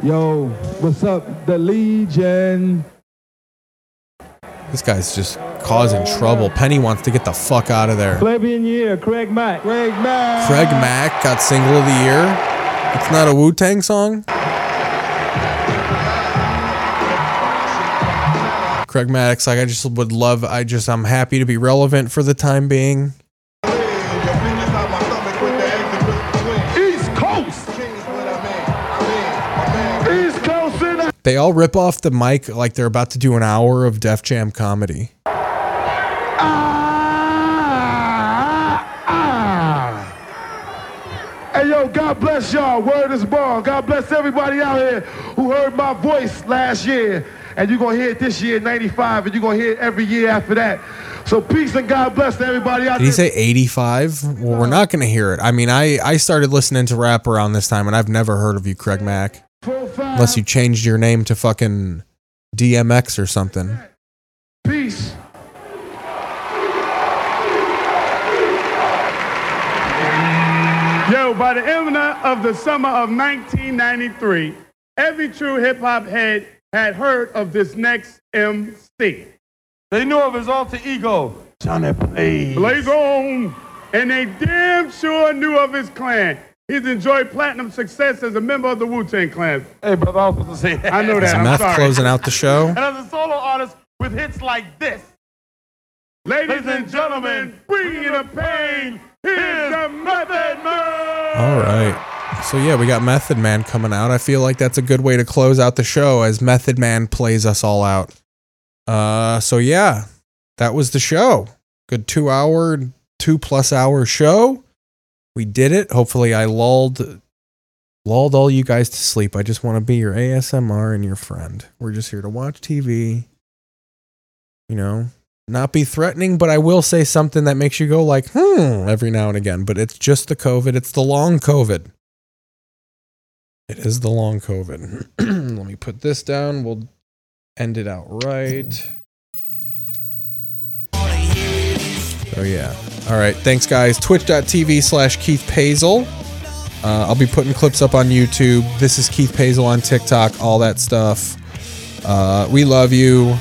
Yo, what's up? The Legion. This guy's just causing trouble. Penny wants to get the fuck out of there. Flavor in your ear, Craig Mack. Craig Mack. Craig Mack got single of the year. It's not a Wu Tang song. Craig Maddox, like I just would love. I just I'm happy to be relevant for the time being. They all rip off the mic like they're about to do an hour of Def Jam comedy. Ah, ah. Hey yo, God bless y'all. Word is born. God bless everybody out here who heard my voice last year. And you're gonna hear it this year, 95, and you're gonna hear it every year after that. So peace and God bless to everybody out Did he there. say 85? Well, we're not going to hear it. I mean, I, I started listening to rap around this time, and I've never heard of you, Craig Mack. Unless you changed your name to fucking DMX or something. Peace. Yo, by the end of the summer of 1993, every true hip hop head had heard of this next MC. They knew of his alter ego, Johnny Blaze. Blaze on! And they damn sure knew of his clan. He's enjoyed platinum success as a member of the Wu Tang Clan. Hey, brother, I was supposed to say that. I know that. I'm Meth sorry. closing out the show? And as a solo artist with hits like this, Ladies and gentlemen, bringing the pain, here's the Method Man! All right. So yeah, we got Method Man coming out. I feel like that's a good way to close out the show as Method Man plays us all out. Uh so yeah, that was the show. Good 2 hour, 2 plus hour show. We did it. Hopefully I lulled lulled all you guys to sleep. I just want to be your ASMR and your friend. We're just here to watch TV. You know, not be threatening, but I will say something that makes you go like, hmm, every now and again. But it's just the COVID. It's the long COVID. It is the long COVID. Let me put this down. We'll end it out right. Oh yeah. All right. Thanks, guys. Twitch.tv slash Keith Pazel. Uh, I'll be putting clips up on YouTube. This is Keith Pazel on TikTok, all that stuff. Uh, we love you.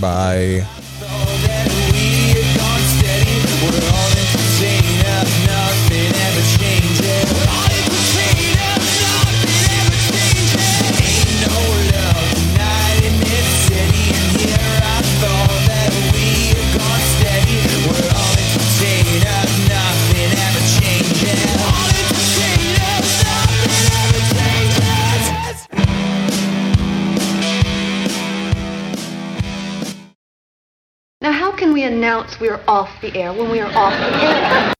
Bye. Announce we're off the air when we are off the air?